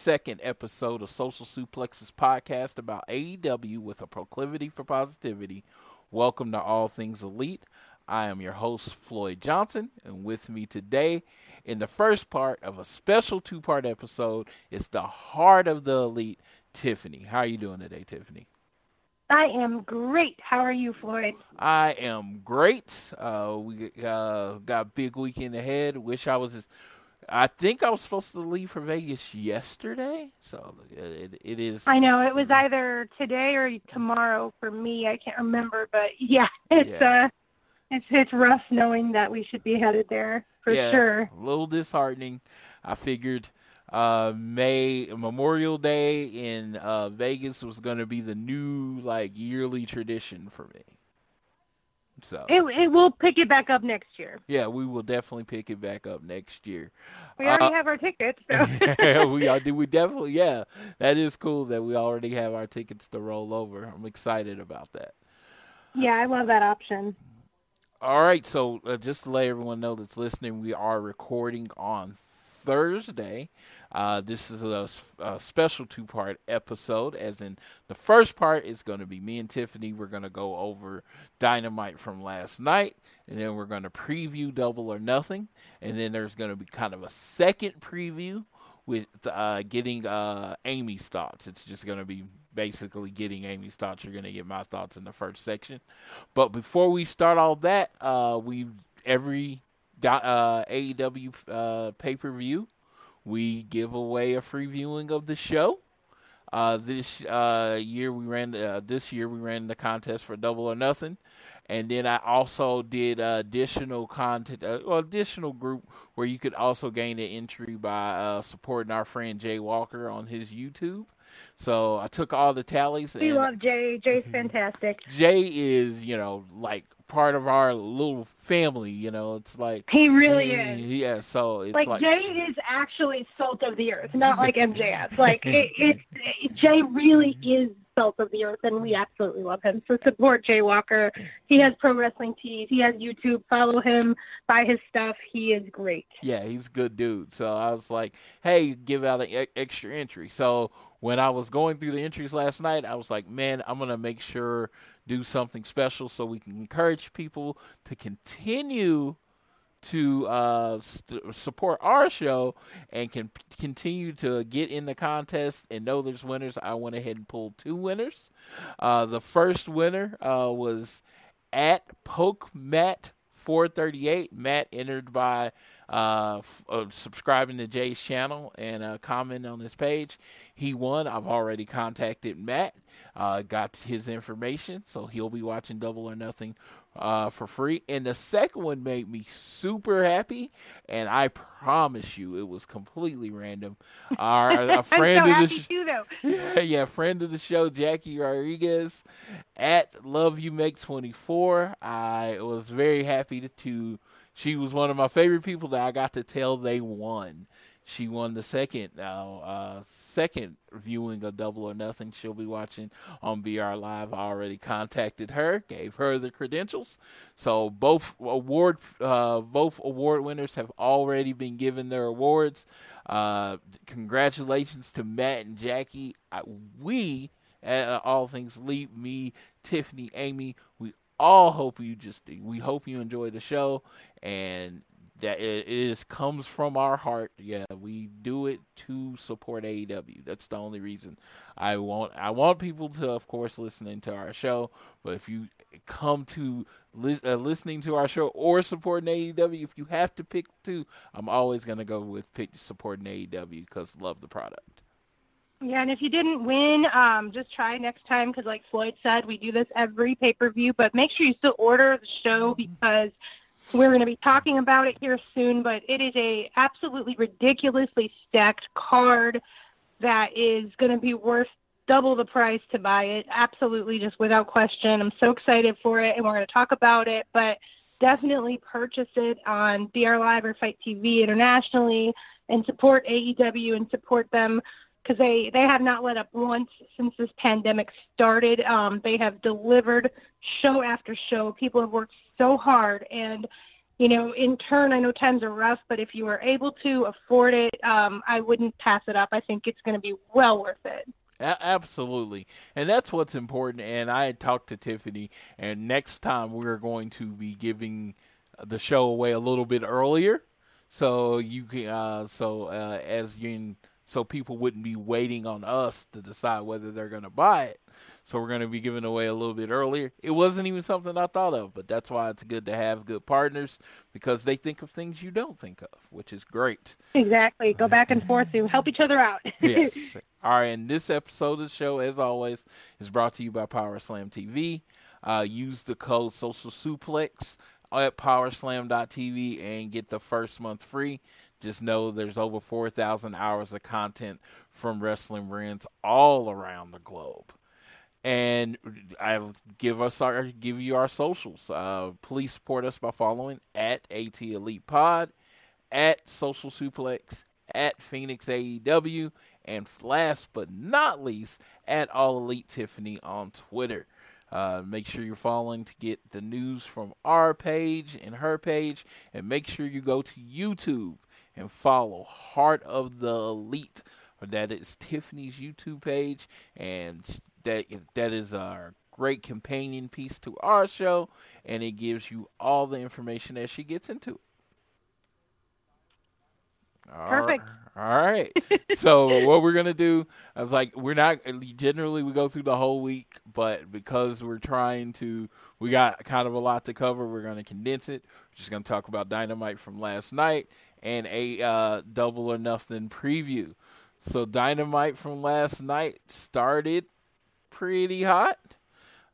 62nd episode of Social Suplexes podcast about AEW with a proclivity for positivity. Welcome to All Things Elite. I am your host, Floyd Johnson, and with me today in the first part of a special two part episode is the heart of the elite, Tiffany. How are you doing today, Tiffany? I am great. How are you, Floyd? I am great. Uh, we uh, got a big weekend ahead. Wish I was. I think I was supposed to leave for Vegas yesterday, so it, it is. I know it was either today or tomorrow for me. I can't remember, but yeah, it's Yeah. uh, it's it's rough knowing that we should be headed there for yeah, sure. A little disheartening. I figured uh, May Memorial Day in uh, Vegas was going to be the new like yearly tradition for me. So It it will pick it back up next year. yeah, we will definitely pick it back up next year. We already Uh, have our tickets. So. we are, we definitely yeah. That is cool that we already have our tickets to roll over. I'm excited about that. yeah, I love that option. All right, so uh, just to let everyone know that's listening, we are recording on Thursday. Uh, this is a special two part episode, as in the first part is going to be me and Tiffany. We're going to go over Dynamite from last night, and then we're going to preview Double or Nothing, and then there's going to be kind of a second preview with uh, getting uh, Amy's thoughts. It's just going to be basically getting Amy's thoughts. You're going to get my thoughts in the first section. But before we start all that, uh, we every uh, AEW uh, pay per view, we give away a free viewing of the show. Uh, this uh, year we ran uh, this year we ran the contest for Double or Nothing, and then I also did uh, additional content, uh, well, additional group where you could also gain an entry by uh, supporting our friend Jay Walker on his YouTube. So I took all the tallies. We love Jay. Jay's fantastic. Jay is, you know, like part of our little family. You know, it's like He really is. Yeah, so it's Like, like, Jay is actually salt of the earth, not like MJF. Like it, it, it, Jay really is salt of the earth, and we absolutely love him. So support Jay Walker. He has pro wrestling tees. He has YouTube. Follow him. Buy his stuff. He is great. yeah, he's a good dude. So I was like, hey, give out an e- extra entry. So when I was going through the entries last night, I was like, man, I'm gonna make sure do something special so we can encourage people to continue to uh, st- support our show and can p- continue to get in the contest and know there's winners, I went ahead and pulled two winners. Uh, the first winner uh, was at Poke Matt 438. Matt entered by uh, f- uh, subscribing to Jay's channel and uh, commenting on his page. He won. I've already contacted Matt, uh, got his information, so he'll be watching Double or Nothing uh, for free. And the second one made me super happy, and I promise you, it was completely random. Our a friend so of the sh- too, yeah, yeah, friend of the show, Jackie Rodriguez at Love You Make 24. I was very happy to, to, she was one of my favorite people that I got to tell they won. She won the second uh, uh, second viewing of Double or Nothing. She'll be watching on BR Live. I already contacted her, gave her the credentials. So both award uh, both award winners have already been given their awards. Uh, congratulations to Matt and Jackie. I, we at uh, All Things Elite, me, Tiffany, Amy, we all hope you just we hope you enjoy the show and that it is comes from our heart. Yeah, we do it to support AEW. That's the only reason I want I want people to, of course, listening to our show. But if you come to li- uh, listening to our show or supporting AEW, if you have to pick two, I'm always gonna go with pick supporting AEW because love the product. Yeah, and if you didn't win, um, just try next time because, like Floyd said, we do this every pay-per-view. But make sure you still order the show because we're going to be talking about it here soon. But it is a absolutely ridiculously stacked card that is going to be worth double the price to buy it. Absolutely, just without question. I'm so excited for it, and we're going to talk about it. But definitely purchase it on BR Live or FITE TV internationally and support AEW and support them because they, they have not let up once since this pandemic started. Um, they have delivered show after show. People have worked so hard. And, you know, in turn, I know times are rough, but if you are able to afford it, um, I wouldn't pass it up. I think it's going to be well worth it. Absolutely. And that's what's important. And I had talked to Tiffany, and next time we're going to be giving the show away a little bit earlier. So you can, uh, so uh, as you, so people wouldn't be waiting on us to decide whether they're going to buy it. So we're going to be giving away a little bit earlier. It wasn't even something I thought of, but that's why it's good to have good partners because they think of things you don't think of, which is great. Exactly. Go back and forth to help each other out. yes. All right. And this episode of the show, as always, is brought to you by Power Slam TV. Uh, use the code Social Suplex at powerslam.tv and get the first month free. Just know there's over 4,000 hours of content from wrestling brands all around the globe. And I'll give us our give you our socials. Uh, please support us by following at AT Elite Pod, at Social Suplex, at Phoenix AEW, and last but not least, at All Elite Tiffany on Twitter. Uh, make sure you're following to get the news from our page and her page, and make sure you go to YouTube and follow Heart of the Elite. That is Tiffany's YouTube page, and that that is our great companion piece to our show, and it gives you all the information that she gets into Perfect. All right. so what we're gonna do? I was like, we're not generally we go through the whole week, but because we're trying to, we got kind of a lot to cover. We're gonna condense it. We're just gonna talk about Dynamite from last night and a uh, Double or Nothing preview. So Dynamite from last night started pretty hot.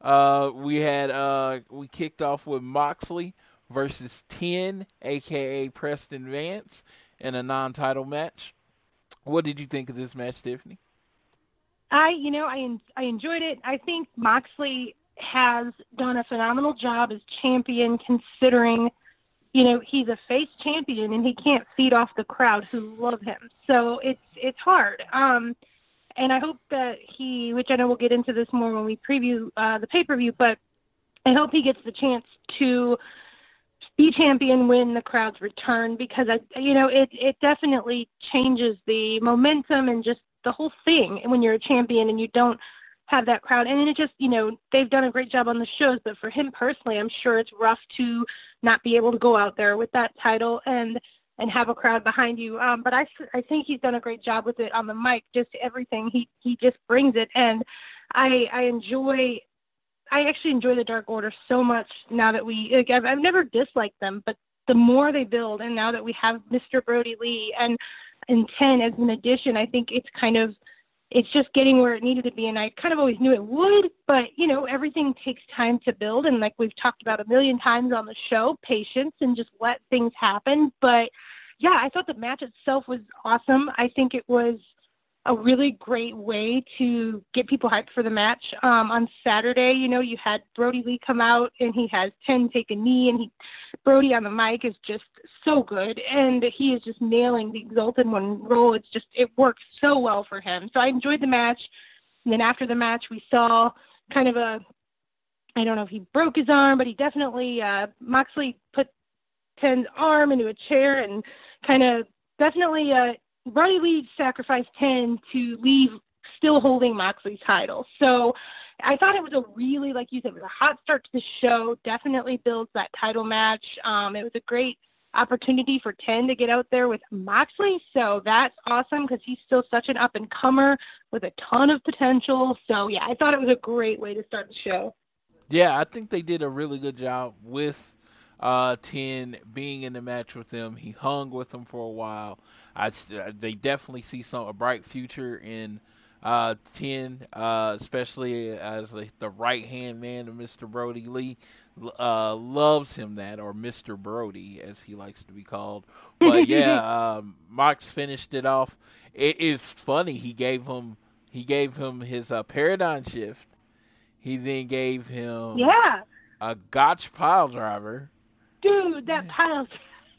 Uh, we had uh, we kicked off with Moxley versus Ten, aka Preston Vance, in a non-title match. What did you think of this match, Tiffany? I, you know, I I enjoyed it. I think Moxley has done a phenomenal job as champion, considering, you know, he's a face champion and he can't feed off the crowd who love him. So it's it's hard. Um, and I hope that he, which I know we'll get into this more when we preview uh, the pay per view, but I hope he gets the chance to be champion when the crowds return because I, you know, it it definitely changes the momentum and just the whole thing when you're a champion and you don't have that crowd. And it just, you know, they've done a great job on the shows, but for him personally, I'm sure it's rough to not be able to go out there with that title and and have a crowd behind you. Um, but I, I think he's done a great job with it on the mic. Just everything he he just brings it, and I I enjoy. I actually enjoy the Dark Order so much now that we. Like, I've, I've never disliked them, but the more they build, and now that we have Mr. Brody Lee and and 10 as an addition, I think it's kind of it's just getting where it needed to be and I kind of always knew it would, but you know, everything takes time to build and like we've talked about a million times on the show, patience and just let things happen. But yeah, I thought the match itself was awesome. I think it was a really great way to get people hyped for the match. Um, on Saturday, you know, you had Brody Lee come out and he has 10 take a knee and he, Brody on the mic is just so good and he is just nailing the Exalted One role. It's just, it works so well for him. So I enjoyed the match. And then after the match, we saw kind of a, I don't know if he broke his arm, but he definitely, uh, Moxley put Ten's arm into a chair and kind of definitely uh, Brody Lee sacrificed 10 to leave still holding Moxley's title. So I thought it was a really, like you said, it was a hot start to the show. Definitely builds that title match. Um, it was a great opportunity for 10 to get out there with Moxley. So that's awesome because he's still such an up-and-comer with a ton of potential. So, yeah, I thought it was a great way to start the show. Yeah, I think they did a really good job with uh, 10 being in the match with them. He hung with them for a while. I, they definitely see some a bright future in uh, 10, uh, especially as the, the right hand man of Mr. Brody Lee. Uh, loves him that, or Mr. Brody, as he likes to be called. But yeah, um, Mox finished it off. It, it's funny. He gave him he gave him his uh, paradigm shift. He then gave him Yeah. a Gotch pile driver. Dude, that pile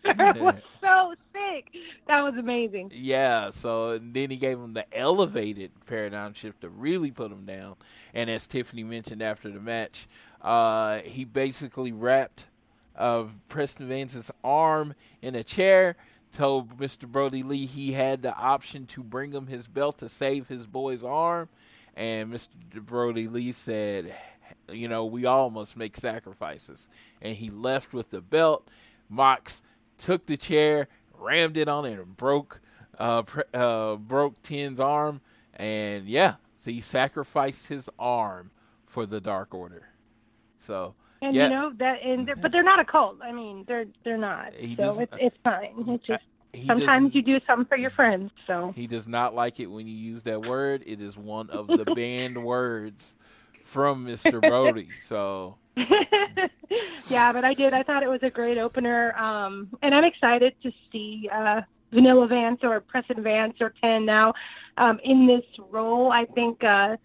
was so sick. That was amazing. Yeah, so and then he gave him the elevated paradigm shift to really put him down. And as Tiffany mentioned after the match, uh, he basically wrapped uh, Preston Vance's arm in a chair, told Mr. Brody Lee he had the option to bring him his belt to save his boy's arm. And Mr. Brody Lee said, you know, we all must make sacrifices. And he left with the belt. Mox took the chair, rammed it on it, and broke uh, uh, broke Ten's arm. And yeah, so he sacrificed his arm for the Dark Order. So And yeah, you know that, and they're, but they're not a cult. I mean, they're they're not. He so it's it's fine. It's just he sometimes you do something for your friends. So he does not like it when you use that word. It is one of the banned words from Mr. Brody. So yeah, but I did. I thought it was a great opener, um, and I'm excited to see uh, Vanilla Vance or Preston Vance or Ten now um, in this role. I think uh,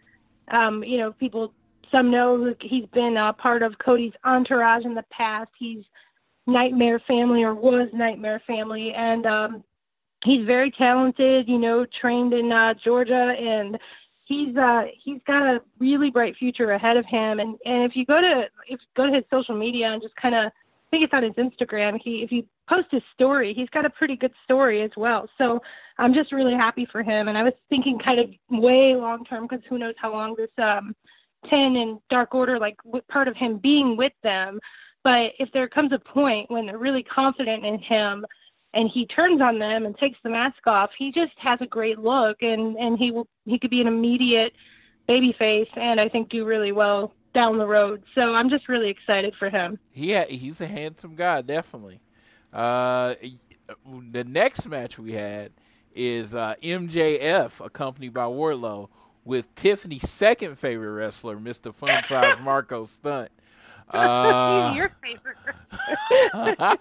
um, you know people. Some know he's been uh, part of Cody's entourage in the past. He's Nightmare Family or was Nightmare Family, and um, he's very talented. You know, trained in uh, Georgia, and he's uh, he's got a really bright future ahead of him. And, and if you go to if you go to his social media and just kind of I think it's on his Instagram. He if you post his story, he's got a pretty good story as well. So I'm just really happy for him. And I was thinking kind of way long term because who knows how long this um, ten and Dark Order like part of him being with them. But if there comes a point when they're really confident in him and he turns on them and takes the mask off, he just has a great look and, and he will he could be an immediate baby face and I think do really well down the road. So I'm just really excited for him. he he's a handsome guy, definitely. Uh, the next match we had is uh, MJF accompanied by Wardlow with Tiffany's second favorite wrestler, Mr. Fun Size Marko Stunt. Uh, your favorite.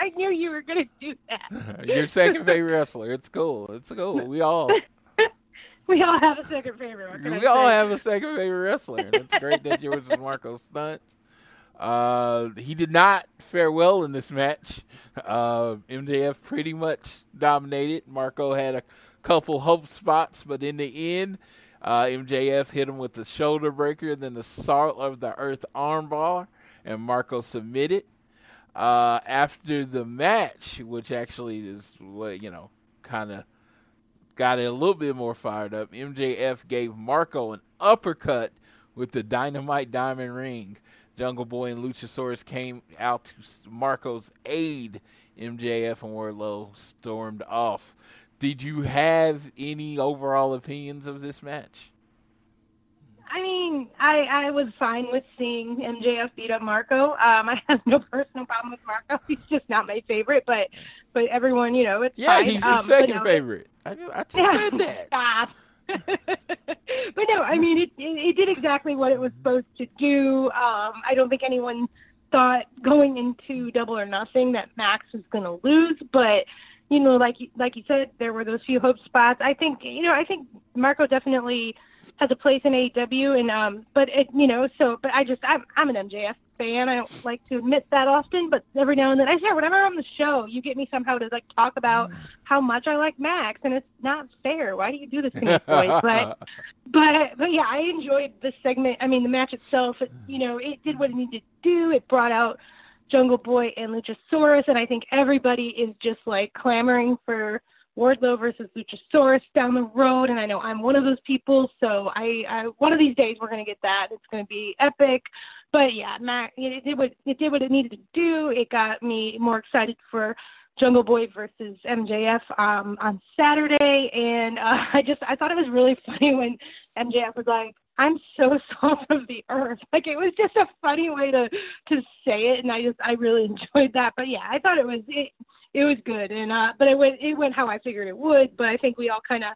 I knew you were going to do that. your second favorite wrestler. It's cool. It's cool. We all We all have a second favorite. We all say? have a second favorite wrestler. It's great that yours is Marko Stunt. Uh, he did not fare well in this match. Uh, MJF pretty much dominated. Marko had a couple hope spots, but in the end, uh, MJF hit him with the shoulder breaker, then the salt of the earth armbar, and Marko submitted. Uh, after the match, which actually is what you know, kind of got it a little bit more fired up. MJF gave Marko an uppercut with the Dynamite Diamond Ring. Jungle Boy and Luchasaurus came out to Marko's aid. MJF and Wardlow stormed off. Did you have any overall opinions of this match? I mean, I I was fine with seeing MJF beat up Marko. Um, I have no personal problem with Marko. He's just not my favorite, but but everyone, you know, it's Yeah, fine. he's your Um, second no, favorite. I, I just Yeah. said that. Stop. but no, I mean, it, it it did exactly what it was supposed to do. Um, I don't think anyone thought going into Double or Nothing that Max was going to lose, but you know, like you- like you said, there were those few hope spots. I think you know, I think Marko definitely has a place in AEW, and um, but it, you know, so but I just I'm I'm an MJF fan. I don't like to admit that often, but every now and then I swear whenever I'm on the show, you get me somehow to like talk about how much I like Max, and it's not fair. Why do you do this to me, boys? But but but yeah, I enjoyed the segment. I mean, the match itself, it, you know, it did what it needed to do. It brought out Jungle Boy and Luchasaurus, and I think everybody is just like clamoring for Wardlow versus Luchasaurus down the road. And I know I'm one of those people, so I, I one of these days we're gonna get that. It's gonna be epic. But yeah, Mac, it, it did what it did what it needed to do. It got me more excited for Jungle Boy versus MJF um, on Saturday, and uh, I just I thought it was really funny when MJF was like, "I'm so salt of the earth." Like it was just a funny way to to say it, and I just I really enjoyed that. But yeah, I thought it was it it was good, and uh, but it went it went how I figured it would. But I think we all kind of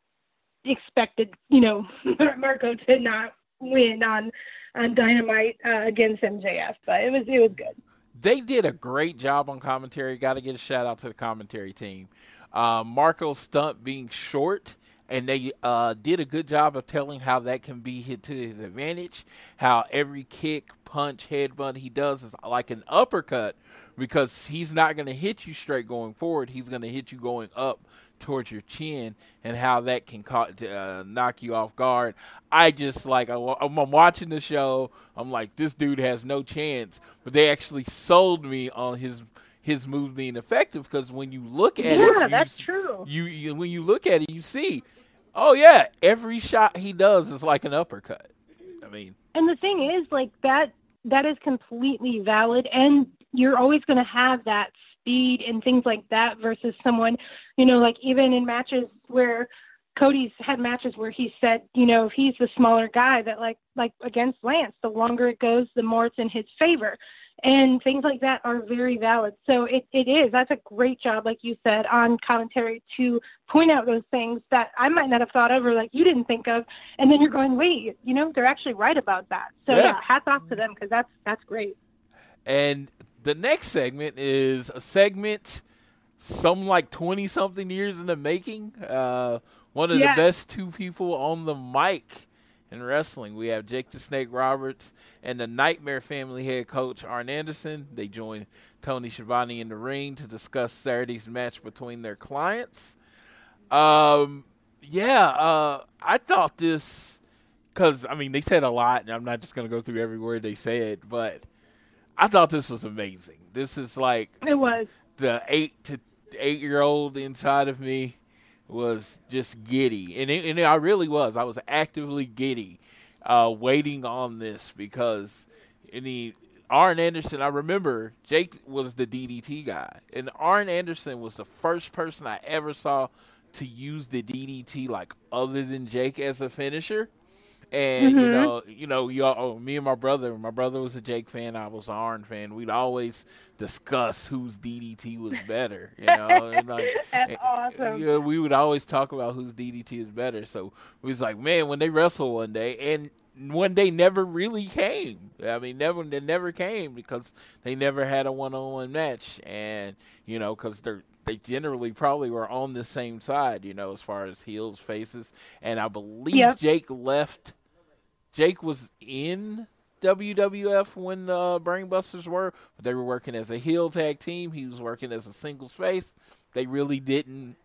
expected, you know, Marko to not win on on Dynamite uh, against MJF, but it was it was good. they did a great job on commentary. Got to get a shout out to the commentary team. Uh, Marko's stunt being short, and they uh, did a good job of telling how that can be hit to his advantage. How every kick, punch, headbutt he does is like an uppercut because he's not going to hit you straight going forward. He's going to hit you going up towards your chin, and how that can ca- uh, knock you off guard. I just like I'm I'm watching the show. I'm like, this dude has no chance. But they actually sold me on his his moves being effective because when you look at it, Yeah, you that's true. You, you when you look at it, you see, oh yeah, every shot he does is like an uppercut. I mean, And the thing is, like that that is completely valid, and you're always going to have that speed and things like that versus someone, you know, like even in matches where Cody's had matches where he said, you know, if he's the smaller guy that like like against Lance, the longer it goes, the more it's in his favor. And things like that are very valid. So it, it is. That's a great job, like you said, on commentary to point out those things that I might not have thought of or like you didn't think of. And then you're going, wait, you know, they're actually right about that. So Yeah. yeah, hats off to them because that's that's great. And the next segment is a segment some like 20 something years in the making. Uh, one of Yeah. the best two people on the mic in wrestling. We have Jake the Snake Roberts and the Nightmare Family head coach Arn Anderson. They join Tony Schiavone in the ring to discuss Saturday's match between their clients. Um, yeah, uh, I thought this because I mean they said a lot, and I'm not just gonna go through every word they said, but I thought this was amazing. This is like It was. the eight to eight year old inside of me was just giddy, and it, and I really was. I was actively giddy, uh, waiting on this because in the Arn Anderson. I remember Jake was the DDT guy, and Arn Anderson was the first person I ever saw to use the DDT like other than Jake as a finisher. And you mm-hmm. know, you know, you all, oh, me and my brother. My brother was a Jake fan. I was an Arn fan. We'd always discuss whose DDT was better. You know, and like, That's and- awesome. Yeah, we would always talk about whose DDT is better. So we was like, man, when they wrestle one day, and one day never really came. I mean, never they never came because they never had a one on one match, and you know, because they're they generally probably were on the same side, you know, as far as heels, faces, and I believe Yep. Jake left. Jake was in WWF when the Brainbusters were, but they were working as a heel tag team. He was working as a singles face. They really didn't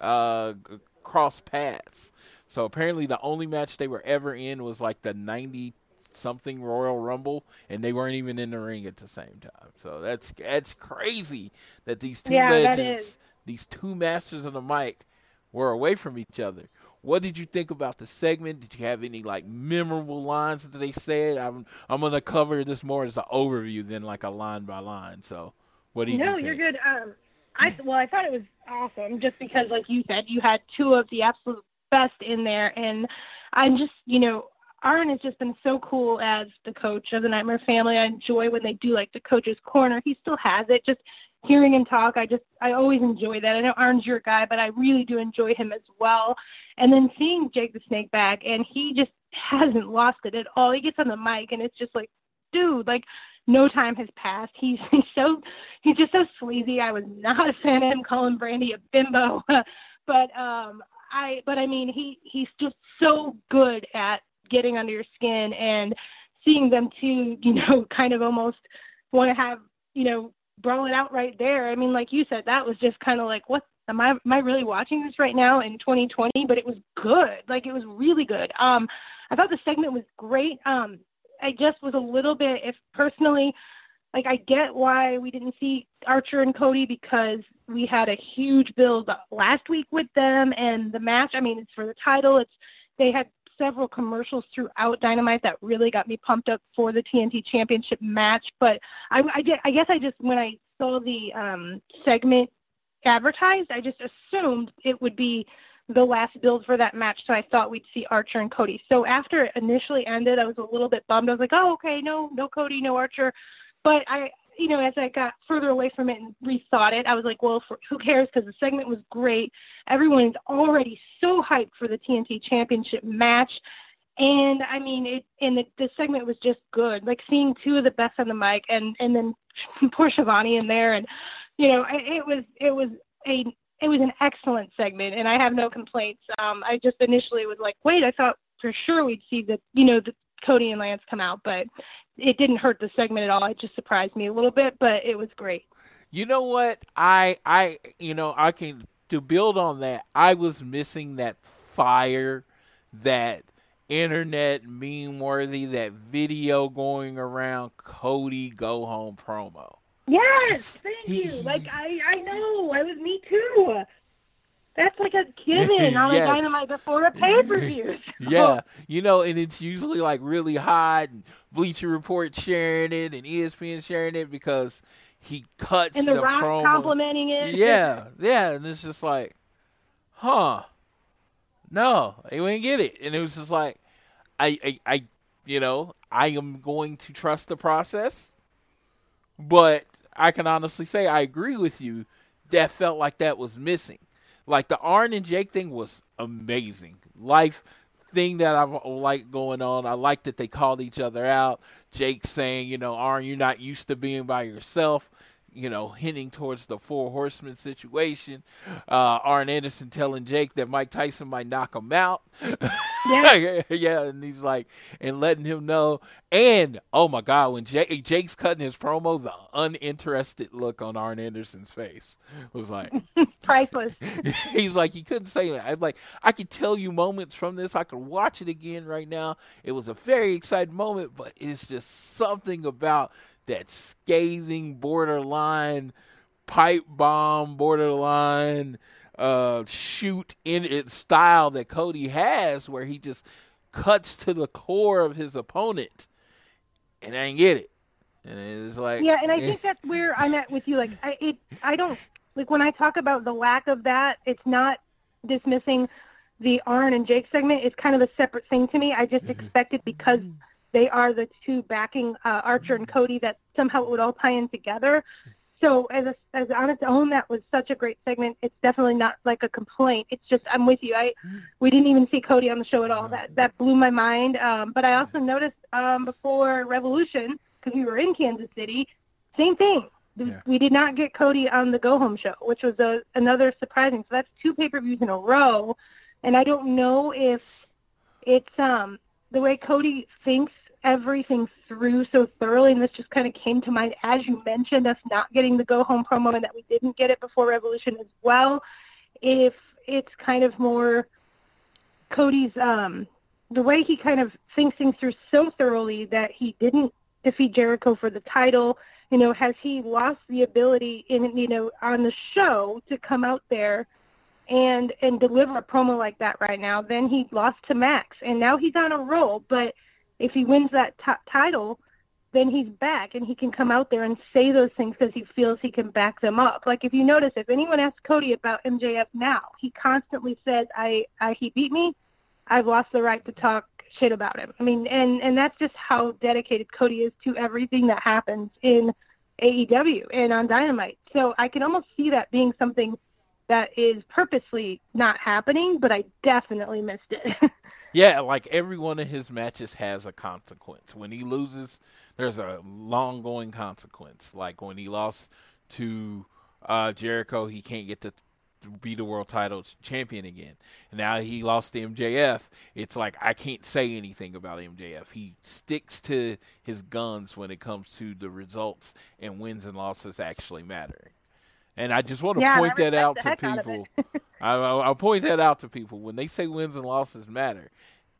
uh, cross paths. So apparently, the only match they were ever in was like the ninety something Royal Rumble, and they weren't even in the ring at the same time. So that's that's crazy that these two Yeah, legends, these two masters of the mic, were away from each other. What did you think about the segment? Did you have any like memorable lines that they said? I'm I'm gonna cover this more as an overview than like a line by line. So, what do you think? No, think? you're good. Um, I well, I thought it was awesome just because, like you said, you had two of the absolute best in there, and I'm just, you know, Arn has just been so cool as the coach of the Nightmare Family. I enjoy when they do like the coach's corner. He still has it. Just hearing him talk, I just I always enjoy that. I know Arn's your guy, but I really do enjoy him as well. And then seeing Jake the Snake back, and he just hasn't lost it at all. He gets on the mic, and it's just like, dude, like no time has passed. He's, he's so he's just so sleazy. I was not a fan of him calling Brandi a bimbo, but um, I but I mean he he's just so good at getting under your skin and seeing them too, you know, kind of almost want to have you know brawl it out right there. I mean, like you said, that was just kind of like what. Am I, am I really watching this right now in 2020? But it was good. Like, it was really good. Um, I thought the segment was great. Um, I just was a little bit, if personally, like I get why we didn't see Archer and Cody because we had a huge build last week with them and the match. I mean, it's for the title. It's they had several commercials throughout Dynamite that really got me pumped up for the TNT Championship match. But I, I, I guess I just when I saw the um, segment advertised, I just assumed it would be the last build for that match, so I thought we'd see Archer and Cody. So after it initially ended, I was a little bit bummed. I was like, oh, okay, no, no Cody, no Archer. But I, you know, as I got further away from it and rethought it, I was like, well, for, who cares? Because the segment was great. Everyone's already so hyped for the TNT Championship match. And I mean, it and the, the segment was just good. Like seeing two of the best on the mic, and and then poor Schiavone in there, and you know, it, it was it was a it was an excellent segment, and I have no complaints. Um, I just initially was like, wait, I thought for sure we'd see the, you know, the Cody and Lance come out, but it didn't hurt the segment at all. It just surprised me a little bit, but it was great. You know what? I, I, you know, I can to build on that. I was missing that fire, that internet meme worthy, that video going around Cody go home promo. Yes, thank you. Like I, I know. I was me too. That's like a given on Yes. a dynamite before a pay per view. Yeah, you know, and it's usually like really hot, and Bleacher Report sharing it, and ESPN sharing it because he cuts and the, Rock promo. complimenting it. Yeah, yeah, and it's just like, huh? No, they wouldn't get it, and it was just like, I, I, I, you know, I am going to trust the process, but I can honestly say I agree with you. That felt like that was missing. Like the Arn and Jake thing was amazing. Life thing that I've liked going on. I like that they called each other out. Jake saying, you know, Arn, you're not used to being by yourself. You know, hinting towards the four horsemen situation. Uh, Arn Anderson telling Jake that Mike Tyson might knock him out. Yeah. yeah, and he's like, and letting him know. And oh my God, when Jake, Jake's cutting his promo, the uninterested look on Arn Anderson's face was like, Priceless. he's like, he couldn't say that. I'm like, I could tell you moments from this. I could watch it again right now. It was a very exciting moment, but it's just something about that scathing, borderline pipe bomb, borderline uh, shoot in it style that Cody has, where he just cuts to the core of his opponent, and I ain't get it. And it's like, Yeah, and I think that's where I'm at with you. Like, I it, I don't like when I talk about the lack of that. It's not dismissing the Arn and Jake segment. It's kind of a separate thing to me. I just mm-hmm. expected because mm-hmm. They are the two backing uh, Archer and Cody that somehow it would all tie in together. So as a, as on its own, that was such a great segment. It's definitely not like a complaint. It's just I'm with you. I we didn't even see Cody on the show at all. That that blew my mind. Um, but I also noticed um, before Revolution because we were in Kansas City, same thing. We- Yeah. We did not get Cody on the Go Home show, which was a, another surprising. So that's two pay-per-views in a row, and I don't know if it's um the way Cody thinks everything through so thoroughly, and this just kind of came to mind as you mentioned us not getting the Go Home promo and that we didn't get it before Revolution as well. If it's kind of more Cody's um the way he kind of thinks things through so thoroughly that he didn't defeat Jericho for the title. You know, has he lost the ability in you know on the show to come out there and and deliver a promo like that right now? Then he lost to Max, and now he's on a roll. But if he wins that t- title, then he's back and he can come out there and say those things because he feels he can back them up. Like if you notice, if anyone asks Cody about MJF now, he constantly says, "I, I he beat me. I've lost the right to talk shit about him. I mean, and and that's just how dedicated Cody is to everything that happens in AEW and on Dynamite. So I can almost see that being something that is purposely not happening, but I definitely missed it. Yeah, like every one of his matches has a consequence. When he loses, there's a long going consequence. Like when he lost to uh, Jericho, he can't get to be the world title champion again. Now he lost to MJF. It's like I can't say anything about MJF. He sticks to his guns when it comes to the results and wins and losses actually mattering. And I just want to Yeah, point that out to heck out people. I, I'll I'll point that out to people when they say wins and losses matter.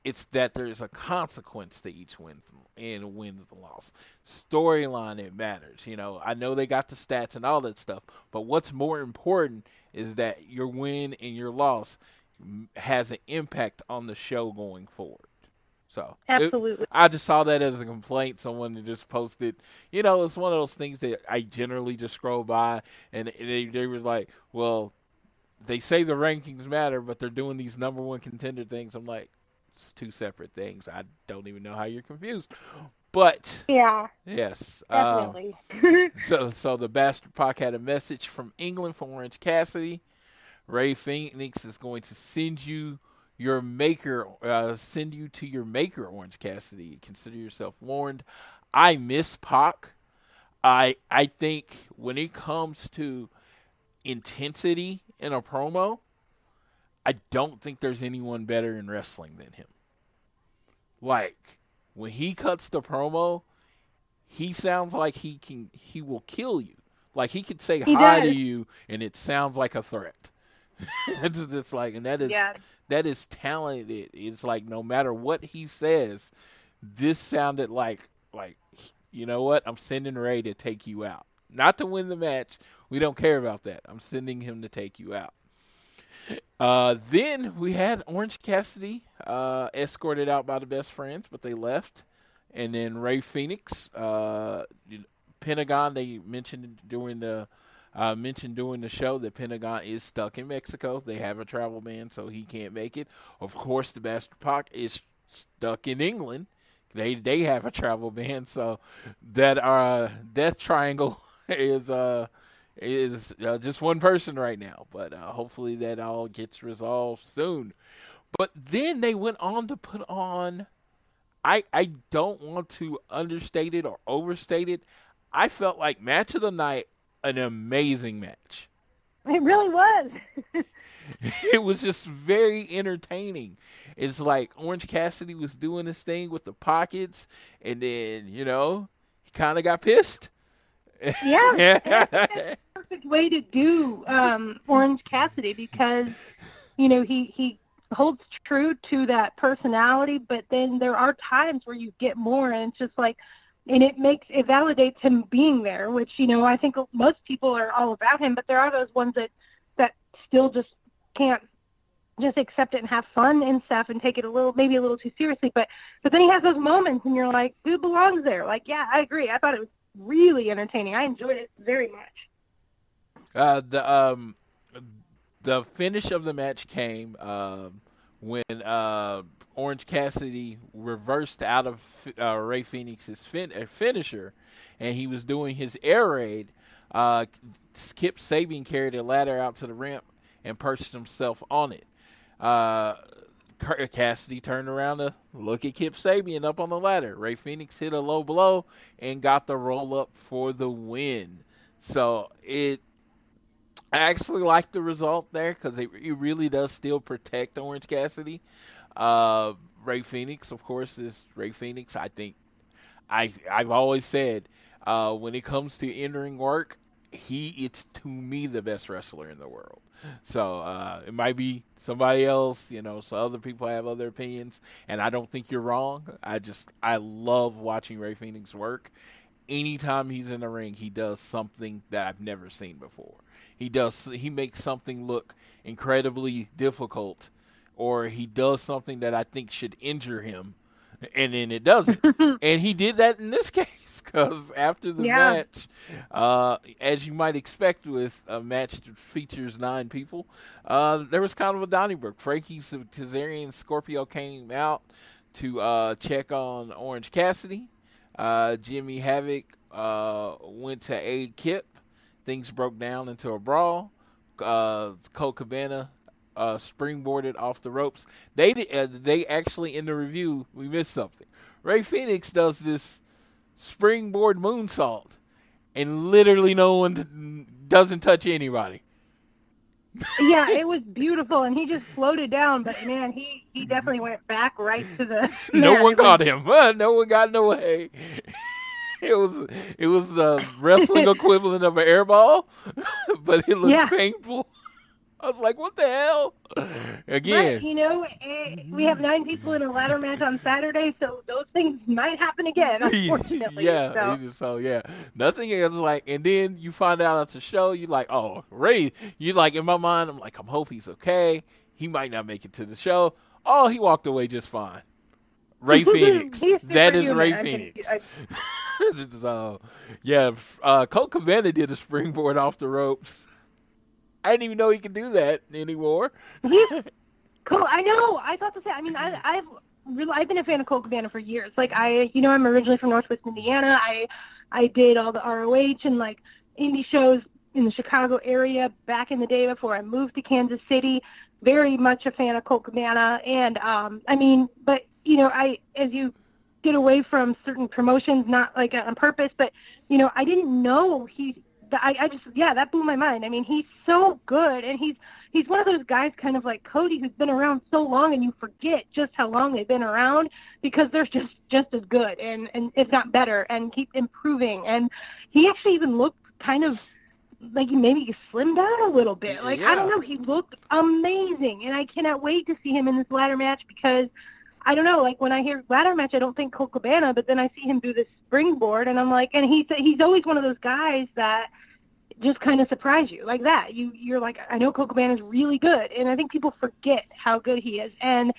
It's that there's a consequence to each win and wins and loss. Storyline it matters. You know, I know they got the stats and all that stuff, but what's more important is that your win and your loss has an impact on the show going forward. So it- I just saw that as a complaint. Someone just posted, you know, it's one of those things that I generally just scroll by, and they they were like, well, they say the rankings matter, but they're doing these number one contender things. I'm like, it's two separate things. I don't even know how you're confused, but Yeah, yes, um, definitely. so, so the Bastard Pac had a message from England from Orange Cassidy. Rey Fenix is going to send you your maker, uh, send you to your maker, Orange Cassidy. Consider yourself warned. I miss Pac. I I think when it comes to intensity in a promo, I don't think there's anyone better in wrestling than him. Like when he cuts the promo, he sounds like he can he will kill you. Like he could say He hi does. to you and it sounds like a threat. it's just like and that is Yeah. that is talented. It's like no matter what he says, this sounded like like you know what? I'm sending Rey to take you out. Not to win the match. We don't care about that. I'm sending him to take you out. Uh, then we had Orange Cassidy uh, escorted out by the best friends, but they left. And then Rey Fenix, uh, Pentagon. They mentioned during the uh, mentioned during the show that Pentagon is stuck in Mexico. They have a travel ban, so he can't make it. Of course, the Bastard Pac is stuck in England. They they have a travel ban, so that uh Death Triangle is uh is uh, just one person right now. But uh, hopefully that all gets resolved soon. But then they went on to put on. I I don't want to understate it or overstate it. I felt like match of the night, an amazing match. It really was. it was just very entertaining. It's like Orange Cassidy was doing his thing with the pockets, and then you know he kind of got pissed. Yeah. perfect way to do um, Orange Cassidy because you know he he holds true to that personality, but then there are times where you get more, and it's just like, and it makes it validates him being there, which you know I think most people are all about him, but there are those ones that that still just can't just accept it and have fun and stuff and take it a little maybe a little too seriously but but then he has those moments and you're like who belongs there? Like yeah i agree. I thought it was really entertaining. I enjoyed it very much. Uh, the um, the finish of the match came um, when uh, Orange Cassidy reversed out of uh, Rey Fenix's fin- uh, finisher, and he was doing his air raid. Uh, Kip Sabian carried a ladder out to the ramp and perched himself on it. Uh, Cassidy turned around to look at Kip Sabian up on the ladder. Rey Fenix hit a low blow and got the roll up for the win. So it I actually like the result there because it, it really does still protect Orange Cassidy. Uh, Rey Fenix, of course, is Rey Fenix. I think I I've always said uh, when it comes to entering work, he it's to me the best wrestler in the world. So uh, it might be somebody else, you know. So other people have other opinions, and I don't think you're wrong. I just I love watching Rey Fenix work. Anytime he's in the ring, he does something that I've never seen before. He does he makes something look incredibly difficult, or he does something that I think should injure him, and then it doesn't. and he did that in this case because after the Yeah. match, uh, as you might expect with a match that features nine people, uh, there was kind of a Donnybrook. Frankie Kazarian Scorpio came out to uh, check on Orange Cassidy. Uh, Jimmy Havoc uh, went to aid Kip. Things broke down into a brawl. Uh, Colt Cabana uh, springboarded off the ropes. They uh, they actually in the review we missed something. Rey Fenix does this springboard moonsault, and literally no one t- doesn't touch anybody. yeah, it was beautiful, and he just floated down. But man, he he definitely went back right to the. no one caught him. Uh, no one got in the way. It was it was the wrestling equivalent of an airball, but it looked Yeah. painful. I was like, "What the hell?" But, Again, you know, eh, we have nine people in a ladder match on Saturday, so those things might happen again, unfortunately. yeah. So. it is- So yeah, nothing else. Like, and then you find out at the show, you're like, "Oh, Rey." You like in my mind, I'm like, "I'm hope he's okay. He might not make it to the show." Oh, he walked away just fine. Rey Fenix. That is superhuman. Rey I can- Fenix. I- so, yeah, uh, Colt Cabana did a springboard off the ropes. I didn't even know he could do that anymore. Cool. I know. I thought the same. I mean, I, I've really, I've been a fan of Colt Cabana for years. Like I, you know, I'm originally from Northwest Indiana. I, I did all the ROH and like indie shows in the Chicago area back in the day before I moved to Kansas City. Very much a fan of Colt Cabana, and um, I mean, but you know, I as you get away from certain promotions, not like on purpose, but you know, I didn't know he. I, I just yeah, that blew my mind. I mean, he's so good, and he's he's one of those guys kind of like Cody who's been around so long and you forget just how long they've been around because they're just just as good and and if not better and keep improving. And he actually even looked kind of like he maybe slimmed down a little bit. Like I don't know he looked amazing and I cannot wait to see him in this ladder match because I don't know like when I hear ladder match I don't think Colt Cabana but then I see him do this springboard and I'm like and he's he's always one of those guys that just kind of surprise you like that. You you're like, I know Coco Man is really good, and I think people forget how good he is. And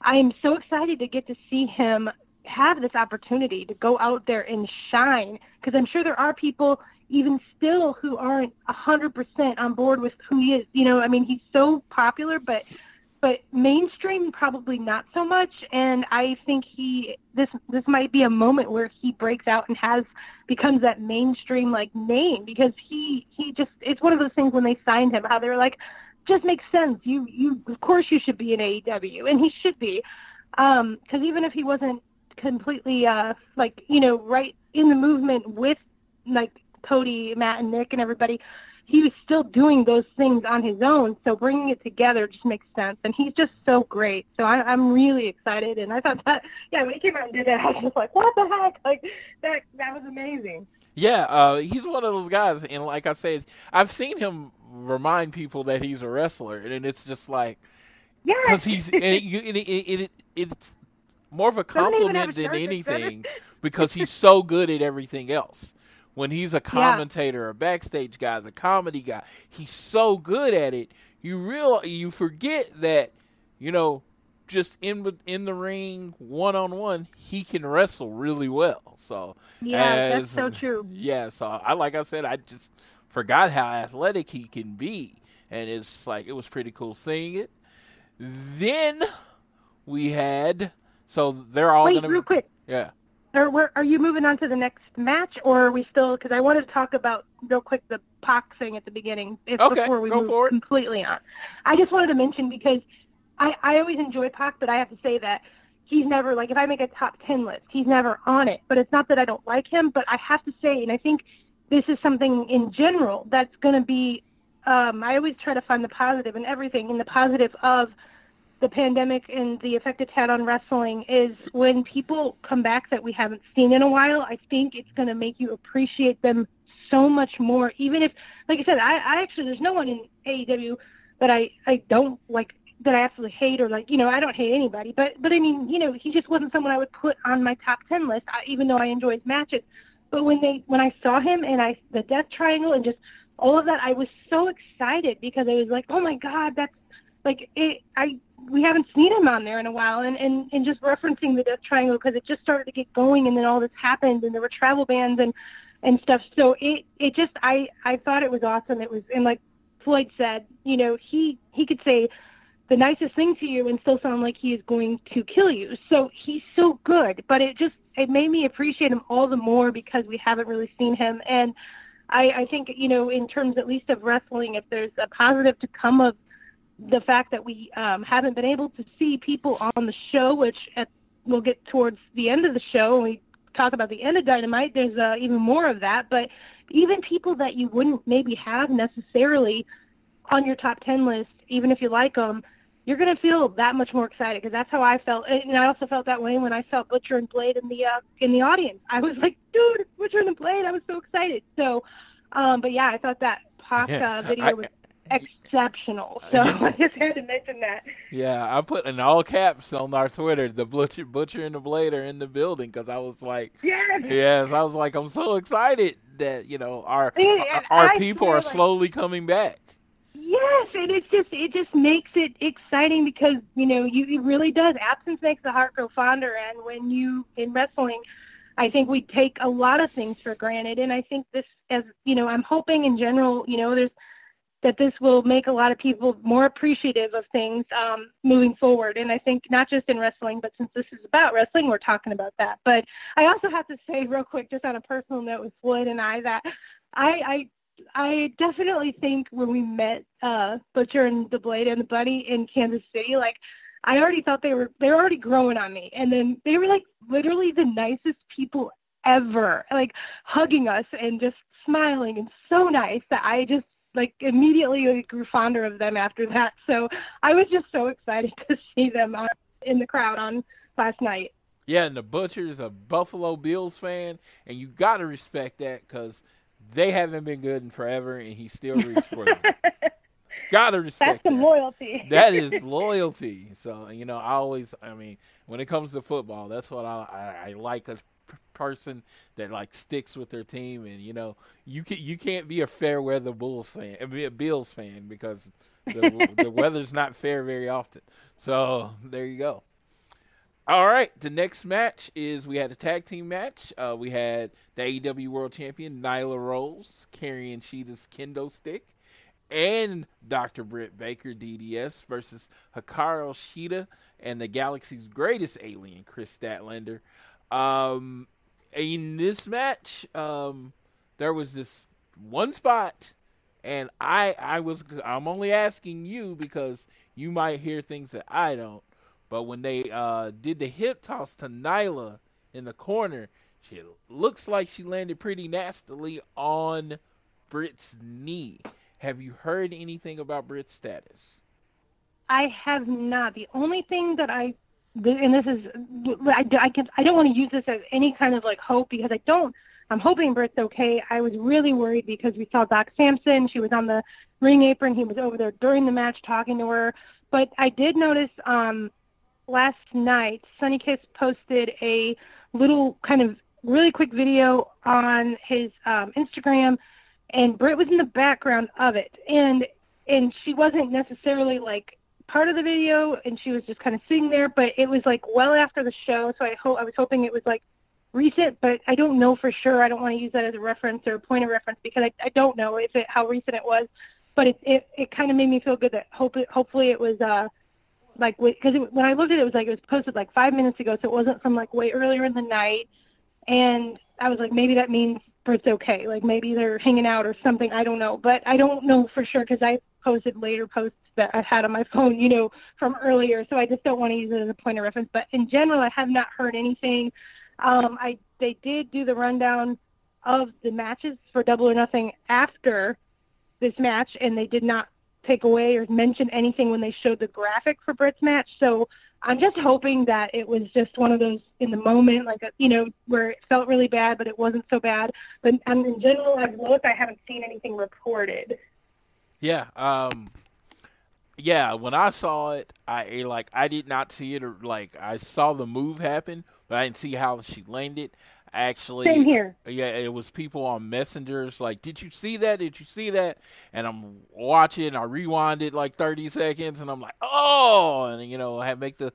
I am so excited to get to see him have this opportunity to go out there and shine because I'm sure there are people even still who aren't a hundred percent on board with who he is. You know, I mean, he's so popular, but but mainstream probably not so much. And I think he this this might be a moment where he breaks out and has becomes that mainstream like name. Because he he just it's one of those things when they signed him how they were like just makes sense. You you of course you should be in AEW and he should be. Um because even if he wasn't completely uh like you know right in the movement with like Cody Matt and Nick and everybody he was still doing those things on his own so bringing it together just makes sense. And he's just so great. So I, I'm really excited and I thought that yeah when he came out and did that I was just like what the heck? Like that that was amazing. Yeah, uh, he's one of those guys, and like I said, I've seen him remind people that he's a wrestler, and it's just like yeah because he's and it, you- it, it, it, it's more of a Doesn't even have compliment than anything because he's so good at everything else. When he's a commentator, a backstage guy, the comedy guy, he's so good at it. You real you forget that you know just in the- in the ring one on one, he can wrestle really well. So Yeah, that's so true. Yeah, so I like I said, I just forgot how athletic he can be, and it's like it was pretty cool seeing it. Then we had so they're all Wait, gonna real quick. yeah Are, where, are you moving on to the next match, or are we still? Because I wanted to talk about real quick the Pac thing at the beginning, if, Okay, before we go move for it. completely on. I just wanted to mention because I, I always enjoy Pac, but I have to say that he's never like if I make a top ten list, he's never on it. But it's not that I don't like him, but I have to say, and I think this is something in general that's going to be. Um, I always try to find the positive in everything, and the positive of the pandemic and the effect it's had on wrestling is when people come back that we haven't seen in a while, I think it's going to make you appreciate them so much more. Even if, like I said, I, I actually, there's no one in AEW that I, I don't like, that I absolutely hate or like, you know, I don't hate anybody. But, but I mean, you know, he just wasn't someone I would put on my top 10 list, I, even though I enjoy his matches. But when they, when I saw him and I, the Death Triangle and just all of that, I was so excited because I was like, oh my God, that's, like it i we haven't seen him on there in a while and and, and just referencing the death triangle because it just started to get going and then all this happened and there were travel bans and and stuff so it it just i i thought it was awesome it was and like floyd said you know he he could say the nicest thing to you and still sound like he is going to kill you. So he's so good, but it just it made me appreciate him all the more because we haven't really seen him. And I, I think you know, in terms at least of wrestling, if there's a positive to come of the fact that we um, haven't been able to see people on the show, which at, we'll get towards the end of the show and we talk about the end of Dynamite. There's uh, even more of that, but even people that you wouldn't maybe have necessarily on your top 10 list, even if you like them, you're going to feel that much more excited because that's how I felt. And I also felt that way when I saw Butcher and Blade in the uh, in the audience. I was like, dude, Butcher and Blade. I was so excited. So, um, but yeah, I thought that Pac Yeah, uh, video I- was exceptional. So I just had to mention that. Yeah, I put in all caps on our Twitter. The butcher, butcher, and the blade are in the building because I was like, Yes. yes, I was like, I'm so excited that you know our Yeah, our, our I people are like- slowly coming back. Yes, and it's just it just makes it exciting because you know you it really does. Absence makes the heart grow fonder, and when you in wrestling, I think we take a lot of things for granted, and I think this as you know I'm hoping in general you know there's that this will make a lot of people more appreciative of things um, moving forward. And I think not just in wrestling, but since this is about wrestling, we're talking about that. But I also have to say real quick, just on a personal note with Floyd and I, that I, I I definitely think when we met uh, Butcher and the Blade and the Bunny in Kansas City, like I already thought they were they were already growing on me, and then they were like literally the nicest people ever, like hugging us and just smiling and so nice that I just like immediately grew fonder of them after that. So I was just so excited to see them uh, in the crowd on last night. Yeah, and the butcher's a Buffalo Bills fan, and you got to respect that because they haven't been good in forever, and he still roots for them. got to respect That's some that. loyalty. that is loyalty. So you know, I always, I mean, when it comes to football, that's what I I, I like person that like sticks with their team, and you know, you can you can't be a fair weather Bulls fan, uh, be a Bills fan because the, the weather's not fair very often. So there you go. All right, the next match is we had a tag team match. Uh, we had the AEW World Champion Nyla Rose carrying Shida's kendo stick, and Dr. Britt Baker DDS versus Hikaru Shida and the Galaxy's greatest alien, Kris Statlander. Um, in this match, um, there was this one spot, and I I was I'm only asking you because you might hear things that I don't. But when they uh, did the hip toss to Nyla in the corner, she looks like she landed pretty nastily on Britt's knee. Have you heard anything about Britt's status? I have not. The only thing that I, and this is, I, I, can, I don't want to use this as any kind of like hope because I don't. I'm hoping Britt's okay. I was really worried because we saw Doc Sampson. She was on the ring apron. He was over there during the match talking to her. But I did notice um, last night, Sonny Kiss posted a little kind of really quick video on his um, Instagram, and Britt was in the background of it. And and she wasn't necessarily like part of the video and she was just kind of sitting there but it was like well after the show so i hope i was hoping it was like recent but i don't know for sure. I don't want to use that as a reference or a point of reference because i, I don't know if it how recent it was but it it, it kind of made me feel good that hope it, hopefully it was uh like because when i looked at it it was like it was posted like five minutes ago so it wasn't from like way earlier in the night and i was like maybe that means it's okay like maybe they're hanging out or something i don't know but i don't know for sure because i posted later posts that I had on my phone, you know, from earlier. So I just don't want to use it as a point of reference. But in general, I have not heard anything. Um, I they did do the rundown of the matches for Double or Nothing after this match, and they did not take away or mention anything when they showed the graphic for Britt's match. So I'm just hoping that it was just one of those in the moment, like a, you know, where it felt really bad, but it wasn't so bad. But um, in general, I've looked. I haven't seen anything reported. Yeah, um yeah, when I saw it, I like I did not see it or like I saw the move happen, but I didn't see how she landed. Actually, Same here. Yeah, it was people on messengers like, "Did you see that? Did you see that?" And I'm watching. I rewind it like 30 seconds, and I'm like, "Oh!" And you know, I make the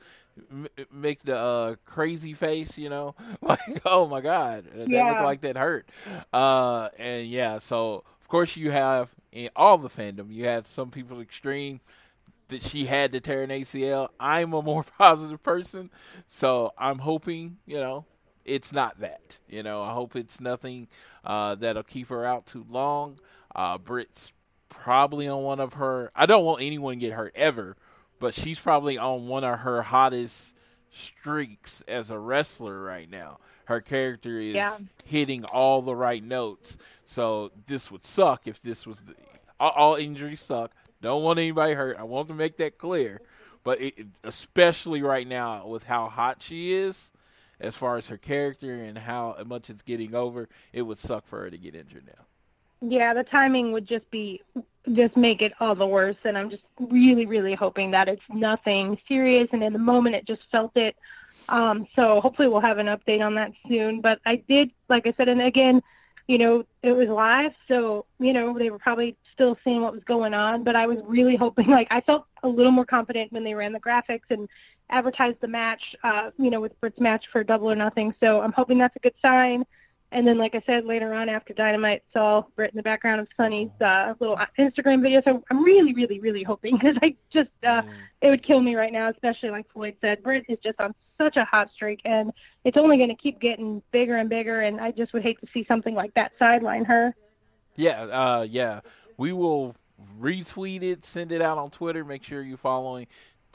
make the uh, crazy face. You know, like, "Oh my god, that Yeah. looked like that hurt." Uh, and yeah, so of course you have in all the fandom, you have some people extreme that she had to tear an ACL. I'm a more positive person, so I'm hoping you know it's not that. You know, I hope it's nothing uh, that'll keep her out too long. Uh, Britt's probably on one of her. I don't want anyone to get hurt ever, but she's probably on one of her hottest streaks as a wrestler right now. Her character is Yeah. hitting all the right notes. So this would suck if this was the, all, all injuries suck. Don't want anybody hurt. I want to make that clear. But it, especially right now with how hot she is, as far as her character and how much it's getting over, it would suck for her to get injured now. Yeah, the timing would just be just make it all the worse and I'm just really, really hoping that it's nothing serious and in the moment it just felt it. Um, so hopefully we'll have an update on that soon. But I did like I said and again, you know, it was live, so, you know, they were probably still seeing what was going on, but I was really hoping like I felt a little more confident when they ran the graphics and advertised the match, uh, you know, with Britt's match for double or nothing. So I'm hoping that's a good sign. And then, like I said, later on after Dynamite, saw Britt in the background of Sonny's uh, little Instagram video. So I'm really, really, really hoping because I just uh, it would kill me right now, especially like Floyd said. Britt is just on such a hot streak, and it's only going to keep getting bigger and bigger. And I just would hate to see something like that sideline her. Yeah, uh, yeah. We will retweet it, send it out on Twitter. Make sure you're following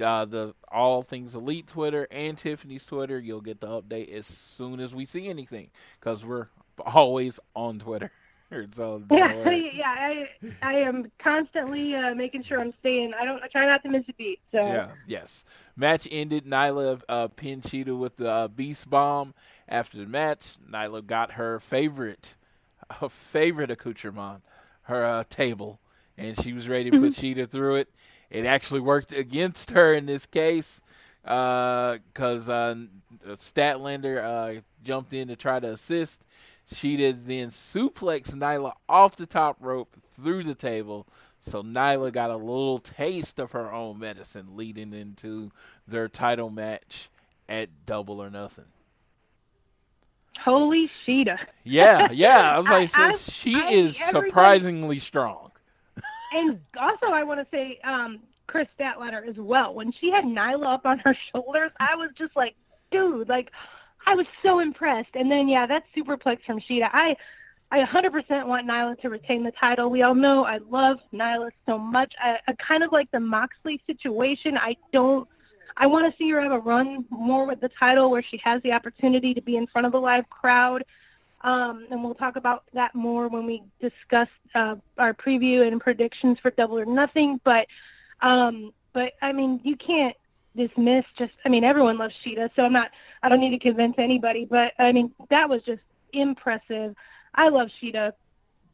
uh, the All Things Elite Twitter and Tiffany's Twitter. You'll get the update as soon as we see anything because we're always on Twitter. so Yeah, yeah. I I am constantly uh, making sure I'm staying. I don't. I try not to miss a beat. So Yeah, yes. Match ended. Nyla uh, pinned Shida with the uh, Beast Bomb. After the match, Nyla got her favorite, her favorite accoutrement, her uh, table, and she was ready to put Shida through it. It actually worked against her in this case because uh, Statlander uh, jumped in to try to assist. Shida then suplexed Nyla off the top rope through the table. So Nyla got a little taste of her own medicine leading into their title match at Double or Nothing. Holy Shida. Yeah, yeah. I was like, I- so she I- is surprisingly strong. And also, I want to say um, Kris Statlander as well. When she had Nyla up on her shoulders, I was just like, dude, like, I was so impressed. And then, yeah, that superplex from Shida. I, I 100% want Nyla to retain the title. We all know I love Nyla so much. I, I kind of like the Moxley situation. I don't. I want to see her have a run more with the title where she has the opportunity to be in front of the live crowd. Um, and we'll talk about that more when we discuss uh, our preview and predictions for Double or Nothing. But, um, but I mean, you can't dismiss just. I mean, everyone loves Shida, so I'm not. I don't need to convince anybody. But I mean, that was just impressive. I love Shida.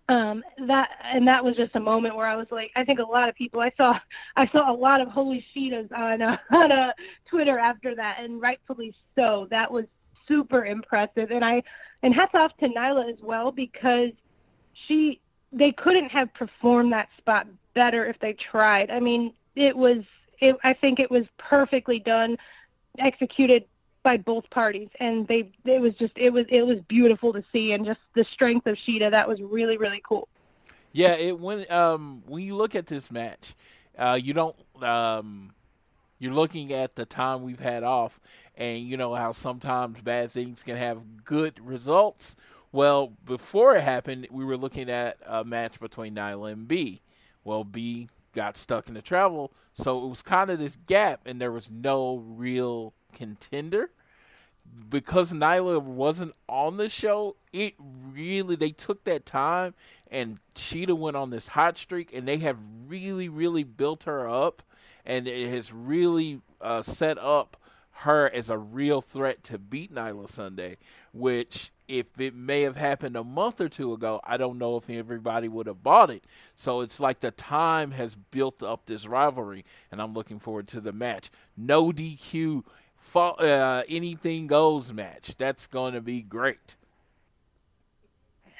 Um, that and that was just a moment where I was like, I think a lot of people. I saw, I saw a lot of holy Shidas on uh, on uh, Twitter after that, and rightfully so. That was super impressive, and I and hats off to Nyla as well because she they couldn't have performed that spot better if they tried. I mean, it was it, I think it was perfectly done, executed by both parties, and they it was just it was it was beautiful to see, and just the strength of Shida that was really really cool. Yeah, it when um when you look at this match, uh, you don't um you're looking at the time we've had off, and you know how sometimes bad things can have good results. Well, before it happened, we were looking at a match between Nyla and B. Well, B got stuck in the travel, so it was kind of this gap, and there was no real contender because Nyla wasn't on the show, it really they took that time and Shida went on this hot streak and they have really, really built her up and it has really uh, set up her as a real threat to beat Nyla Sunday, which if it may have happened a month or two ago, I don't know if everybody would have bought it. So it's like the time has built up this rivalry, and I'm looking forward to the match. No DQ fa- uh, anything goes match. That's going to be great.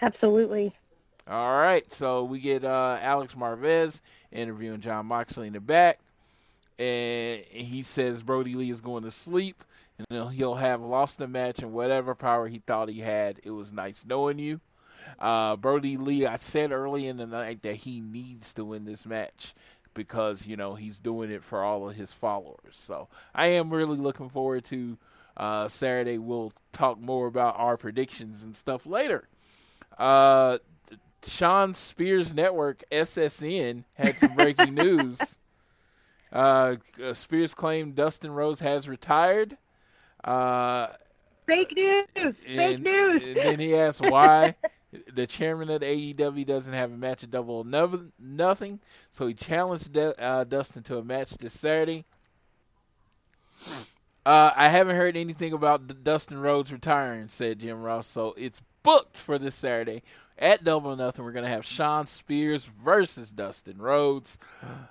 Absolutely. All right, so we get uh, Alex Marvez interviewing Jon Moxley in the back, and he says Brodie Lee is going to sleep, and he'll- he'll have lost the match and whatever power he thought he had. It was nice knowing you. Uh, Brodie Lee, I said early in the night that he needs to win this match. Because you know he's doing it for all of his followers. So I am really looking forward to uh, Saturday. We'll talk more about our predictions and stuff later. Uh, Shawn Spears Network (SSN) had some breaking news. Uh, Spears claimed Dustin Rhodes has retired. Uh, Fake news. Fake news. and then he asked why the chairman of the AEW doesn't have a match at Double or Noth- Nothing. So he challenged Du- uh, Dustin to a match this Saturday. Uh, I haven't heard anything about Dustin Rhodes retiring, said Jim Ross. So it's booked for this Saturday at Double or Nothing. We're to have Shawn Spears versus Dustin Rhodes.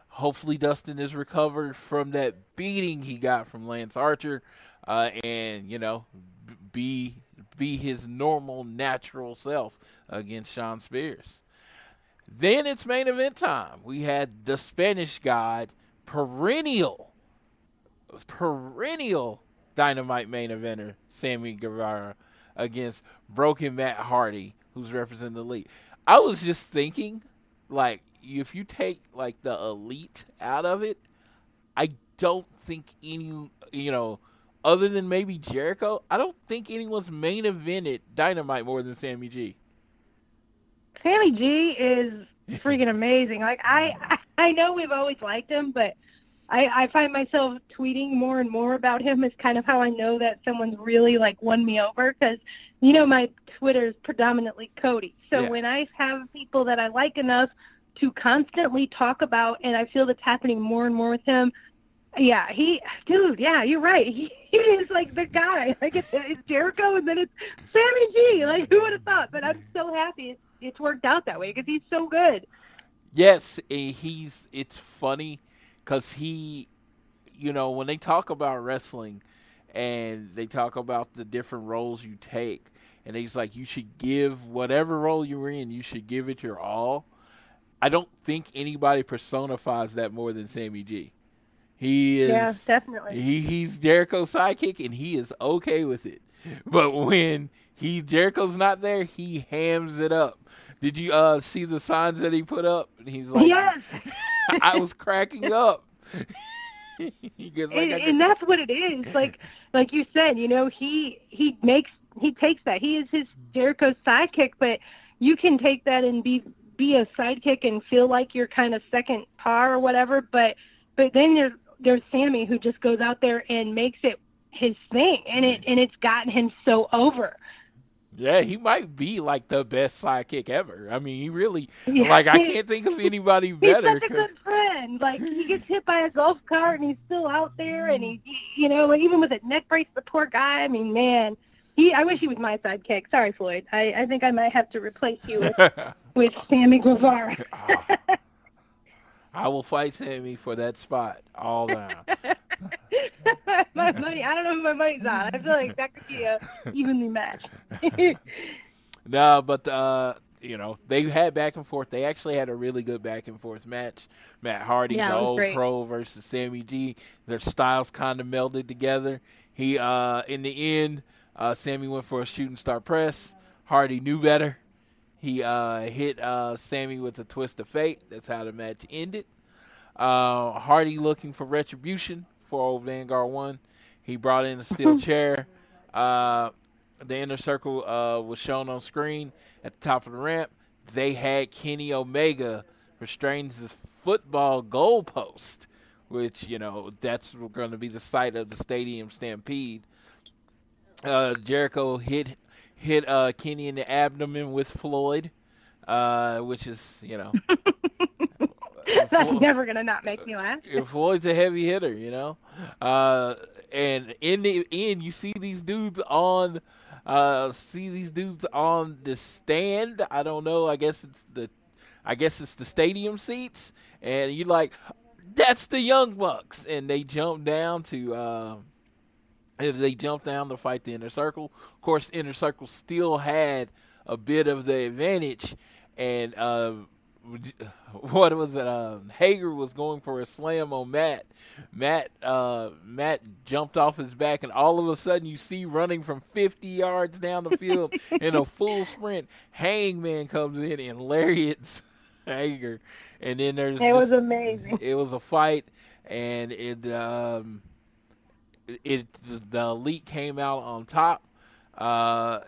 Hopefully, Dustin is recovered from that beating he got from Lance Archer, uh, and you know, b- be be his normal, natural self against Shawn Spears. Then it's main event time. We had the Spanish God, perennial, perennial Dynamite main eventer, Sammy Guevara, against Broken Matt Hardy, who's representing the elite. I was just thinking, like, if you take like the elite out of it, I don't think any, you know, other than maybe Jericho, I don't think anyone's main evented Dynamite more than Sammy G. Sammy G is freaking amazing. Like I, I know we've always liked him, but I, I find myself tweeting more and more about him. Is kind of how I know that someone's really like won me over because you know my Twitter is predominantly Cody. So Yeah. when I have people that I like enough to constantly talk about, and I feel that's happening more and more with him. Yeah, he, dude. Yeah, you're right. He, he is like the guy. Like it's, it's Jericho, and then it's Sammy G. Like who would have thought? But I'm so happy it's, it's worked out that way because he's so good. Yes, eh, he's. It's funny because he, you know, when they talk about wrestling, and they talk about the different roles you take, and he's like, you should give whatever role you're in, you should give it your all. I don't think anybody personifies that more than Sammy G. He is. Yeah, definitely. He he's Jericho's sidekick, and he is okay with it. But when he Jericho's not there, he hams it up. Did you uh see the signs that he put up? And he's like, yes, I was cracking up. like, and, and that's what it is. Like, like you said, you know, he he makes he takes that. He is his Jericho's sidekick, but you can take that and be be a sidekick and feel like you're kind of second par or whatever. But but then there's there's Sammy who just goes out there and makes it his thing, and it and it's gotten him so over. yeah, he might be like the best sidekick ever. I mean, he really Yeah. like I can't think of anybody better. He's such a good friend. Like he gets hit by a golf cart and he's still out there, and he, you know, even with a neck brace, the poor guy. I mean, man, he. I wish he was my sidekick. Sorry, Floyd. I, I think I might have to replace you with, with Sammy Guevara. Ah. I will fight Sammy for that spot all down. my money. I don't know who my money's on. I feel like that could be a evenly matched. No, but uh, you know they had back and forth. They actually had a really good back and forth match. Matt Hardy, Yeah, the old great. pro, versus Sammy G. Their styles kind of melded together. He, uh, in the end, uh, Sammy went for a shooting star press. Hardy knew better. He uh, hit uh, Sammy with a twist of fate. That's how the match ended. Uh, Hardy looking for retribution for old Vanguard One. He brought in a steel chair. Uh, the inner circle uh, was shown on screen at the top of the ramp. They had Kenny Omega restrain the football goalpost, which you know that's going to be the site of the stadium stampede. Uh, Jericho hit hit uh, Kenny in the abdomen with Floyd, uh, which is you know. That's never gonna not make me laugh. Floyd's a heavy hitter, you know. Uh, and in the end, you see these dudes on, uh, see these dudes on the stand. I don't know. I guess it's the, I guess it's the stadium seats, and you're like, that's the Young Bucks, and they jump down to. Uh, they jump down to fight the inner circle. Of course, inner circle still had a bit of the advantage, and uh, what was it? Um, Hager was going for a slam on Matt. Matt, uh, Matt jumped off his back, and all of a sudden, you see running from 50 yards down the field in a full sprint. Hangman comes in and lariats Hager, and then there's It was just- amazing. it was a fight, and it um, it the elite came out on top, uh,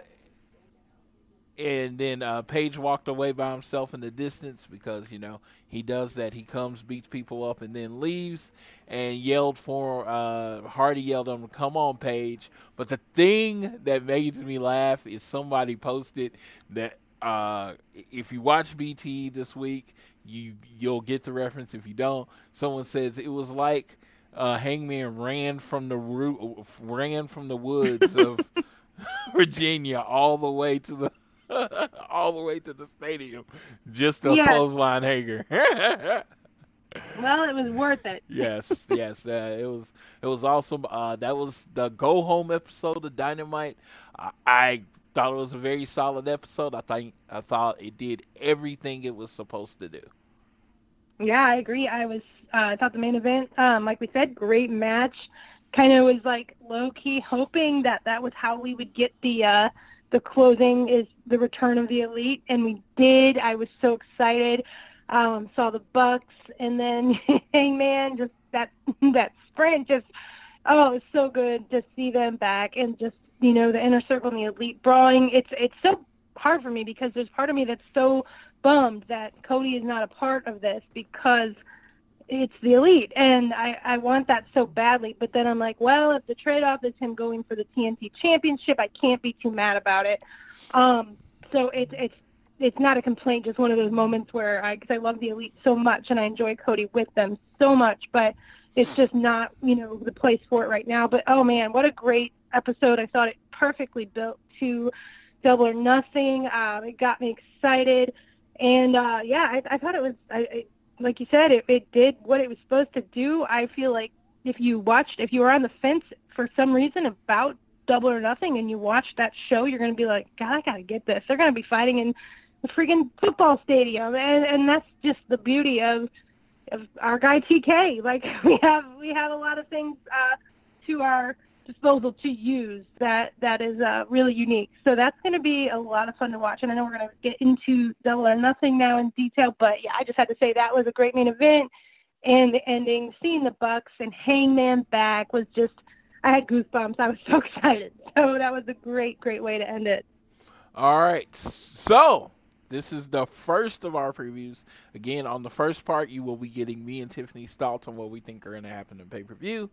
and then uh, Page walked away by himself in the distance because you know he does that. He comes, beats people up, and then leaves. And yelled for uh, Hardy yelled at him, "Come on, Page!" But the thing that made me laugh is somebody posted that uh, if you watch BT this week, you you'll get the reference. If you don't, someone says it was like uh, Hangman ran from the roo- ran from the woods of Virginia all the way to the all the way to the stadium just to Yes. clothesline Hager. Well, it was worth it. yes, yes, uh, it was it was awesome. Uh, that was the go home episode of Dynamite. I, I thought it was a very solid episode. I think I thought it did everything it was supposed to do. Yeah, I agree. I was uh, thought the main event, um, like we said, great match. Kind of was like low key hoping that that was how we would get the uh, the closing is the return of the elite, and we did. I was so excited. Um, saw the Bucks, and then Hangman just that that sprint just oh, it was so good to see them back, and just you know the inner circle and the elite brawling. It's it's so hard for me because there's part of me that's so bummed that Cody is not a part of this because it's the elite and I, I want that so badly. But then I'm like well if the trade-off is him going for the TNT championship I can't be too mad about it. Um so it's it's it's not a complaint just one of those moments where I because I love the elite so much and I enjoy Cody with them so much but it's just not you know the place for it right now. But oh man what a great episode. I thought it perfectly built to double or nothing. Um, it got me excited. And uh, yeah, I, I thought it was, I, I, like you said, it, it did what it was supposed to do. I feel like if you watched, if you were on the fence for some reason about Double or Nothing and you watched that show, you're going to be like, God, I got to get this. They're going to be fighting in the freaking football stadium, and and that's just the beauty of of our guy TK. Like we have we have a lot of things uh, to our disposal to use that that is uh, really unique. So that's going to be a lot of fun to watch. And I know we're going to get into Double or Nothing now in detail, but yeah, I just had to say that was a great main event. And the ending, seeing the Bucks and Hangman back was just, I had goosebumps. I was so excited. So that was a great, great way to end it. All right. So, this is the first of our previews. Again, on the first part, you will be getting me and Tiffany's thoughts on what we think are going to happen in pay per view.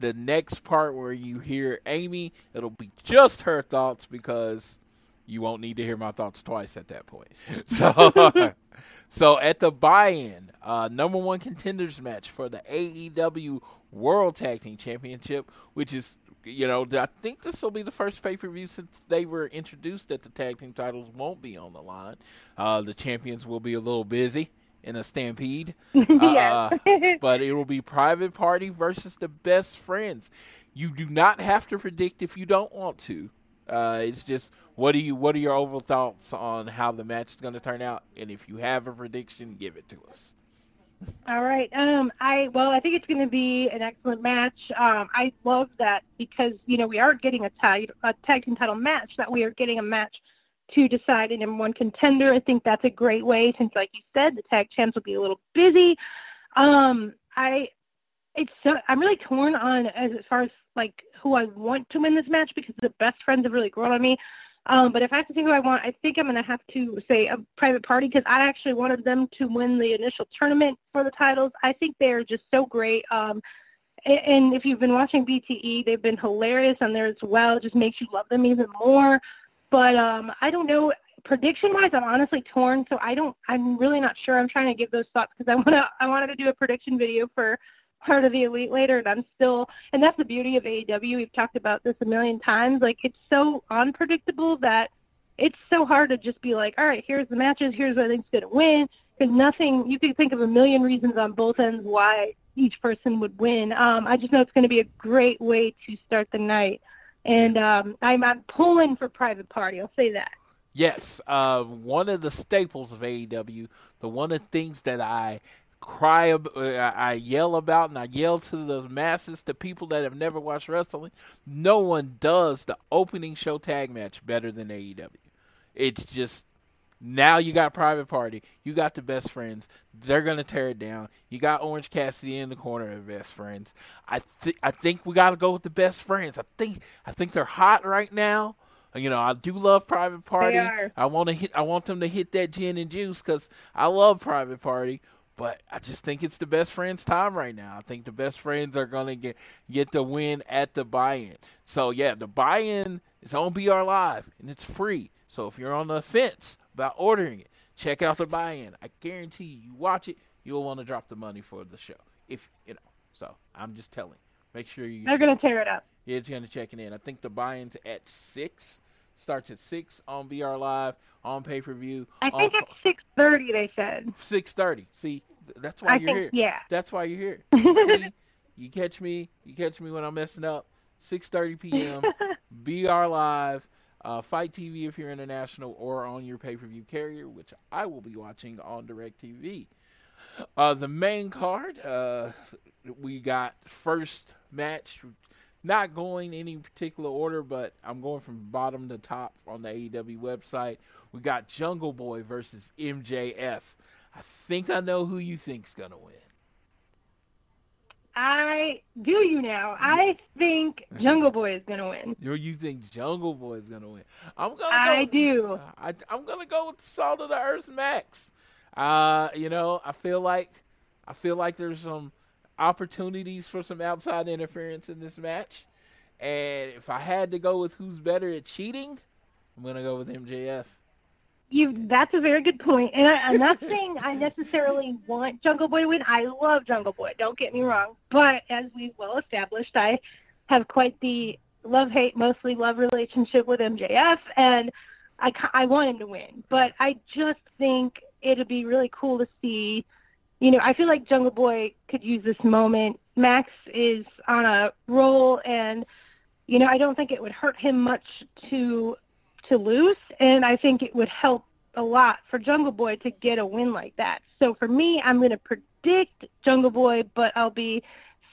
The next part, where you hear Amy, it'll be just her thoughts because you won't need to hear my thoughts twice at that point. So, so at the buy-in, uh, number one contenders match for the AEW World Tag Team Championship, which is you know, I think this will be the first pay per view since they were introduced that the tag team titles won't be on the line. Uh, the champions will be a little busy in a stampede. Yes. Uh, but it will be Private Party versus the Best Friends. You do not have to predict if you don't want to. Uh, it's just what do you what are your overall thoughts on how the match is going to turn out, and if you have a prediction, give it to us. All right. Um, I well, I think it's going to be an excellent match. Um, I love that because you know we are getting a tag a tag team title match. That we are getting a match to decide an number one contender. I think that's a great way since, like you said, the tag champs will be a little busy. Um, I it's so I'm really torn on as, as far as like who I want to win this match because the best friends have really grown on me. Um, but if I have to think who I want, I think I'm going to have to say a private party because I actually wanted them to win the initial tournament for the titles. I think they are just so great. Um, and if you've been watching BTE, they've been hilarious on there as well. It just makes you love them even more. But um, I don't know. Prediction-wise, I'm honestly torn, so I don't. I'm really not sure. I'm trying to give those thoughts because I want to. I wanted to do a prediction video for part of the elite later and I'm still and that's the beauty of AEW. We've talked about this a million times. Like it's so unpredictable that it's so hard to just be like, all right, here's the matches, here's what I think's gonna win. Because nothing you could think of a million reasons on both ends why each person would win. Um, I just know it's gonna be a great way to start the night. And um, I'm I'm pulling for private party, I'll say that. Yes, uh, one of the staples of AEW, the one of the things that I cry, uh, I yell about, and I yell to the masses, to people that have never watched wrestling. No one does the opening show tag match better than AEW. It's just Now you got Private Party. You got the best friends. They're gonna tear it down. You got Orange Cassidy in the corner of best friends. I think I think we got to go with the best friends. I think I think they're hot right now. You know, I do love Private Party. I want to hit. I want them to hit that gin and juice because I love Private Party. But I just think it's the best friends' time right now. I think the best friends are gonna get get the win at the buy-in. So yeah, the buy-in is on BR Live and it's free. So if you're on the fence about ordering it, check out the buy-in. I guarantee you, you watch it, you'll want to drop the money for the show. If you know. So I'm just telling. Make sure you They're gonna tear it up. yeah, it's gonna check it in. I think the buy-ins at six starts at six on BR Live on pay-per-view. I think it's six thirty. They said. six thirty. See, that's why I you're think here. yeah. That's why you're here. See, you catch me. You catch me when I'm messing up. Six thirty p.m. BR Live. Uh, FITE TV if you're international or on your pay-per-view carrier, which I will be watching on DirecTV. Uh, the main card, uh, we got first match, not going any particular order, but I'm going from bottom to top on the AEW website. We got Jungle Boy versus MJF. I think I know who you think's gonna win. I do you now. I think Jungle Boy is gonna win. You you think Jungle Boy is gonna win? I'm gonna. I do. I, I'm gonna go with Salt of the Earth Max. Uh, you know, I feel like I feel like there's some opportunities for some outside interference in this match, and if I had to go with who's better at cheating, I'm gonna go with MJF. You. That's a very good point. And I, I'm not saying I necessarily want Jungle Boy to win. I love Jungle Boy. Don't get me wrong. But as we've well established, I have quite the love-hate, mostly love relationship with MJF, and I I want him to win. But I just think it'd be really cool to see. You know, I feel like Jungle Boy could use this moment. Max is on a roll, and you know, I don't think it would hurt him much to to lose, and I think it would help a lot for Jungle Boy to get a win like that. So for me, I'm going to predict Jungle Boy, but I'll be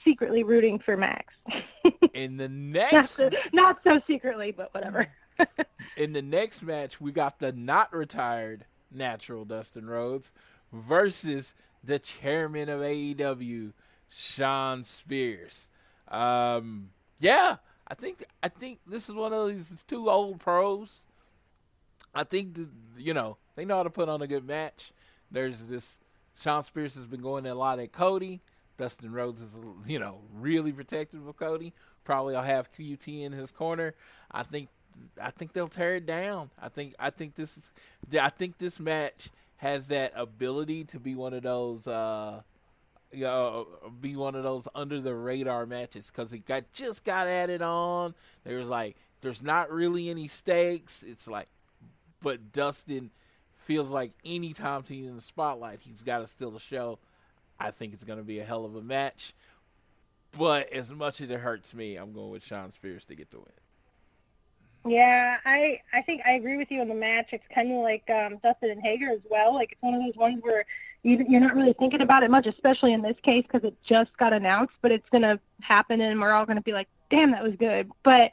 secretly rooting for Max. In the not, next so, not so secretly, but whatever. in the next match, we got the not retired natural Dustin Rhodes versus the chairman of AEW, Shawn Spears. Um, yeah, I think I think this is one of these two old pros. I think the, you know they know how to put on a good match. There's this Shawn Spears has been going a lot at Cody. Dustin Rhodes is you know really protective of Cody. Probably I'll have QT in his corner. I think I think they'll tear it down. I think I think this is I think this match has that ability to be one of those uh you know, be one of those under the radar matches because it got just got added on. There's like there's not really any stakes. It's like, but Dustin feels like anytime he's in the spotlight, he's got to steal the show. I think it's going to be a hell of a match. But as much as it hurts me, I'm going with Shawn Spears to get the win. Yeah, I I think I agree with you on the match. It's kind of like um, Dustin and Hager as well. Like it's one of those ones where you, you're not really thinking about it much, especially in this case because it just got announced. But it's gonna happen, and we're all gonna be like, "Damn, that was good." But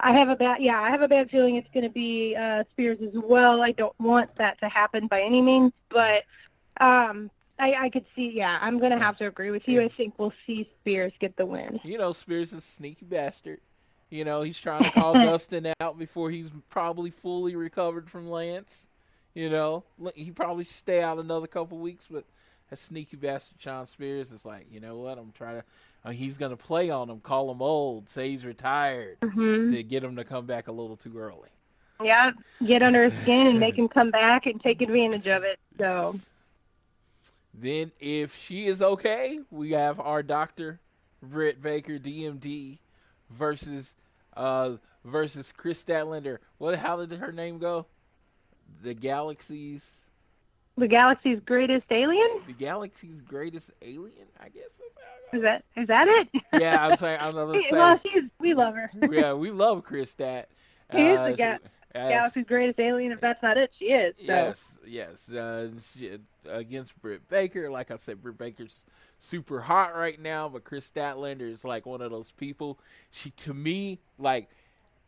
I have a bad yeah, I have a bad feeling it's gonna be uh, Spears as well. I don't want that to happen by any means, but um, I, I could see. Yeah, I'm gonna have to agree with you. I think we'll see Spears get the win. You know, Spears is a sneaky bastard. You know, he's trying to call Dustin out before he's probably fully recovered from Lance. You know, he probably should stay out another couple weeks, but that sneaky bastard Shawn Spears is like, you know what? I'm trying to. Uh, he's gonna play on him, call him old, say he's retired Mm-hmm. to get him to come back a little too early. Yeah, get under his skin and make him come back and take advantage of it. So Then, if she is okay, we have our doctor, Britt Baker, DMD, versus uh versus Kris Statlander. What? How did her name go? The Galaxy's the galaxy's greatest alien the Galaxy's greatest alien. I guess. That's is that is that it? Yeah, I'm saying. I'm gonna well, she's, we love her. yeah, we love Kris Stat. Is Uh, the ga- she- Galaxy's greatest alien. If that's not it, she is. So. Yes, yes. Uh, she, against Britt Baker, like I said, Britt Baker's super hot right now, but Kris Statlander is like one of those people. She, to me, like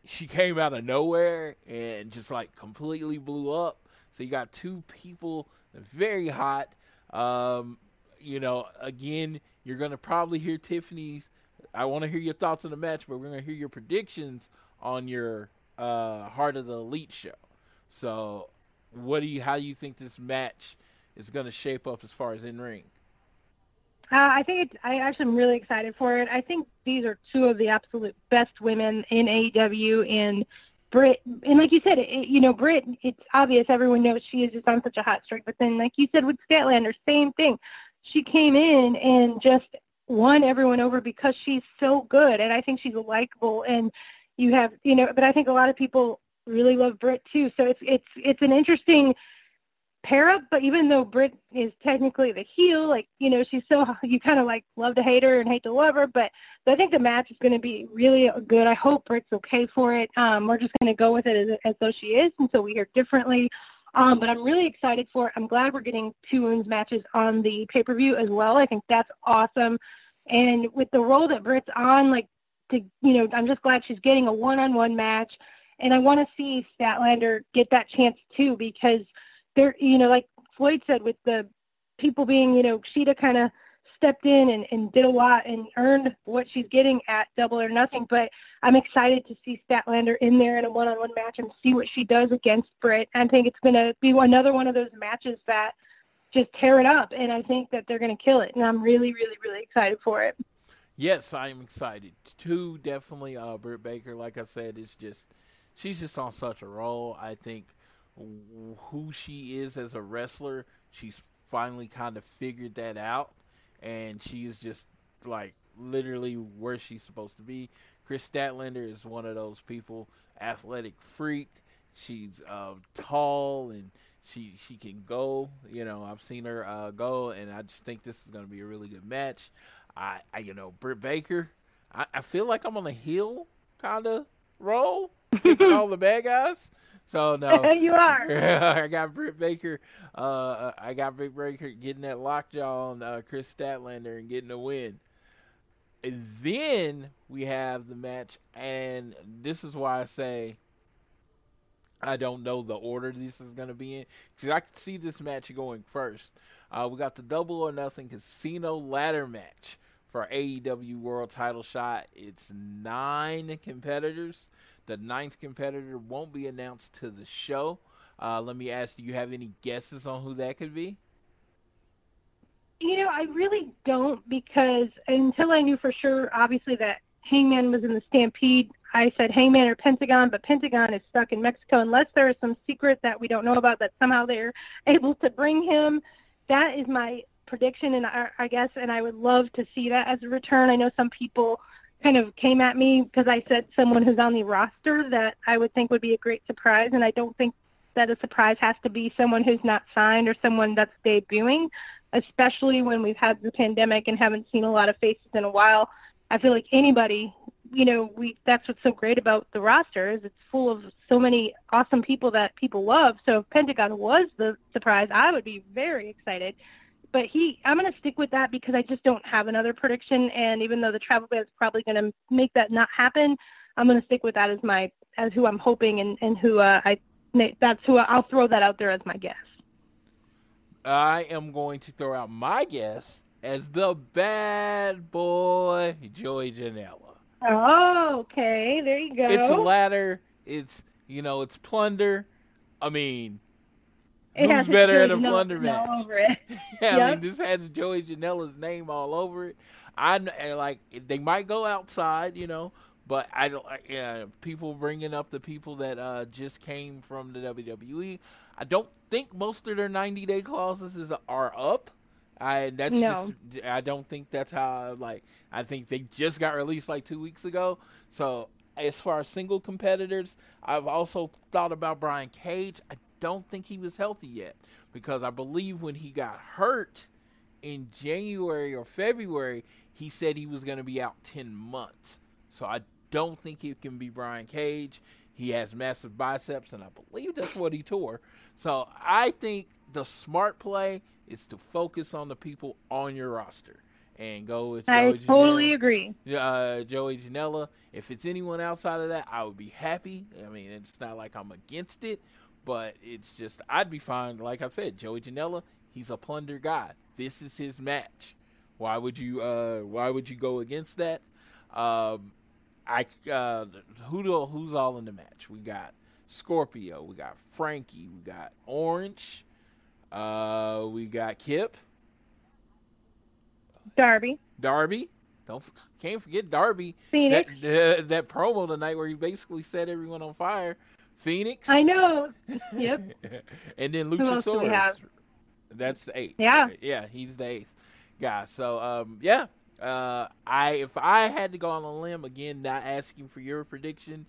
she came out of nowhere and just like completely blew up. So you got two people very hot. Um, you know, again, you're going to probably hear Tiffany's. I want to hear your thoughts on the match, but we're going to hear your predictions on your uh, Heart of the Elite show. So, what do you? How do you think this match is going to shape up as far as in ring? Uh, I think it's, I actually am really excited for it. I think these are two of the absolute best women in AEW and Britt. And like you said, it, you know, Britt, it's obvious. Everyone knows she is just on such a hot streak. But then, like you said with Statlander, same thing. She came in and just won everyone over because she's so good. And I think she's likable. And you have, you know, but I think a lot of people really love Britt too. So it's, it's, it's an interesting pair up, but even though Britt is technically the heel, like, you know, she's so, you kind of like love to hate her and hate to love her, but I think the match is going to be really good. I hope Britt's okay for it. Um, we're just going to go with it as, as though she is until we hear differently. Um, but I'm really excited for it. I'm glad we're getting two women's matches on the pay-per-view as well. I think that's awesome. And with the role that Britt's on, like, to, you know, I'm just glad she's getting a one-on-one match. And I want to see Statlander get that chance too because – there, you know, like Floyd said, with the people being, you know, Shida kind of stepped in and, and did a lot and earned what she's getting at Double or Nothing. But I'm excited to see Statlander in there in a one-on-one match and see what she does against Britt. I think it's going to be another one of those matches that just tear it up, and I think that they're going to kill it. And I'm really, really, really excited for it. Yes, I'm excited too. Definitely, uh, Britt Baker. Like I said, it's just she's just on such a roll. I think who she is as a wrestler. She's finally kind of figured that out, and she is just like literally where she's supposed to be. Kris Statlander is one of those people, athletic freak. She's uh, tall and she she can go. You know, I've seen her uh, go, and I just think this is going to be a really good match. I, I you know, Britt Baker. I, I feel like I'm on a heel kind of roll, picking all the bad guys. So no, you are. I got Britt Baker. Uh, I got Britt Baker getting that lockjaw on uh, Kris Statlander and getting a win. And then we have the match, and this is why I say I don't know the order this is going to be in because I could see this match going first. Uh, we got the Double or Nothing Casino Ladder match for AEW World Title shot. It's nine competitors. The ninth competitor won't be announced to the show. Uh, let me ask, do you have any guesses on who that could be? You know, I really don't because until I knew for sure, obviously, that Hangman was in the Stampede, I said Hangman or Pentagon, but Pentagon is stuck in Mexico unless there is some secret that we don't know about that somehow they're able to bring him. That is my prediction, and I, I guess, and I would love to see that as a return. I know some people kind of came at me because I said someone who's on the roster that I would think would be a great surprise, and I don't think that a surprise has to be someone who's not signed or someone that's debuting, especially when we've had the pandemic and haven't seen a lot of faces in a while. I feel like anybody, you know, we that's what's so great about the roster is it's full of so many awesome people that people love. So if Pentagon was the surprise, I would be very excited but he, I'm going to stick with that because I just don't have another prediction. And even though the travel ban is probably going to make that not happen, I'm going to stick with that as my as who I'm hoping and and who uh, I that's who I'll throw that out there as my guess. I am going to throw out my guess as the bad boy Joey Janela. Oh, okay. There you go. It's a ladder. It's you know, it's plunder. I mean, It Who's better in a plunder match? Over it. Yeah, I mean, this has Joey Janela's name all over it. I kn- like they might go outside, you know, but I don't. uh, Yeah, people bringing up the people that uh, just came from the WWE. I don't think most of their ninety day clauses is, are up. I that's No. just. I don't think that's how. Like I think they just got released like two weeks ago. So as far as single competitors, I've also thought about Brian Cage. I don't think he was healthy yet because I believe when he got hurt in January or February, he said he was going to be out 10 months. So I don't think it can be Brian Cage. He has massive biceps, and I believe that's what he tore. So I think the smart play is to focus on the people on your roster and go with I Joey totally Janela agree. uh, Joey Janela. If it's anyone outside of that, I would be happy. I mean, it's not like I'm against it, But it's just I'd be fine. Like I said, Joey Janela, he's a plunder guy. This is his match. Why would you? Uh, why would you go against that? Um, I uh, who do, who's all in the match? We got Scorpio, we got Frankie, we got Orange, uh, we got Kip, Darby. Darby. Don't can't forget Darby. Fenix. That, uh, that promo tonight where he basically set everyone on fire. Fenix. I know. Yep. and then Luchasaurus. That's the eighth. Yeah. Yeah, he's the eighth guy. So um, yeah. Uh, I if I had to go on a limb again, not asking for your prediction,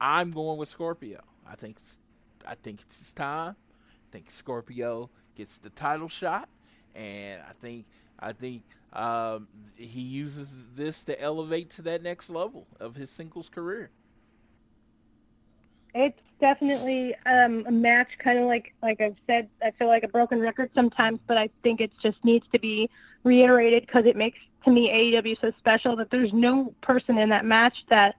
I'm going with Scorpio. I think it's, I think it's his time. I think Scorpio gets the title shot, and I think I think um, he uses this to elevate to that next level of his singles career. It's definitely um, a match, kind of like like I've said. I feel like a broken record sometimes, but I think it just needs to be reiterated because it makes to me AEW so special that there's no person in that match that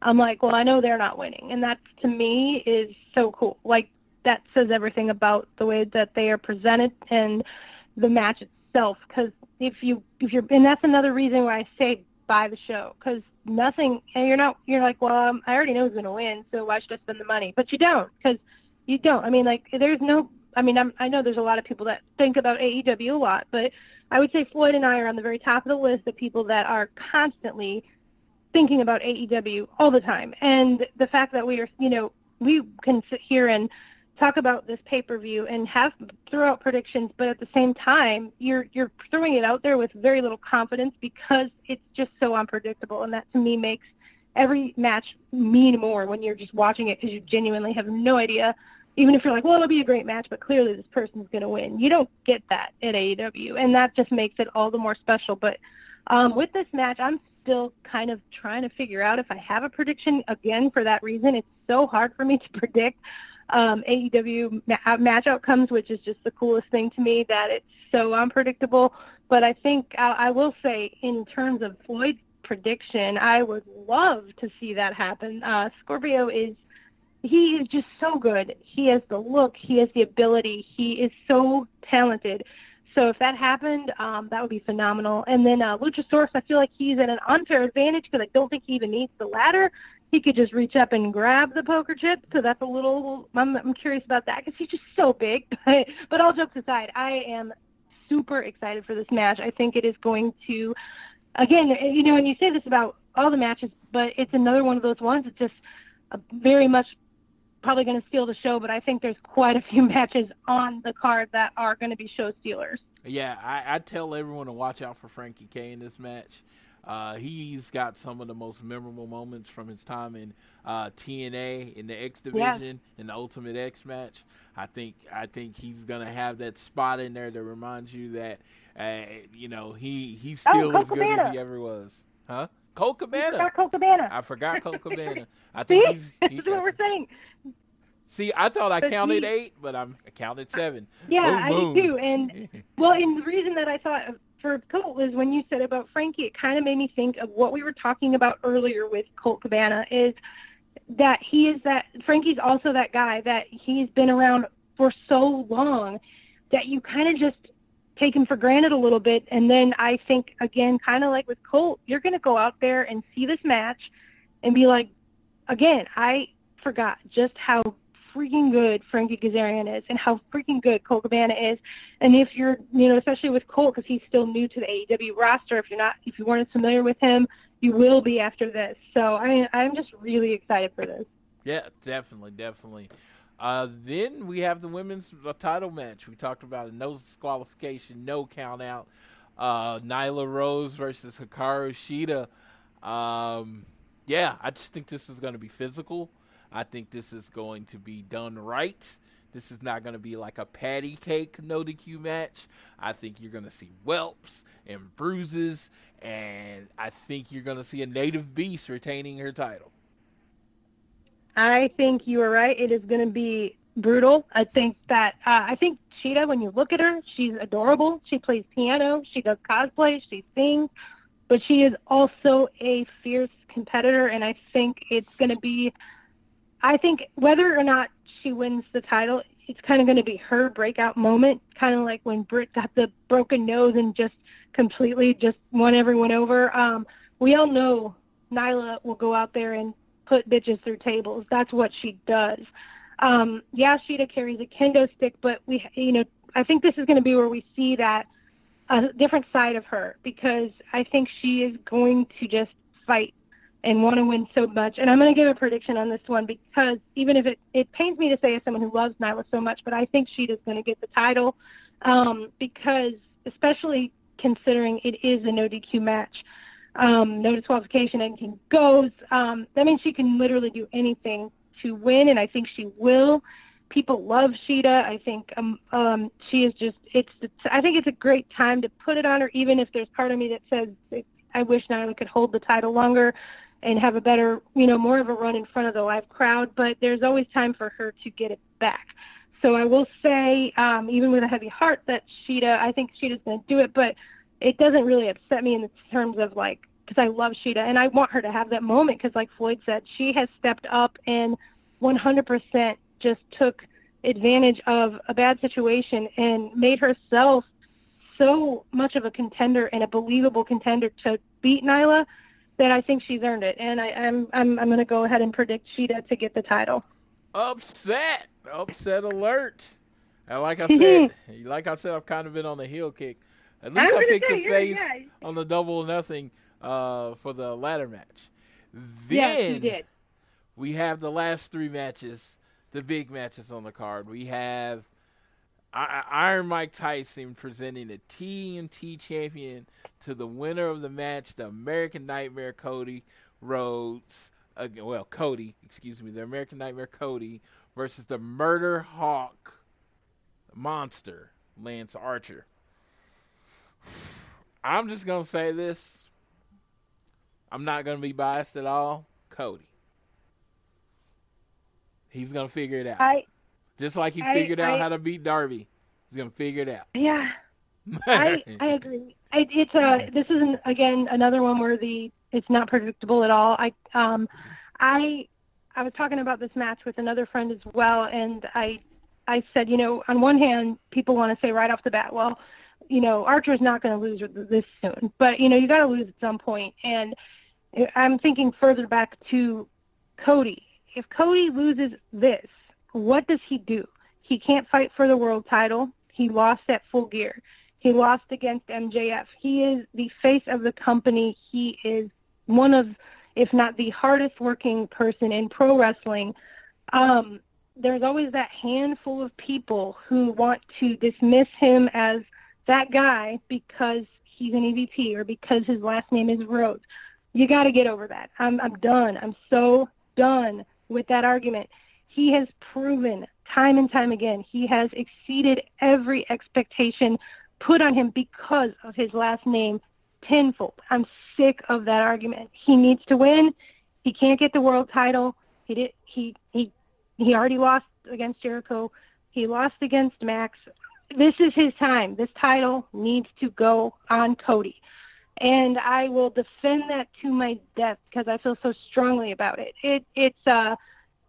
I'm like, well, I know they're not winning, and that to me is so cool. Like that says everything about the way that they are presented and the match itself. Because if you if you're and that's another reason why I say buy the show because nothing and you're not you're like well um, I already know who's going to win so why should I spend the money? But you don't because you don't. I mean like there's no I mean I'm, I know there's a lot of people that think about AEW a lot but I would say Floyd and I are on the very top of the list of people that are constantly thinking about AEW all the time. And the fact that we are you know we can sit here and talk about this pay-per-view and have throw out predictions, but at the same time, you're you're throwing it out there with very little confidence because it's just so unpredictable, and that to me makes every match mean more when you're just watching it because you genuinely have no idea. Even if you're like, well, it'll be a great match, but clearly this person's going to win. You don't get that at AEW, and that just makes it all the more special. But um, with this match, I'm still kind of trying to figure out if I have a prediction. Again, for that reason, it's so hard for me to predict um, AEW ma- uh, match outcomes, which is just the coolest thing to me that it's so unpredictable. But I think I, I will say, in terms of Floyd's prediction, I would love to see that happen. Uh, Scorpio is he is just so good. He has the look, he has the ability, he is so talented. So if that happened, um, that would be phenomenal. And then uh, Luchasaurus, I feel like he's at an unfair advantage because I don't think he even needs the ladder he could just reach up and grab the poker chip. So that's a little. I'm, I'm curious about that because he's just so big. But, but all jokes aside, I am super excited for this match. I think it is going to, again, you know, and you say this about all the matches, but it's another one of those ones that's just uh, very much probably going to steal the show. But I think there's quite a few matches on the card that are going to be show stealers. Yeah, I, I tell everyone to watch out for Frankie K in this match. Uh, he's got some of the most memorable moments from his time in uh, TNA in the X division in the Ultimate X match. I think I think he's gonna have that spot in there that reminds you that uh, you know he he's still Oh, as good as he ever was. Huh? Colt Cabana. forgot Colt Cabana. I forgot Colt Cabana. I think See, he's. that's what we're saying. see, I thought I But counted he- eight, but I'm I counted seven. Yeah, Boom, I do. And well, and the reason that I thought for Colt was when you said about Frankie, it kind of made me think of what we were talking about earlier with Colt Cabana is that he is that Frankie's also that guy that he's been around for so long that you kind of just take him for granted a little bit. And then I think again, kind of like with Colt, you're going to go out there and see this match and be like, again, I forgot just how freaking good Frankie Kazarian is and how freaking good Colt Cabana is. And if you're, you know, especially with Colt because he's still new to the AEW roster, if you're not, if you weren't familiar with him, you will be after this. So I, I'm just really excited for this. Yeah, definitely, definitely. Uh, then we have the women's uh, title match. We talked about it. No disqualification, no count out. Uh, Nyla Rose versus Hikaru Shida. Um, yeah, I just think this is going to be physical. I think this is going to be done right. This is not going to be like a patty cake no DQ match. I think you're going to see whelps and bruises, and I think you're going to see a native beast retaining her title. I think you are right. It is going to be brutal. I think that uh, I think Shida. When you look at her, she's adorable. She plays piano. She does cosplay. She sings, but she is also a fierce competitor. And I think it's going to be. I think whether or not she wins the title, it's kind of going to be her breakout moment, kind of like when Britt got the broken nose and just completely just won everyone over. Um, we all know Nyla will go out there and put bitches through tables. That's what she does. Um, yeah, Shida carries a kendo stick, but we, you know, I think this is going to be where we see that a different side of her because I think she is going to just fight and want to win so much. And I'm going to give a prediction on this one because even if it, it pains me to say as someone who loves Nyla so much, but I think Shida's going to get the title um, because especially considering it is a no DQ match, um, no disqualification, anything goes. Um, that means she can literally do anything to win, and I think she will. People love Shida. I think um, um, she is just. It's, it's. I think it's a great time to put it on her, even if there's part of me that says I wish Nyla could hold the title longer and have a better, you know, more of a run in front of the live crowd. But there's always time for her to get it back. So I will say, um, even with a heavy heart, that Shida. I think Shida's going to do it, but it doesn't really upset me in the terms of like because I love Shida and I want her to have that moment because like Floyd said, she has stepped up and 100% just took advantage of a bad situation and made herself so much of a contender and a believable contender to beat Nyla that I think she's earned it. And I, am I'm I'm going to go ahead and predict Shida to get the title. Upset, upset alert. And like I said, like I said, I've kind of been on the heel kick. At least I'm I picked say, the face yeah. on the double or nothing uh, for the ladder match. Then yes, we have the last three matches, the big matches on the card. We have I- I- Iron Mike Tyson presenting the TNT champion to the winner of the match, the American Nightmare Cody Rhodes. Uh, well, Cody, excuse me, the American Nightmare Cody versus the Murder Hawk monster, Lance Archer. I'm just to say this. I'm not to be biased at all. Cody. He's to figure it out. I Just like he I- figured out I- how to beat Darby. He's going to figure it out. yeah. I I agree. I, it's a this is an, again another one where the it's not predictable at all. I um I I was talking about this match with another friend as well, and I I said you know on one hand people want to say right off the bat, well you know Archer's not going to lose this soon, but you know you got to lose at some point, and I'm thinking further back to Cody. If Cody loses this, what does he do? He can't fight for the world title. He lost at Full Gear. He lost against MJF. He is the face of the company. He is one of, if not the hardest working person in pro wrestling. Um, there's always that handful of people who want to dismiss him as that guy because he's an EVP or because his last name is Rhodes. You got to get over that. I'm, I'm done. I'm so done with that argument. He has proven time and time again he has exceeded every expectation put on him because of his last name tenfold. I'm sick of that argument. He needs to win. He can't get the world title. He did he he he already lost against Jericho. He lost against Max. This is his time. This title needs to go on Cody. And I will defend that to my death because I feel so strongly about it. It it's uh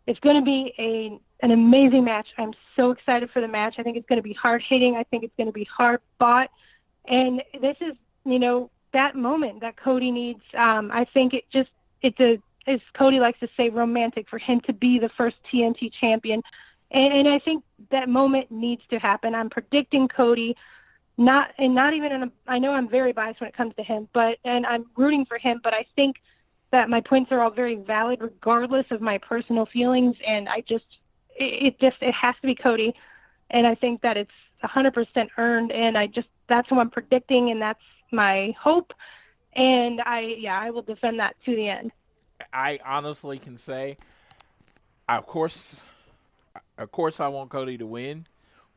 it's going to be a an amazing match. I'm so excited for the match. I think it's going to be hard hitting. I think it's going to be hard fought. And this is, you know, that moment that Cody needs. Um, I think it just, it's a, as Cody likes to say, romantic for him to be the first TNT champion. And, and I think that moment needs to happen. I'm predicting Cody, not, and not even in a, I know I'm very biased when it comes to him, but, and I'm rooting for him, but I think that my points are all very valid regardless of my personal feelings. And I just, it, it just, it has to be Cody. And I think that it's 100% earned. And I just, that's what I'm predicting. And that's my hope. And I, yeah, I will defend that to the end. I honestly can say, of course, of course, I want Cody to win,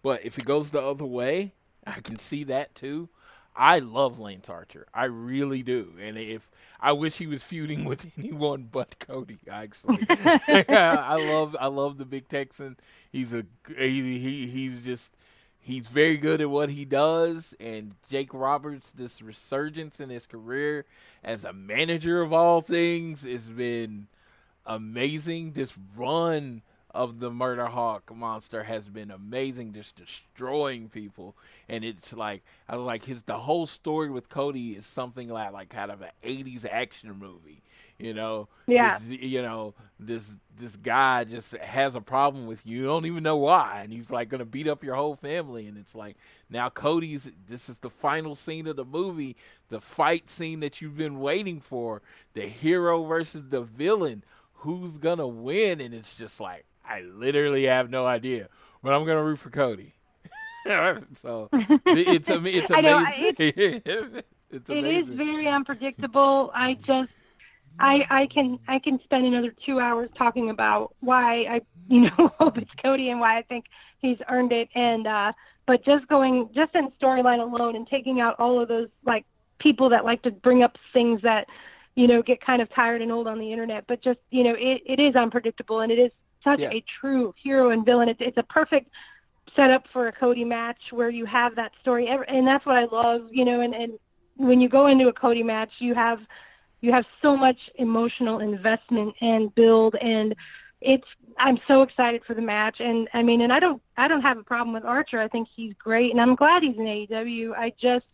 but if it goes the other way, I can see that too. I love Lance Archer, I really do, and if I wish he was feuding with anyone but Cody, actually, I love I love the Big Texan. He's a he, he he's just he's very good at what he does and Jake Roberts this resurgence in his career as a manager of all things has been amazing. This run of the Murder Hawk monster has been amazing, just destroying people. And it's like I was like his the whole story with Cody is something like like kind of an '80s action movie. You know, Yeah. This- you know this this guy just has a problem with you. You don't even know why, and he's like gonna beat up your whole family. And it's like now Cody's. This is the final scene of the movie, the fight scene that you've been waiting for. The hero versus the villain. Who's gonna win? And it's just like I literally have no idea, but I'm gonna root for Cody. so it's am- it's I know, amazing. it's amazing. is very unpredictable. I just, I, I can, I can spend another two hours talking about why I, you know, hope it's Cody and why I think he's earned it. And, uh, but just going, just in storyline alone and taking out all of those like people that like to bring up things that, you know, get kind of tired and old on the internet. But just, you know, it, it is unpredictable and it is such Yeah. a true hero and villain. It's, it's a perfect setup for a Cody match where you have that story, and that's what I love, you know. And, and when you go into a Cody match, you have you have so much emotional investment and build, and it's I'm so excited for the match. And I mean, and I don't I don't have a problem with Archer. I think he's great, and I'm glad he's in AEW. I just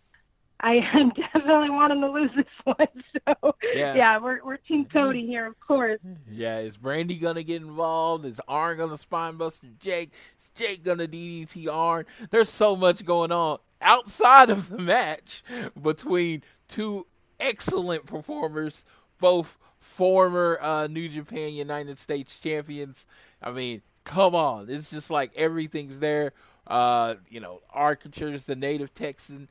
I definitely want him to lose this one. So Yeah. yeah, we're we're Team Cody here, of course. Yeah, is Brandi gonna get involved? Is Arn gonna spine buster Jake? Is Jake gonna DDT Arn? There's so much going on outside of the match between two excellent performers, both former uh, New Japan United States champions. I mean, come on, it's just like everything's there. Uh, you know, Archer's the native Texan.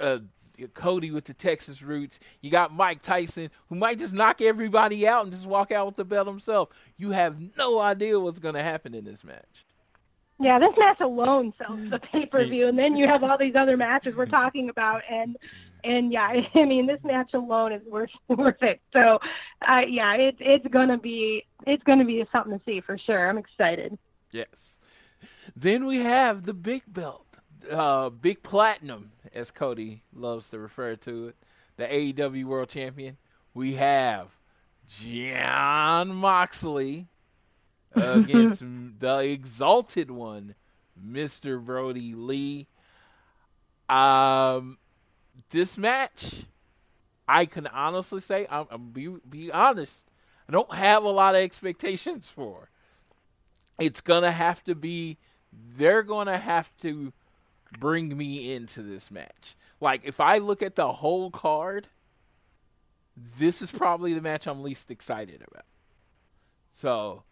Uh, Cody with the Texas roots. You got Mike Tyson, who might just knock everybody out and just walk out with the belt himself. You have no idea what's going to happen in this match. Yeah, this match alone sells the pay per view, and then you have all these other matches we're talking about, and and yeah, I mean this match alone is worth worth it. So, uh, yeah, it's it's gonna be it's gonna be something to see for sure. I'm excited. Yes. Then we have the big belt, uh, big platinum, as Cody loves to refer to it, the AEW World Champion. We have Jon Moxley against the exalted one, Mr. Brodie Lee. Um, this match, I can honestly say, I'm, I'm be be honest, I don't have a lot of expectations for. It's gonna have to be. They're gonna have to bring me into this match. Like if I look at the whole card, this is probably the match I'm least excited about. So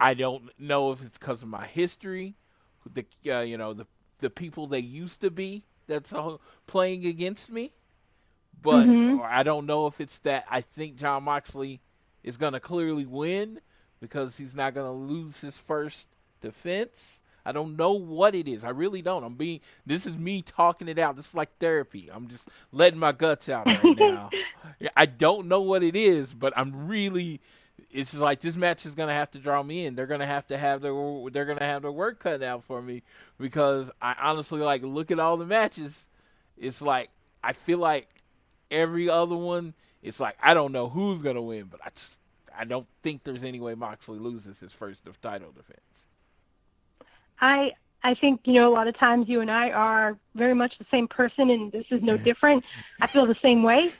I don't know if it's because of my history, the uh, you know the the people they used to be that's all playing against me, but or I don't know if it's that I think Jon Moxley is gonna clearly win because he's not gonna lose his first defense. I don't know what it is. I really don't. I'm being. This is me talking it out. This is like therapy. I'm just letting my guts out right now. I don't know what it is, but I'm really. It's just like this match is gonna have to draw me in. They're gonna have to have their. They're gonna have their work cut out for me because I honestly like look at all the matches. It's like I feel like every other one. It's like I don't know who's gonna win, but I just I don't think there's any way Moxley loses his first title defense. I I think you know a lot of times you and I are very much the same person, and this is no different. I feel the same way.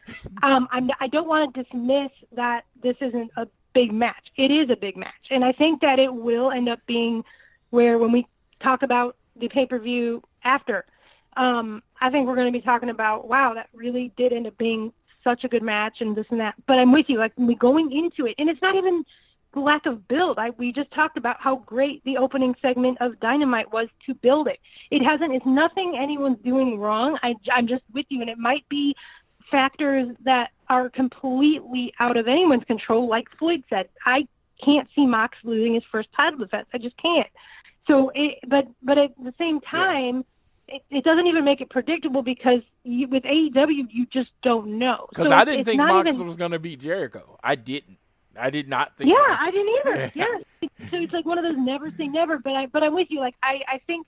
Um, I'm, I don't want to dismiss that this isn't a big match. It is a big match, and I think that it will end up being where when we talk about the pay per view after, um, I think we're going to be talking about wow, that really did end up being such a good match, and this and that. But I'm with you, like we going into it, and it's not even lack of build. I we just talked about how great the opening segment of Dynamite was to build it. It hasn't. It's nothing anyone's doing wrong. I I'm just with you, and it might be factors that are completely out of anyone's control. Like Floyd said, I can't see Mox losing his first title defense. I just can't. So, it, but but at the same time. It, it doesn't even make it predictable because you, with AEW you just don't know. Because So I didn't think Moxley even- was going to beat Jericho. I didn't. I did not think. Yeah, I didn't either. Yeah. So it's like one of those never say never, but I but I'm with you. Like I, I think,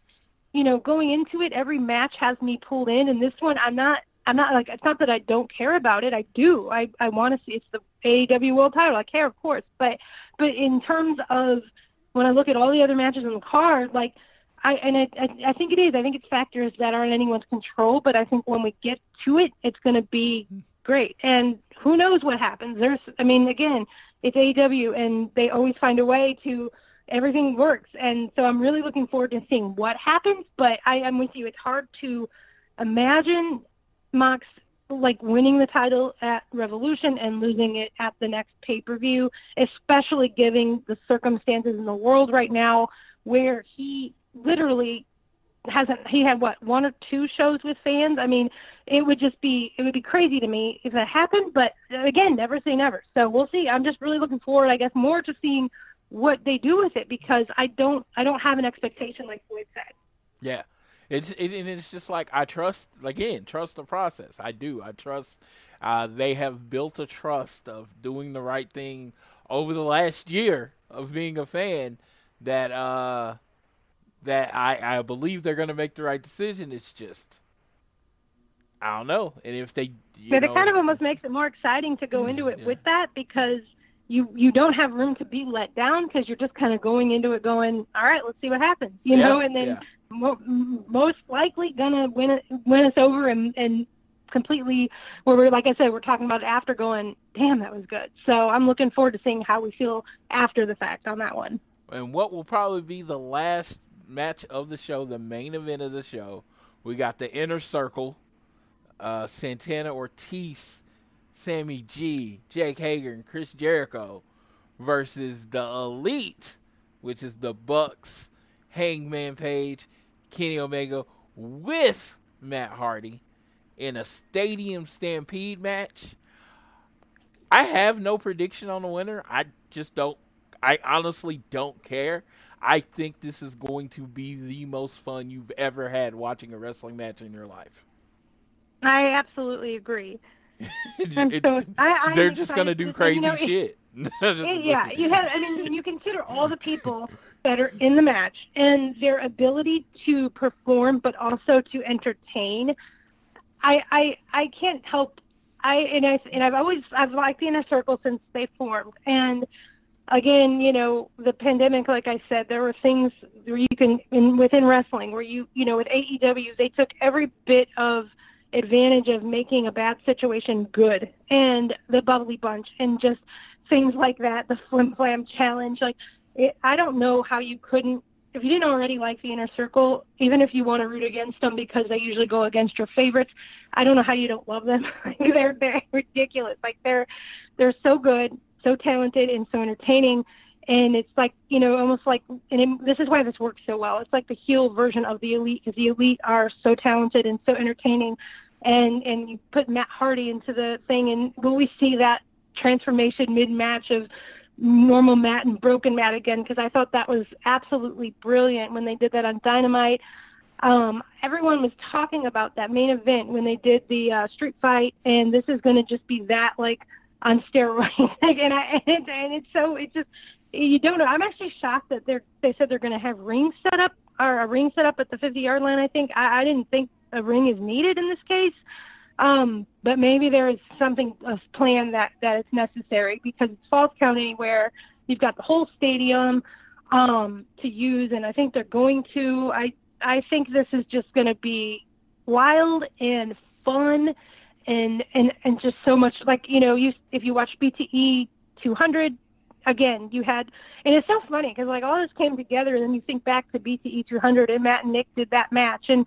you know, going into it, every match has me pulled in and this one I'm not I'm not like it's not that I don't care about it. I do. I I want to see it's the AEW World Title. I care, of course, but but in terms of when I look at all the other matches on the card, like I and I I, I think it is. I think it's factors that aren't anyone's control. But I think when we get to it, it's going to be mm-hmm. great. And who knows what happens? There's, I mean, again, it's AEW, and they always find a way to everything works. And so I'm really looking forward to seeing what happens. But I am with you. It's hard to imagine Mox like winning the title at Revolution and losing it at the next pay-per-view, especially given the circumstances in the world right now where he literally hasn't he had what one or two shows with fans i mean it would just be it would be crazy to me if that happened but again never say never so we'll see i'm just really looking forward i guess more to seeing what they do with it because i don't i don't have an expectation like floyd said Yeah, it's it, and it's just like I trust again, trust the process. I do. I trust. Uh, they have built a trust of doing the right thing over the last year of being a fan. That uh, that I I believe they're going to make the right decision. It's just I don't know, and if they, you but know, it kind of almost makes it more exciting to go into it Yeah. with that because you you don't have room to be let down because you're just kind of going into it going all right let's see what happens you Yeah, know and then yeah. mo- most likely gonna win it, win us over and and completely where we're like I said we're talking about it after going damn that was good so I'm looking forward to seeing how we feel after the fact on that one and what will probably be the last match of the show, the main event of the show. We got the inner circle, uh, Santana Ortiz, Sammy G, Jake Hager, and Chris Jericho versus the Elite, which is the Bucks, Hangman Page, Kenny Omega with Matt Hardy in a stadium stampede match. I have no prediction on the winner. I just don't. I honestly don't care. I think this is going to be the most fun you've ever had watching a wrestling match in your life. I absolutely agree It- so, I, they're just gonna do crazy you know, shit. It- yeah, you have. I mean, you consider all the people that are in the match and their ability to perform, but also to entertain. I I I can't help. I and I and I've always I've liked the inner circle since they formed. And again, you know, the pandemic, like I said, there were things where you can in within wrestling where you you know with AEW they took every bit of advantage of making a bad situation good and the bubbly bunch and just things like that, the flim flam challenge. Like, it, I don't know how you couldn't, if you didn't already like the inner circle, even if you want to root against them because they usually go against your favorites, I don't know how you don't love them. they're they're ridiculous. Like they're they're so good, so talented, and so entertaining. And it's like you know, almost like, and it, this is why this works so well. It's like the heel version of the elite because the elite are so talented and so entertaining. And and you put Matt Hardy into the thing, and will we see that transformation mid-match of normal Matt and broken Matt again because I thought that was absolutely brilliant when they did that on Dynamite. Um, everyone was talking about that main event when they did the uh, street fight, and this is going to just be that like on steroids. and I and, and it's so it just you don't know. I'm actually shocked that they're they said they're going to have rings set up or a ring set up at the 50 yard line. I think I, I didn't think a ring is needed in this case. Um, but maybe there is something a plan that that is necessary because it's false count anywhere. You've got the whole stadium um, to use, and I think they're going to. I I think this is just going to be wild and fun, and and and just so much like you know you if you watch BTE 200 again you had and it's so funny because like all this came together and then you think back to BTE 200 and Matt and Nick did that match and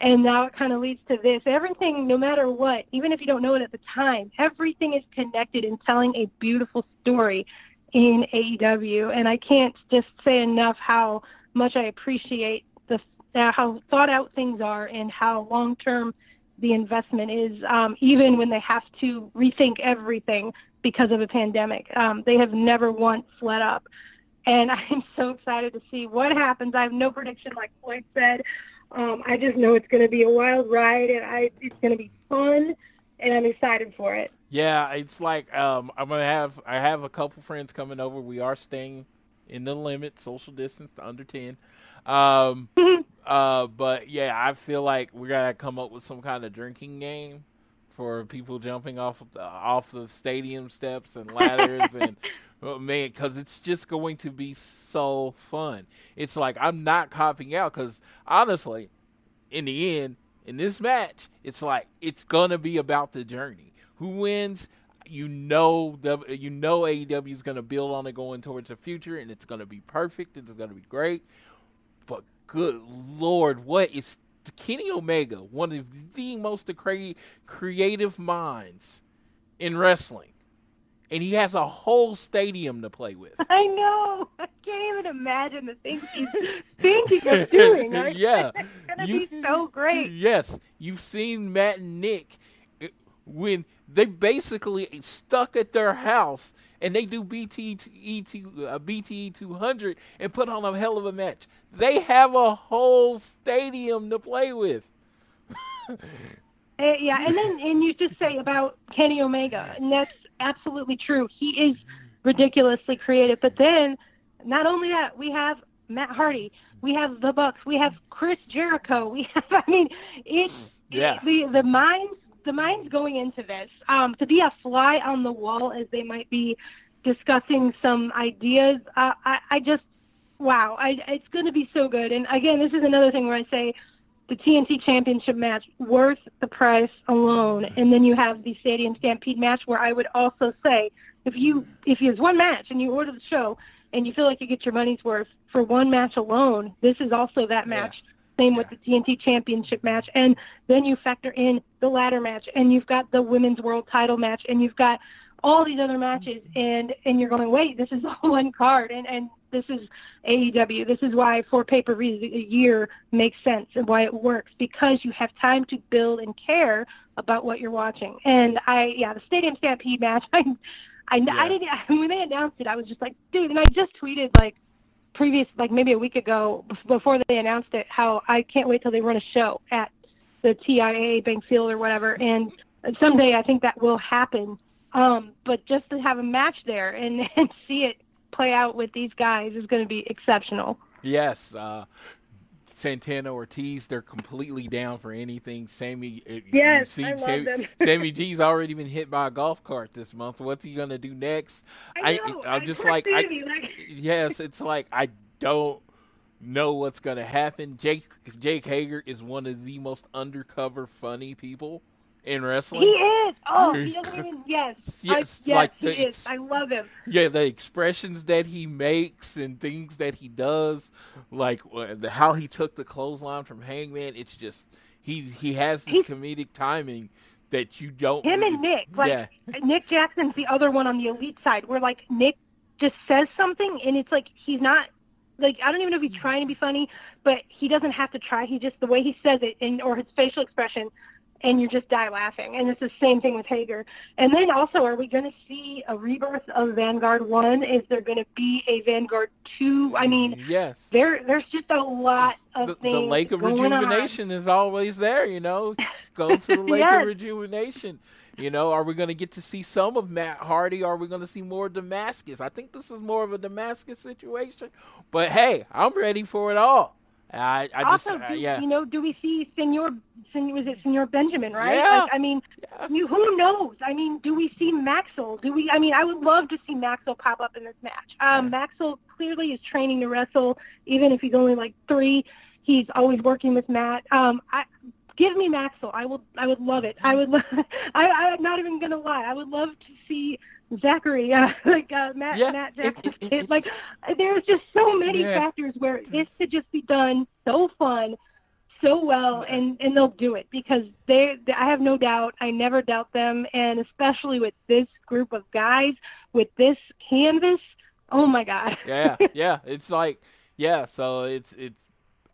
and now it kind of leads to this. Everything, no matter what, even if you don't know it at the time, everything is connected in telling a beautiful story in AEW. And I can't just say enough how much I appreciate the uh, how thought out things are and how long term the investment is, um, even when they have to rethink everything because of a pandemic. Um, they have never once let up. And I'm so excited to see what happens. I have no prediction, like Floyd said. Um, I just know it's going to be a wild ride, and I it's going to be fun, and I'm excited for it. Yeah, it's like um, I'm gonna have I have a couple friends coming over. We are staying in the limit, social distance, under ten. Um, uh, but yeah, I feel like we gotta come up with some kind of drinking game for people jumping off of the, off the stadium steps and ladders and oh, man, because it's just going to be so fun. It's like I'm not copping out because honestly, in the end, in this match, it's like it's gonna be about the journey. Who wins? You know, you know AEW is gonna build on it going towards the future, and it's gonna be perfect. It's gonna be great. Good lord, what is Kenny Omega? One of the most creative minds in wrestling, and he has a whole stadium to play with. I know. I can't even imagine the things he's thinking of doing. Right? Yeah. it's gonna You- be so great. Yes, you've seen Matt and Nick uh, when they basically stuck at their house and they do BTE to uh, BTE 200 and put on a hell of a match. They have a whole stadium to play with. Uh, yeah, and then and you just say about Kenny Omega, and that's absolutely true. He is ridiculously creative. But then, not only that, we have Matt Hardy, we have the Bucks, we have Chris Jericho. We have, I mean, it's Yeah. the the minds the minds going into this um, to be a fly on the wall as they might be discussing some ideas. Uh, I I just wow, I, it's going to be so good. And again, this is another thing where I say the TNT Championship match worth the price alone, and then you have the Stadium Stampede match where I would also say if you if you one match and you order the show and you feel like you get your money's worth for one match alone, this is also that match. Same with the TNT Championship match, and then you factor in the ladder match, and you've got the Women's World Title match, and you've got all these other matches, mm-hmm. and and you're going, wait, this is all one card, and and this is AEW. This is why four pay-per-views a year makes sense and why it works because you have time to build and care about what you're watching. And I, yeah, the Stadium Stampede match, I, I, Yeah. I didn't when they announced it, I was just like, dude, and I just tweeted like previous, like maybe a week ago before they announced it, how I can't wait till they run a show at the TIAA Bank Field or whatever, and someday I think that will happen. Um, but just to have a match there and, and see it play out with these guys is going to be exceptional. Yes, uh, Santana Ortiz, they're completely down for anything. Sammy, uh, Yes, seen I love Sammy, them. Sammy G's already been hit by a golf cart this month. What's he gonna do next? I know. I'm just like, I, like- yes, it's like I don't know what's gonna happen. Jake Jake Hager is one of the most undercover funny people in wrestling. He is. Oh, he doesn't even. Yes. Yes, I, yes, like he is. I love him. yeah, the expressions that he makes and things that he does, like uh, the, how he took the clothesline from Hangman. It's just he he has this He's- comedic timing that you don't. Him and Nick. Like yeah, Nick Jackson's the other one on the elite side, where like Nick just says something, and it's like he's not. Like I don't even know if he's trying to be funny, but he doesn't have to try. He just the way he says it, and or his facial expression, and you just die laughing. And it's the same thing with Hager. And then also, are we going to see a rebirth of Vanguard One? Is there going to be a Vanguard Two? I mean, yes. there there's just a lot of The, things. the lake of going on. rejuvenation is always there, you know. Go to the lake Yes. of rejuvenation. You know, are we going to get to see some of Matt Hardy? Are we going to see more Damascus? I think this is more of a Damascus situation. But hey, I'm ready for it all. I, I just, also, uh, do, yeah. you know, do we see Senor, Sen, was it Senor Benjamin, right? Yeah. Like, I mean, Yes. you, who knows? I mean, do we see Maxwell? Do we? I mean, I would love to see Maxwell pop up in this match. Um, Maxwell clearly is training to wrestle, even if he's only like three. He's always working with Matt. Um, I, give me Maxwell. I will. I would love it. I would. lo- I, I'm not even gonna lie. I would love to see Zachary, uh, like uh, Matt, Yeah, Matt it- it- it- Like, there's just so many Yeah. factors where this could just be done so fun, so well, and and they'll do it because they. they I have no doubt. I never doubt them, and especially with this group of guys, with this canvas. Oh my God. yeah, yeah. It's like, yeah. So it's it's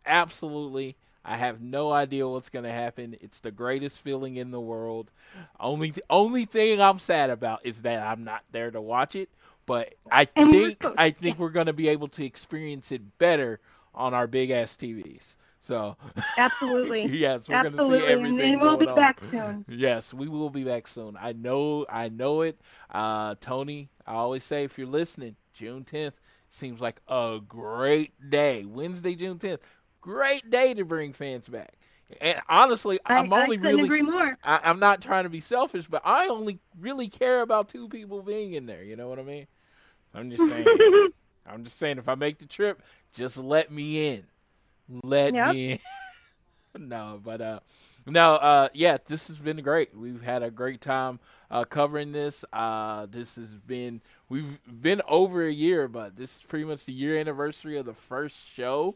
absolutely. I have no idea what's going to happen. It's the greatest feeling in the world. Only th- only thing I'm sad about is that I'm not there to watch it. But I And think so- I think we're going to be able to experience it better on our big ass TVs. So Absolutely. yes, we're going to see everything and we'll be on. back soon. Yes, we will be back soon. I know, I know it. Uh, Tony, I always say if you're listening, June 10th seems like a great day. Wednesday, June 10th, great day to bring fans back. And honestly, I, I'm only really agree more. I, I'm not trying to be selfish, but I only really care about two people being in there. You know what I mean? I'm just saying. I'm just saying, if I make the trip, just let me in. Let Yep. me in. no, but uh, no, uh, yeah, this has been great. We've had a great time uh, covering this. Uh, this has been we've been over a year, but this is pretty much the year anniversary of the first show.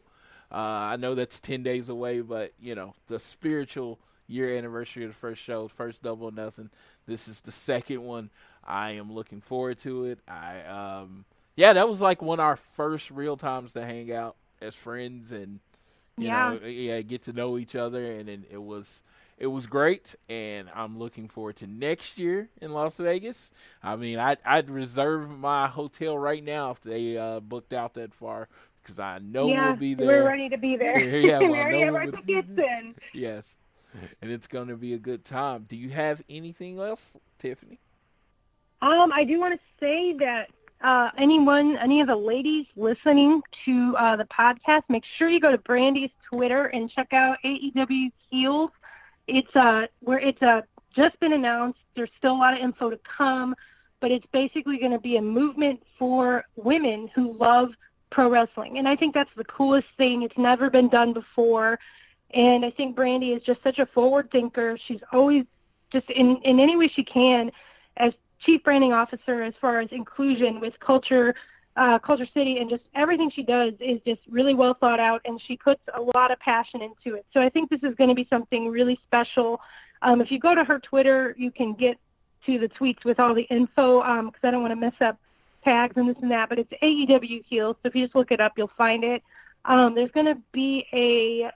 Uh, I know that's ten days away, but you know the spiritual year anniversary of the first show, first double nothing. This is the second one. I am looking forward to it. I um yeah, that was like one of our first real times to hang out as friends and you Yeah. know yeah get to know each other and, then it was it was great and I'm looking forward to next year in Las Vegas. I mean, I I'd reserve my hotel right now if they uh, booked out that far because I know yeah, we'll be there. we're ready to be there. Yeah, well, we already have our tickets in. Yes. And it's going to be a good time. Do you have anything else, Tiffany? Um, I do want to say that uh, anyone, any of the ladies listening to uh, the podcast, make sure you go to Brandi's Twitter and check out AEW Heels. It's uh, where it's uh, just been announced. There's still a lot of info to come, but it's basically going to be a movement for women who love pro wrestling, and I think that's the coolest thing. It's never been done before, and I think Brandi is just such a forward thinker. She's always just in in any way she can as chief branding officer as far as inclusion with culture uh, KultureCity and just everything she does is just really well thought out and she puts a lot of passion into it so i think this is going to be something really special um, if you go to her twitter you can get to the tweets with all the info because i don't want to mess up tags and this and that but it's aew heels so if you just look it up you'll find it um, there's going to be a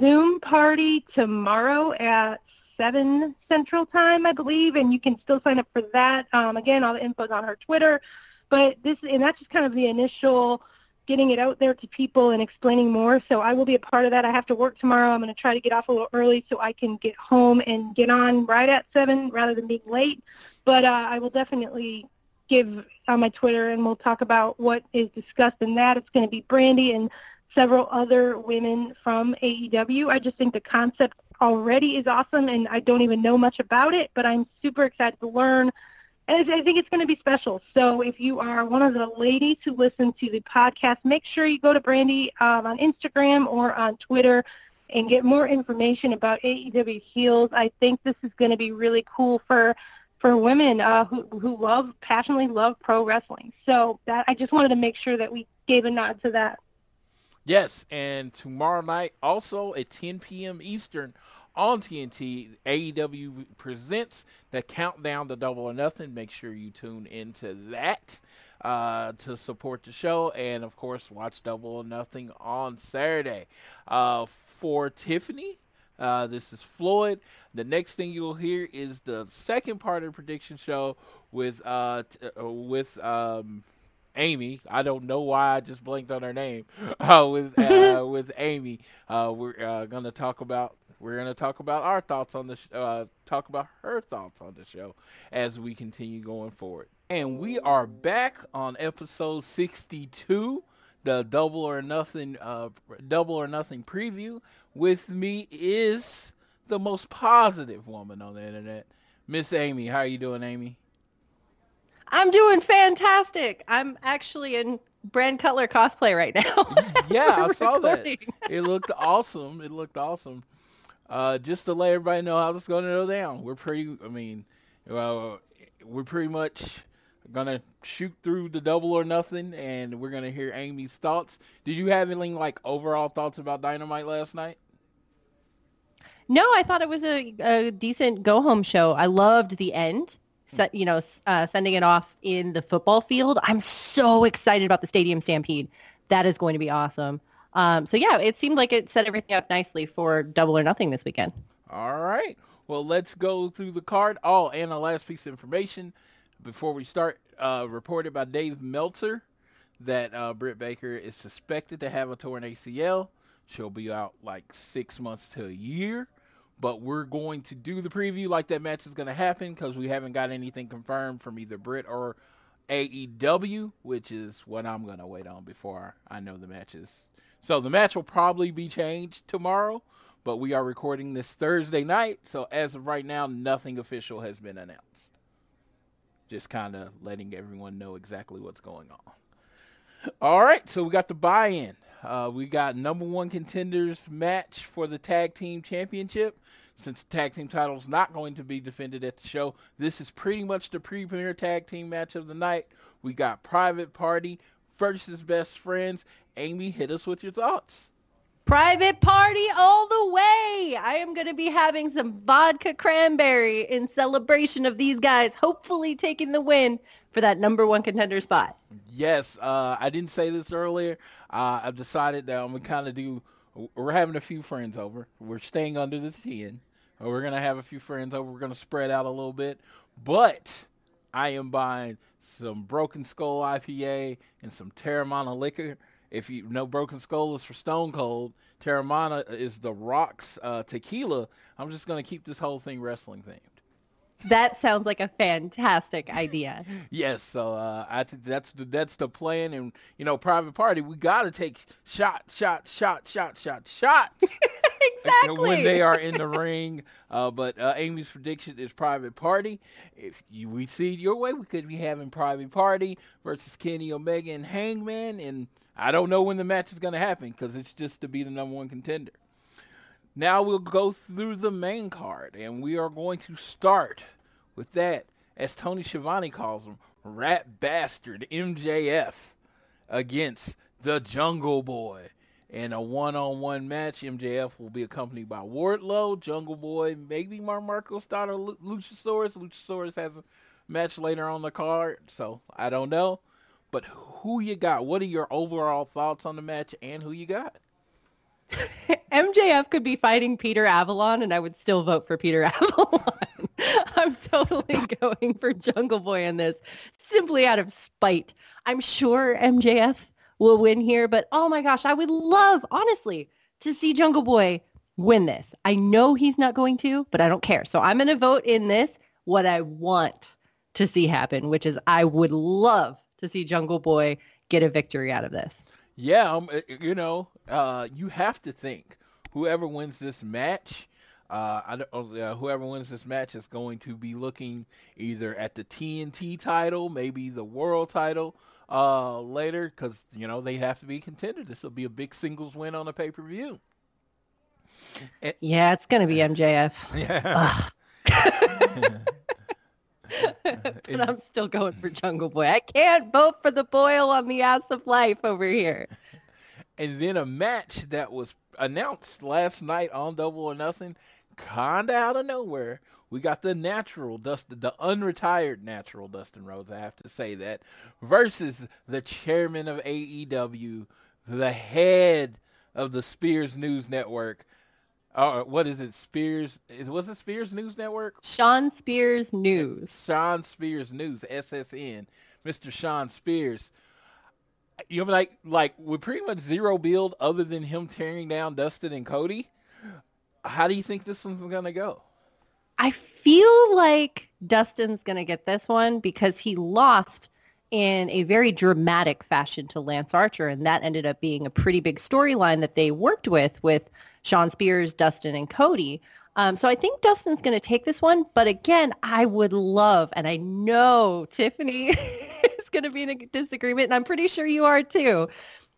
zoom party tomorrow at 7 Central Time, I believe, and you can still sign up for that. Um, again, all the info's on her Twitter. But this, and that's just kind of the initial getting it out there to people and explaining more. So I will be a part of that. I have to work tomorrow. I'm going to try to get off a little early so I can get home and get on right at 7 rather than being late. But uh, I will definitely give on my Twitter, and we'll talk about what is discussed in that. It's going to be Brandi and several other women from AEW. I just think the concept already is awesome, and I don't even know much about it, but I'm super excited to learn. And I think it's going to be special. So if you are one of the ladies who listen to the podcast, make sure you go to Brandi um, on Instagram or on Twitter and get more information about AEW Heels. I think this is going to be really cool for for women uh, who who love passionately love pro wrestling. So that I just wanted to make sure that we gave a nod to that. Yes, and tomorrow night, also at 10 p.m. Eastern on TNT, AEW presents the Countdown to Double or Nothing. Make sure you tune into that uh, to support the show, and of course, watch Double or Nothing on Saturday. Uh, for Tiffany, uh, this is Floyd. The next thing you'll hear is the second part of the prediction show with uh, t- uh with um. Amy. I don't know why I just blanked on her name. Uh, with uh, with Amy, uh, we're uh, gonna talk about we're gonna talk about our thoughts on the sh- uh, talk about her thoughts on the show as we continue going forward. And we are back on episode sixty two, the double or nothing uh, double or nothing preview. With me is the most positive woman on the internet, Miss Amy. How are you doing, Amy? I'm doing fantastic. I'm actually in Brand Cutler cosplay right now. Yeah, I saw that. It looked awesome. It looked awesome. Uh, just to let everybody know how it's going to go down. We're pretty. I mean, well, we're pretty much gonna shoot through the double or nothing, and we're gonna hear Amy's thoughts. Did you have any like overall thoughts about Dynamite last night? No, I thought it was a, a decent go home show. I loved the end. You know, uh, sending it off in the football field. I'm so excited about the Stadium Stampede. That is going to be awesome. Um, so yeah, it seemed like it set everything up nicely for Double or Nothing this weekend. All right. Well, let's go through the card. Oh, and a last piece of information before we start. Uh, reported by Dave Meltzer that uh, Britt Baker is suspected to have a torn ACL. She'll be out like six months to a year. But we're going to do the preview like that match is going to happen because we haven't got anything confirmed from either Britt or AEW, which is what I'm going to wait on before I know the matches. So the match will probably be changed tomorrow, but we are recording this Thursday night, so as of right now, nothing official has been announced. Just kind of letting everyone know exactly what's going on. All right, so we got the buy-in. Uh, we got number one contenders match for the tag team championship. Since the tag team title is not going to be defended at the show, this is pretty much the premier tag team match of the night. We got Private Party versus Best Friends. Amy, hit us with your thoughts. Private party all the way. I am going to be having some vodka cranberry in celebration of these guys hopefully taking the win for that number one contender spot. Yes, uh, I didn't say this earlier. Uh, I've decided that I'm gonna kind of do. We're having a few friends over. We're staying under the ten. We're gonna have a few friends over. We're gonna spread out a little bit, but I am buying some Broken Skull IPA and some Teremana liquor. If you know Broken Skull is for Stone Cold, Teremana is the Rocks uh, tequila. I'm just gonna keep this whole thing wrestling themed. That sounds like a fantastic idea. Yes, so uh, I think that's the that's the plan, and you know, private party, we got to take shots, shots, shots, shots, shots, shots exactly. when they are in the ring. Uh, but uh, Amy's prediction is private party. If you, we see it your way, we could be having private party versus Kenny Omega and Hangman, and I don't know when the match is going to happen because it's just to be the number one contender. Now we'll go through the main card, and we are going to start with that, as Tony Schiavone calls him, Rat Bastard MJF against the Jungle Boy. In a one-on-one match, MJF will be accompanied by Wardlow, Jungle Boy, maybe Mark Marko starter Lu- Luchasaurus. Luchasaurus has a match later on the card, so I don't know. But who you got? What are your overall thoughts on the match and who you got? MJF could be fighting Peter Avalon and I would still vote for Peter Avalon. I'm totally going for Jungle Boy in this simply out of spite. I'm sure MJF will win here, but oh my gosh, I would love, honestly, to see Jungle Boy win this. I know he's not going to, but I don't care. So I'm going to vote in this what I want to see happen, which is I would love to see Jungle Boy get a victory out of this. Yeah, um, uh, you know, uh, you have to think whoever wins this match, uh, I don't, uh, whoever wins this match is going to be looking either at the TNT title, maybe the world title uh, later, because you know they have to be contender. This will be a big singles win on a pay per view. Yeah, it's going to be MJF. Yeah. but I'm still going for Jungle Boy. I can't vote for the boil on the ass of life over here. and then a match that was announced last night on Double or Nothing, kinda out of nowhere. We got the natural Dustin, the unretired natural Dustin Rhodes. I have to say that versus the chairman of AEW, the head of the Spears News Network. Uh, what is it? Spears? Is was it Spears News Network? Shawn Spears News. Shawn Spears News, SSN, Mr. Shawn Spears. You know, like like with pretty much zero build other than him tearing down Dustin and Cody. How do you think this one's gonna go? I feel like Dustin's going to get this one because he lost in a very dramatic fashion to Lance Archer, and that ended up being a pretty big storyline that they worked with with Shawn Spears, Dustin, and Cody. Um, so I think Dustin's going to take this one, but again, I would love, and I know Tiffany is going to be in a disagreement, and I'm pretty sure you are too.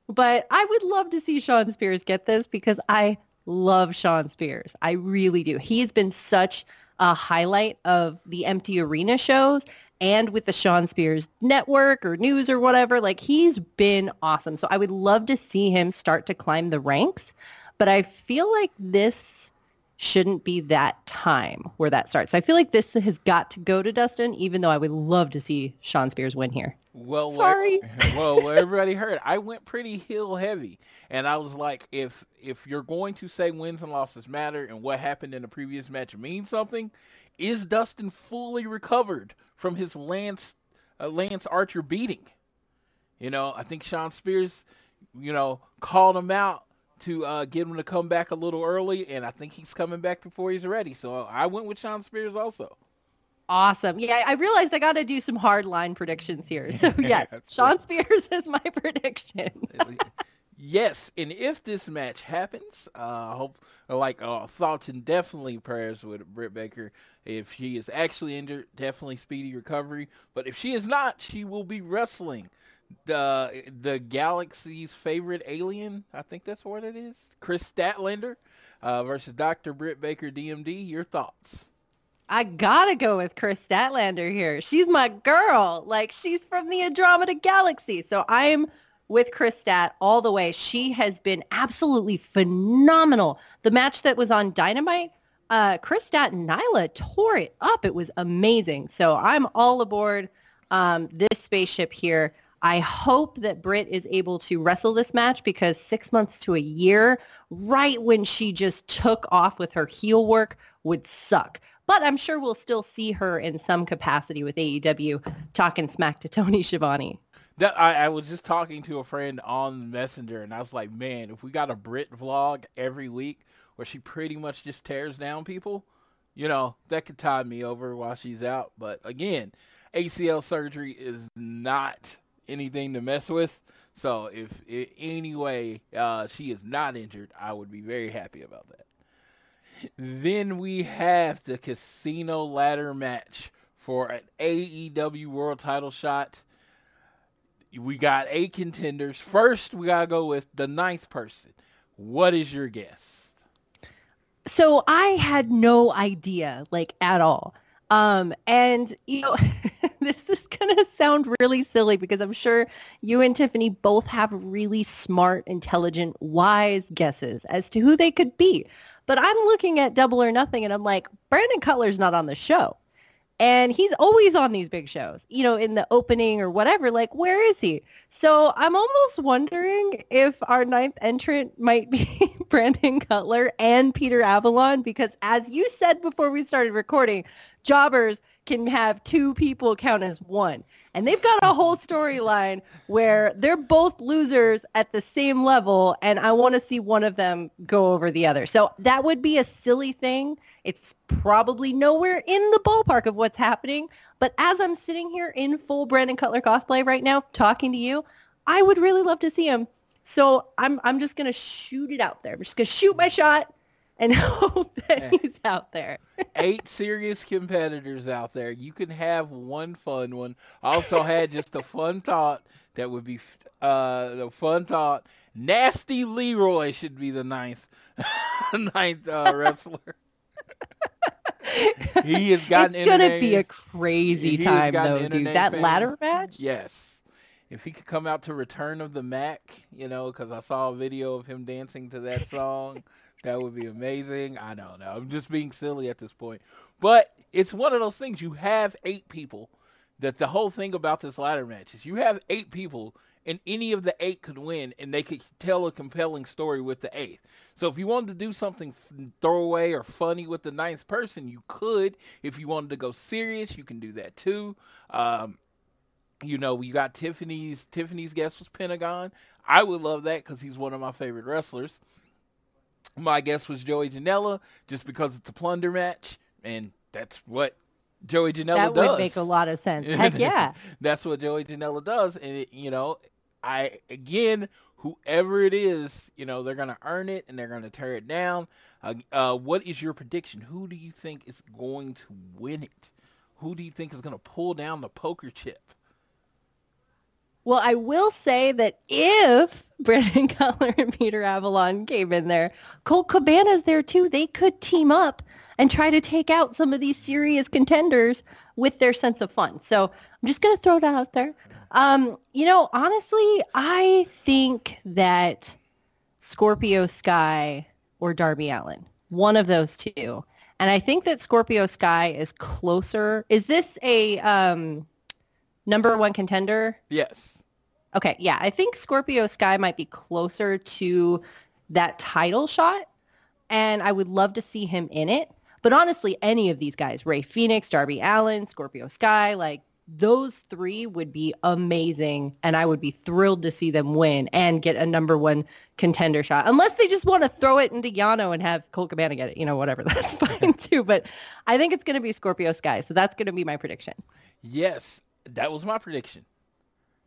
But I would love to see Shawn Spears get this because I love Shawn Spears. I really do. He's been such a highlight of the empty arena shows and with the Shawn Spears network or news or whatever. Like he's been awesome. So I would love to see him start to climb the ranks. But I feel like this shouldn't be that time where that starts. So I feel like this has got to go to Dustin, even though I would love to see Shawn Spears win here. Well, Sorry. well, well, everybody heard. I went pretty heel heavy, and I was like, if if you're going to say wins and losses matter, and what happened in the previous match means something, is Dustin fully recovered from his Lance uh, Lance Archer beating? You know, I think Shawn Spears, you know, called him out to uh, get him to come back a little early, and I think he's coming back before he's ready. So I went with Shawn Spears also. Awesome. Yeah, I realized I got to do some hard line predictions here. So yes, Shawn Spears is my prediction. Yes, and if this match happens, uh, hope like uh, thoughts and definitely prayers with Britt Baker. If she is actually injured, definitely speedy recovery. But if she is not, she will be wrestling the the galaxy's favorite alien. I think that's what it is. Kris Statlander uh, versus Dr. Britt Baker, DMD. Your thoughts? I gotta go with Kris Statlander here. She's my girl. Like she's from the Andromeda Galaxy. So I'm with Kris Stat all the way. She has been absolutely phenomenal. The match that was on Dynamite, uh, Kris Stat and Nyla tore it up. It was amazing. So I'm all aboard um, this spaceship here. I hope that Britt is able to wrestle this match because six months to a year, right when she just took off with her heel work, would suck. But I'm sure we'll still see her in some capacity with AEW talking smack to Tony Schiavone. That I, I was just talking to a friend on Messenger, and I was like, man, if we got a Britt vlog every week where she pretty much just tears down people, you know, that could tide me over while she's out. But again, ACL surgery is not anything to mess with. So if in any way uh, she is not injured, I would be very happy about that. Then we have the casino ladder match for an AEW world title shot. We got eight contenders. First, we got to go with the ninth person. What is your guess? So I had no idea, like at all. Um, and you know, this is gonna sound really silly because I'm sure you and Tiffany both have really smart, intelligent, wise guesses as to who they could be. But I'm looking at Double or Nothing, and I'm like, Brandon Cutler's not on the show. And he's always on these big shows, you know, in the opening or whatever. Like, where is he? So I'm almost wondering if our ninth entrant might be Brandon Cutler and Peter Avalon, because as you said before we started recording, jobbers can have two people count as one. And they've got a whole storyline where they're both losers at the same level, and I want to see one of them go over the other. So that would be a silly thing. It's probably nowhere in the ballpark of what's happening. But as I'm sitting here in full Brandon Cutler cosplay right now, talking to you, I would really love to see him. So I'm I'm just gonna shoot it out there. I'm just gonna shoot my shot and hope that he's out there. Eight serious competitors out there. You can have one fun one. I also had just a fun thought that would be uh, the fun thought. Nasty Leroy should be the ninth ninth uh, wrestler. he has gotten. It's gonna be a crazy time though, dude. That ladder match. Yes. If he could come out to Return of the Mac, you know, because I saw a video of him dancing to that song, that would be amazing. I don't know. I'm just being silly at this point. But it's one of those things. You have eight people that the whole thing about this ladder match is you have eight people and any of the eight could win and they could tell a compelling story with the eighth. So if you wanted to do something throwaway or funny with the ninth person, you could. If you wanted to go serious, you can do that too. Um, you know, you got Tiffany's. Tiffany's guest was Pentagon. I would love that because he's one of my favorite wrestlers. My guess was Joey Janela, just because it's a plunder match, and that's what Joey Janela that does. That would make a lot of sense. Heck yeah. that's what Joey Janela does, and it, you know, I again, whoever it is, you know, they're gonna earn it and they're gonna tear it down. Uh, uh, what is your prediction? Who do you think is going to win it? Who do you think is gonna pull down the poker chip? Well, I will say that if Brandon Cutler and Peter Avalon came in there, Colt Cabana's there too. They could team up and try to take out some of these serious contenders with their sense of fun. So I'm just going to throw it out there. Um, you know, honestly, I think that Scorpio Sky or Darby Allin, one of those two. And I think that Scorpio Sky is closer. Is this a um, number one contender? Yes. Okay, yeah, I think Scorpio Sky might be closer to that title shot, and I would love to see him in it. But honestly, any of these guys, Rey Fenix, Darby Allin, Scorpio Sky, like those three would be amazing, and I would be thrilled to see them win and get a number one contender shot. Unless they just want to throw it into Yano and have Colt Cabana get it, you know, whatever, that's fine too. But I think it's going to be Scorpio Sky, so that's going to be my prediction. Yes, that was my prediction.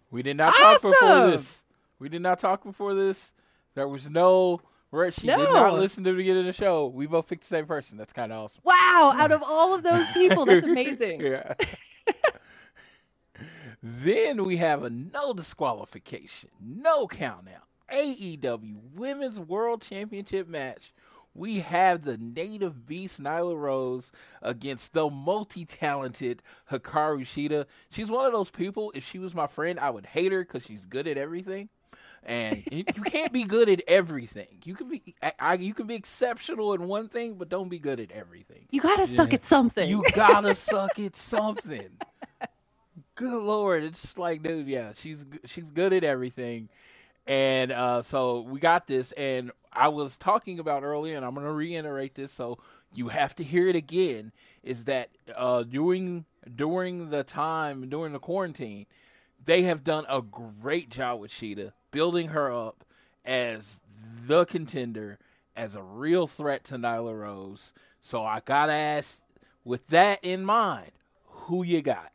We did not talk before this. We did not talk before this. There was no. She did not listen to the beginning of the show. We both picked the same person. That's kind of awesome. Wow, out of all of those people, that's amazing. yeah. then we have a no disqualification, no count out. AEW Women's World Championship match. We have the native beast Nyla Rose against the multi-talented Hikaru Shida. She's one of those people. If she was my friend, I would hate her because she's good at everything. And you you can't be good at everything. You can be, I, I, you can be exceptional in one thing, but don't be good at everything. You gotta suck at something. You gotta suck at something. Good lord, it's just like, dude, yeah, she's she's good at everything, and uh, so we got this. And I was talking about earlier, and I'm gonna reiterate this, so you have to hear it again. Is that uh, during during the time during the quarantine, they have done a great job with Shida, building her up as the contender, as a real threat to Nyla Rose. So I gotta ask, with that in mind, who you got?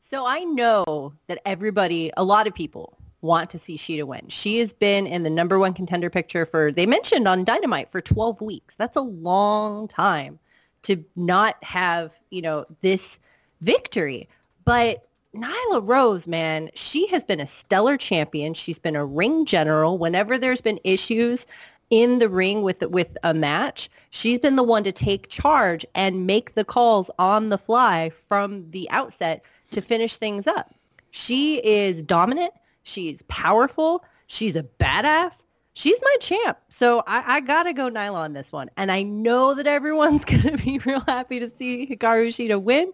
So I know that everybody, a lot of people want to see Shida win. She has been in the number one contender picture for, they mentioned on Dynamite for 12 weeks. That's a long time to not have, you know, this victory. But Nyla Rose, man, she has been a stellar champion. She's been a ring general. Whenever there's been issues in the ring with with a match, she's been the one to take charge and make the calls on the fly from the outset to finish things up. She is dominant. She's powerful. She's a badass. She's my champ. So I, I gotta go Nyla on this one. And I know that everyone's gonna be real happy to see Hikaru Shida win.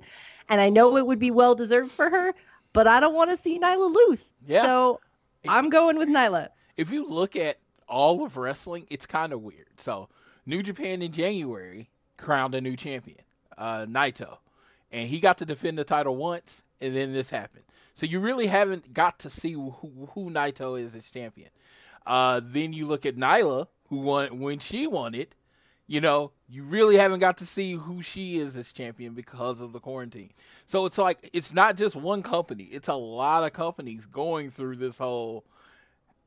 And I know it would be well deserved for her, but I don't want to see Nyla lose. Yeah. So I'm going with Nyla. If you look at all of wrestling, it's kind of weird. So New Japan in January crowned a new champion, uh, Naito, and he got to defend the title once, and then this happened. So you really haven't got to see who, who Naito is as champion. Uh, then you look at Nyla, who won when she won it. You know, you really haven't got to see who she is as champion because of the quarantine. So it's like it's not just one company; it's a lot of companies going through this whole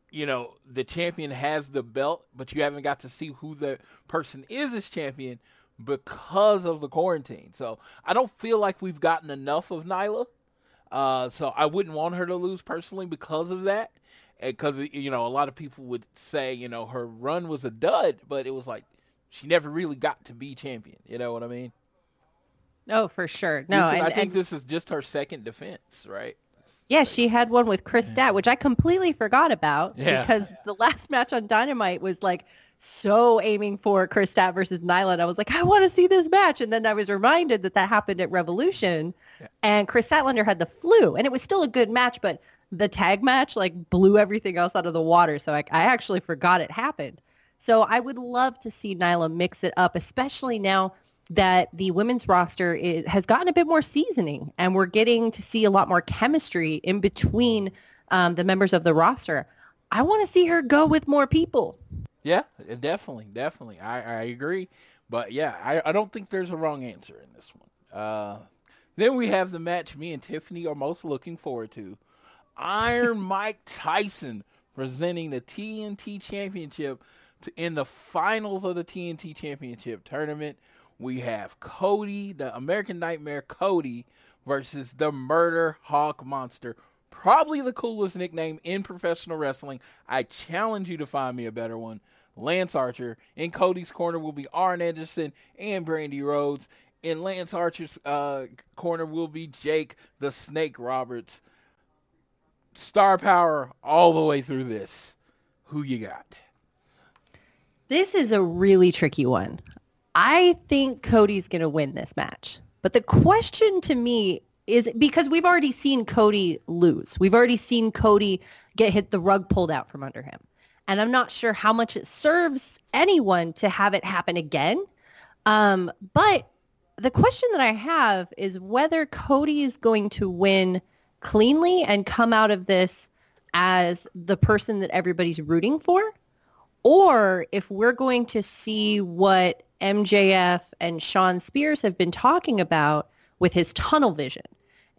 you know, the champion has the belt, but you haven't got to see who the person is as champion because of the quarantine. So I don't feel like we've gotten enough of Nyla. Uh, so I wouldn't want her to lose personally because of that. Because, you know, a lot of people would say, you know, her run was a dud, but it was like she never really got to be champion. You know what I mean? No, for sure. No, is- and, I think and- this is just her second defense, right? Yeah, she had one with Kris Stat, which I completely forgot about Yeah. because the last match on Dynamite was like so aiming for Kris Stat versus Nyla. And I was like, I want to see this match. And then I was reminded that that happened at Revolution and Kris Statlander had the flu and it was still a good match, but the tag match like blew everything else out of the water. So I, I actually forgot it happened. So I would love to see Nyla mix it up, especially now that the women's roster is, has gotten a bit more seasoning and we're getting to see a lot more chemistry in between um, the members of the roster. I want to see her go with more people. Yeah, definitely, definitely. I, I agree. But yeah, I, I don't think there's a wrong answer in this one. Uh, then we have the match me and Tiffany are most looking forward to. Iron Mike Tyson presenting the TNT Championship to, in the finals of the TNT Championship tournament. We have Cody, the American Nightmare Cody, versus the Murder Hawk Monster. Probably the coolest nickname in professional wrestling. I challenge you to find me a better one. Lance Archer. In Cody's corner will be Arn Anderson and Brandi Rhodes. In Lance Archer's uh, corner will be Jake the Snake Roberts. Star power all the way through this. Who you got? This is a really tricky one. I think Cody's going to win this match. But the question to me is because we've already seen Cody lose. We've already seen Cody get hit the rug pulled out from under him. And I'm not sure how much it serves anyone to have it happen again. Um, but the question that I have is whether Cody is going to win cleanly and come out of this as the person that everybody's rooting for or if we're going to see what MJF and Shawn Spears have been talking about with his tunnel vision.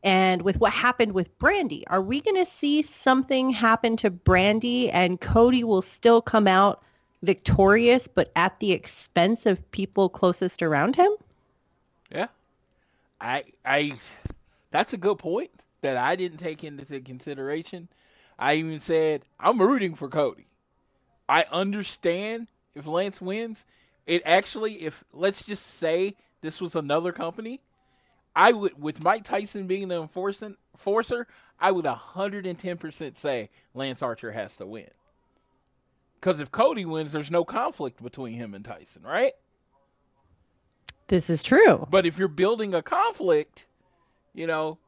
And with what happened with Brandi, are we going to see something happen to Brandi and Cody will still come out victorious, but at the expense of people closest around him? Yeah. I I that's a good point that I didn't take into consideration. I even said I'm rooting for Cody. I understand if Lance wins. It actually if let's just say this was another company, I would with Mike Tyson being the enforcer, I would 110% say Lance Archer has to win. Cuz if Cody wins, there's no conflict between him and Tyson, right? This is true. But if you're building a conflict, you know,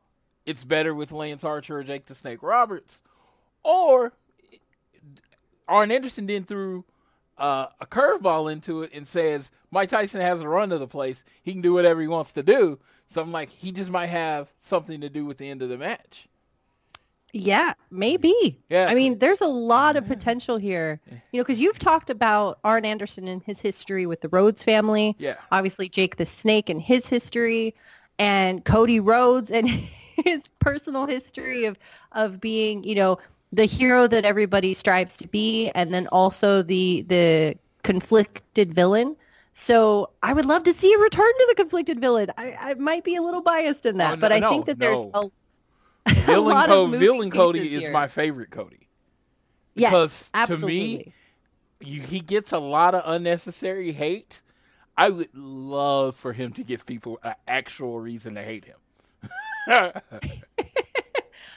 it's better with Lance Archer or Jake the Snake Roberts. Or Arn Anderson then threw uh, a curveball into it and says Mike Tyson has a run to the place. He can do whatever he wants to do. So I'm like, he just might have something to do with the end of the match. Yeah, maybe. Yeah. I mean, there's a lot of potential here. You know, because you've talked about Arn Anderson and his history with the Rhodes family. Yeah. Obviously, Jake the Snake and his history, and Cody Rhodes and his personal history of of being, you know, the hero that everybody strives to be, and then also the the conflicted villain. So I would love to see a return to the conflicted villain. I, I might be a little biased in oh, that, Oh, no, but I no, think that there's no. a, a Villain, lot Co- of Villain Cody is my favorite Cody. Yes, Because absolutely. to me, you, he gets a lot of unnecessary hate. I would love for him to give people an actual reason to hate him.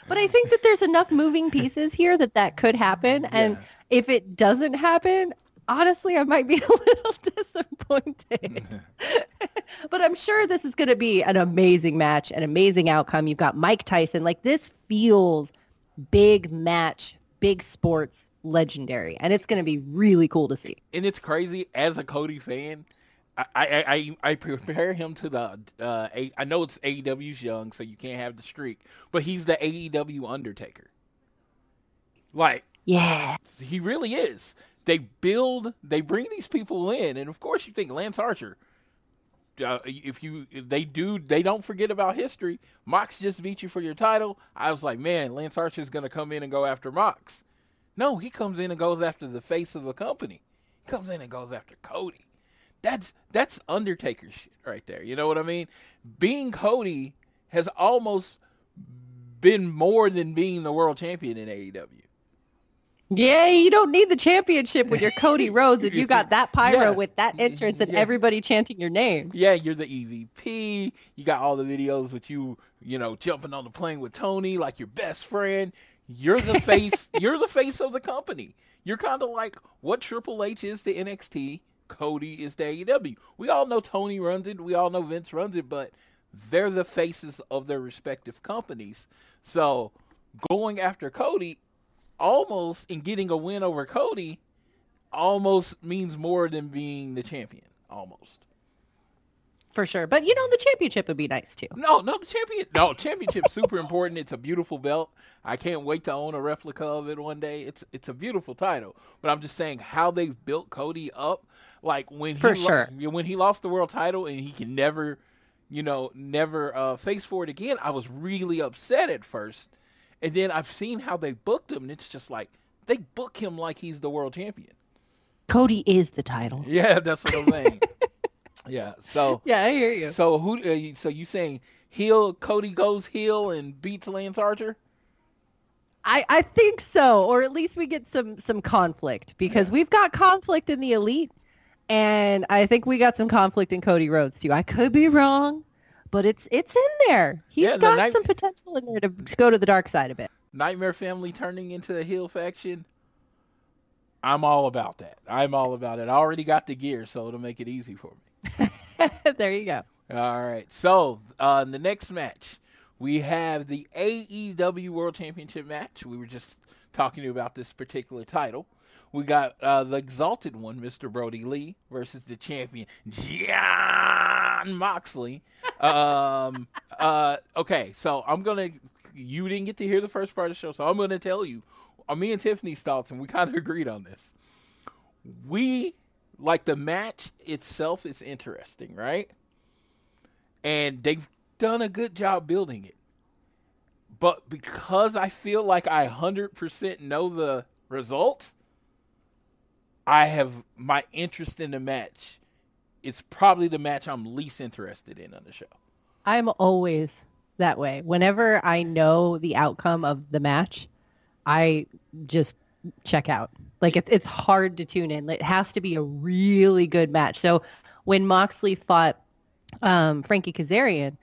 But I think that there's enough moving pieces here that that could happen. And Yeah. if it doesn't happen, honestly, I might be a little disappointed. but I'm sure this is going to be an amazing match, an amazing outcome. You've got Mike Tyson. Like this feels big match, big sports, legendary. And it's going to be really cool to see. and it's crazy as a Cody fan. I I, I, I prepare him to the uh, A, I know it's AEW's young, so you can't have the streak, but he's the AEW Undertaker. Like Yeah. he really is. They build, they bring these people in, and of course you think Lance Archer. Uh, if you if they do, they don't forget about history. Mox just beat you for your title. I was like, man, Lance Archer is going to come in and go after Mox. No, he comes in and goes after the face of the company. He comes in and goes after Cody. That's that's Undertaker shit right there. You know what I mean? Being Cody has almost been more than being the world champion in AEW. Yeah, you don't need the championship when you're Cody Rhodes and you got that pyro Yeah. with that entrance and Yeah. everybody chanting your name. Yeah, you're the EVP. You got all the videos with you, you know, jumping on the plane with Tony like your best friend. You're the face. you're the face of the company. You're kind of like what Triple H is to NXT. Cody is to AEW. We all know Tony runs it. We all know Vince runs it, but they're the faces of their respective companies. So going after Cody almost in getting a win over Cody almost means more than being the champion. Almost. For sure. But you know, the championship would be nice too. No, no, the champion. No, championship's super important. It's a beautiful belt. I can't wait to own a replica of it one day. It's it's a beautiful title. But I'm just saying how they've built Cody up. Like when he For lo- sure. when he lost the world title and he can never, you know, never uh, face for it again. I was really upset at first, and then I've seen how they booked him, and it's just like they book him like he's the world champion. Cody is the title. Yeah, that's what I'm saying. yeah. So Yeah, I hear you. so who? Uh, you- so you saying heel Cody goes heel and beats Lance Archer? I, I think so, or at least we get some some conflict because we've got conflict in the elite, and I think we got some conflict in Cody Rhodes too. I could be wrong, but it's it's in there. He's Yeah, got night- some potential in there to go to the dark side a bit. Nightmare Family turning into a heel faction. I'm all about that. I'm all about it. I already got the gear, so it'll make it easy for me. there you go. All right. So uh, the next match, we have the AEW World Championship match. We were just talking to you about this particular title. We got uh, the exalted one, Mr. Brody Lee, versus the champion Jon Moxley. Um, uh, okay, so I'm gonna. You didn't get to hear the first part of the show, so I'm gonna tell you. Uh, me and Tiffany's thoughts, and we kind of agreed on this. We like the match itself is interesting, right? and they've done a good job building it. But because I feel like I 100% know the results, I have my interest in the match. It's probably the match I'm least interested in on the show. I'm always that way. Whenever I know the outcome of the match, I just check out. Like it's it's hard to tune in. It has to be a really good match. So when Moxley fought um, Frankie Kazarian,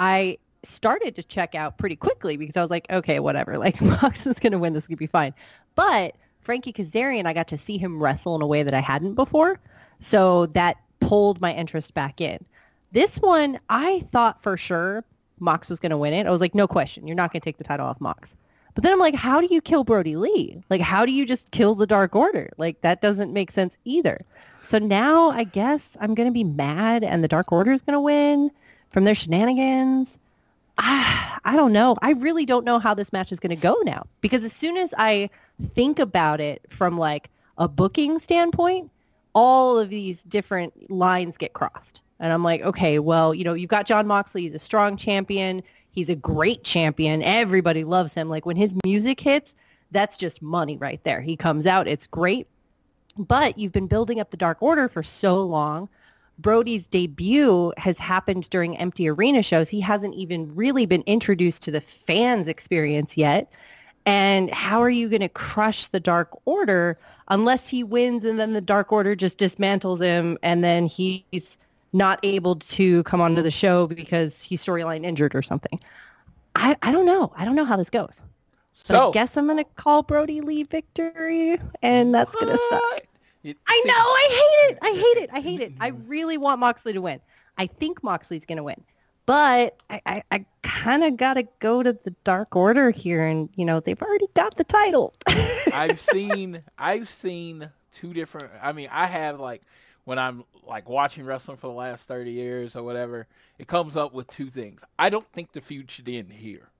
I started to check out pretty quickly because I was like, okay, whatever. Like Moxley's gonna win. This is gonna be fine. But Frankie Kazarian, I got to see him wrestle in a way that I hadn't before, so that pulled my interest back in. This one, I thought for sure Mox was going to win it. I was like, no question, you're not going to take the title off Mox. But then I'm like, how do you kill Brody Lee? Like, how do you just kill the Dark Order? Like, that doesn't make sense either. So now I guess I'm going to be mad and the Dark Order is going to win from their shenanigans. I, I don't know. I really don't know how this match is going to go now because as soon as I think about it from like a booking standpoint, all of these different lines get crossed. And I'm like, okay, well, you know, you've got Jon Moxley. He's a strong champion. He's a great champion. Everybody loves him. Like when his music hits, that's just money right there. He comes out. It's great. But you've been building up the Dark Order for so long. Brody's debut has happened during empty arena shows. He hasn't even really been introduced to the fans experience yet. And how are you going to crush the Dark Order unless he wins and then the Dark Order just dismantles him and then he's not able to come onto the show because he's storyline injured or something? I, I don't know. I don't know how this goes. So, I guess I'm going to call Brody Lee victory and that's going to suck. I know. I hate it. I hate it. I hate it. I really want Moxley to win. I think Moxley's going to win. But I, I, I kind of got to go to the Dark Order here. And, you know, they've already got the title. I've seen I've seen two different I mean, I have like when I'm like watching wrestling for the last 30 years or whatever, it comes up with two things. I don't think the feud should end here.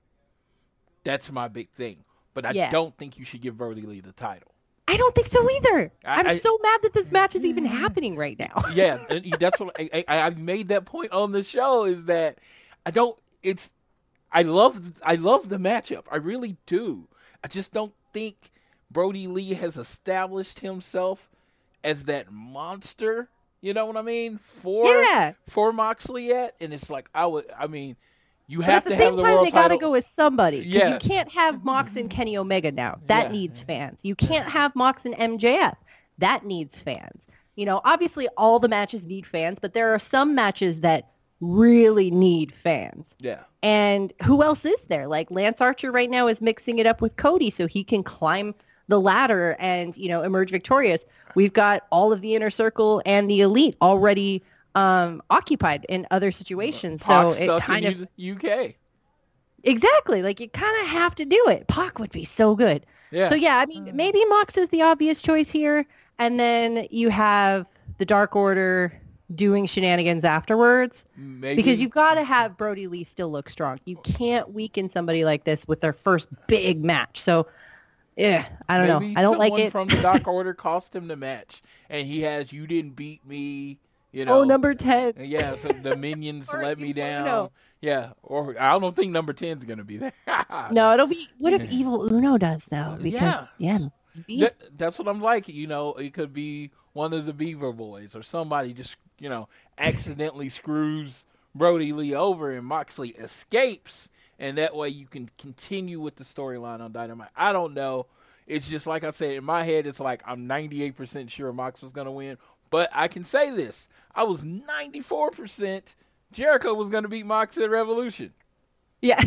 That's my big thing. But I Yeah. don't think you should give Brody Lee the title. I don't think so either. I- I'm I- so mad that this match is even happening right now. Yeah, that's what I, I, I've made that point on the show is that I don't. It's I love I love the matchup. I really do. I just don't think Brody Lee has established himself as that monster. You know what I mean? For Yeah. for Moxley yet, and it's like I would. I mean, you But have at the to same have the time, world they got to go with somebody. Yeah. You can't have Mox and Kenny Omega now. That Yeah. needs fans. You can't have Mox and MJF. That needs fans. You know, obviously all the matches need fans, but there are some matches that really need fans. yeah, And who else is there? Like Lance Archer right now is mixing it up with Cody so he can climb the ladder and, you know, emerge victorious. We've got all of the inner circle and the elite already um, occupied in other situations. Pac so it kind in of UK. Exactly. Like you kind of have to do it. Pac would be so good. Yeah, So yeah, I mean, maybe Mox is the obvious choice here, and then you have the Dark Order doing shenanigans afterwards maybe because you've got to have Brody Lee still look strong. You can't weaken somebody like this with their first big match. So, yeah, I don't Maybe know. I don't like it. from the Dark Order cost him the match, and he has you didn't beat me. You oh, know, oh, number ten. Uh, yeah, so the minions let me down. Uno. Yeah, or I don't think number 10's gonna be there. No, it'll be. What if Evil Uno does though? Uh, because Yeah. yeah, That- that's what I'm like. You know, it could be one of the Beaver Boys or somebody just you know accidentally screws Brody Lee over and Moxley escapes, and that way you can continue with the storyline on Dynamite. I don't know. It's just like I said in my head. It's like I'm 98% sure Mox was gonna win, but I can say this: I was 94% Jericho was gonna beat Mox at Revolution. Yeah.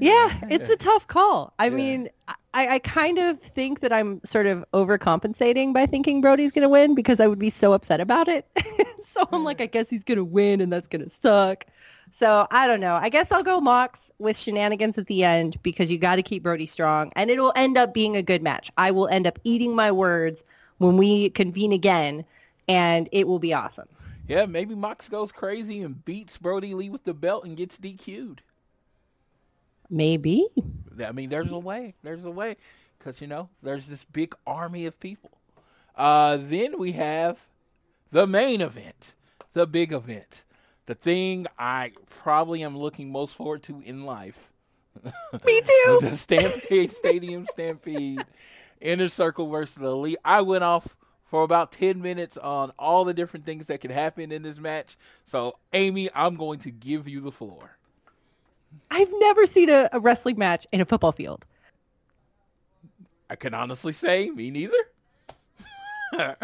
yeah, it's a tough call. I Yeah. mean, I, I kind of think that I'm sort of overcompensating by thinking Brody's going to win because I would be so upset about it. so I'm like, I guess he's going to win and that's going to suck. So I don't know. I guess I'll go Mox with shenanigans at the end because you got to keep Brody strong and it'll end up being a good match. I will end up eating my words when we convene again and it will be awesome. Yeah, maybe Mox goes crazy and beats Brody Lee with the belt and gets DQ'd. Maybe. I mean, there's a way. There's a way. Because, you know, there's this big army of people. Uh, then we have the main event, the big event, the thing I probably am looking most forward to in life Me too. the Stampede Stadium Stampede, Inner Circle versus the Elite. I went off for about 10 minutes on all the different things that could happen in this match. So, Amy, I'm going to give you the floor. I've never seen a, a wrestling match in a football field. I can honestly say, me neither.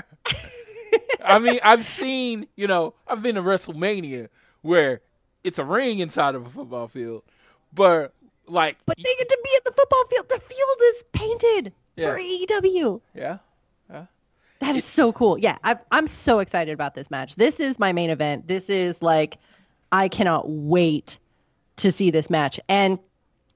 I mean, I've seen, you know, I've been to WrestleMania where it's a ring inside of a football field, but like, But they get to be at the football field. The field is painted Yeah. for AEW. yeah, yeah. That is so cool. Yeah, I've, I'm so excited about this match. This is my main event. This is like, I cannot wait to see this match. And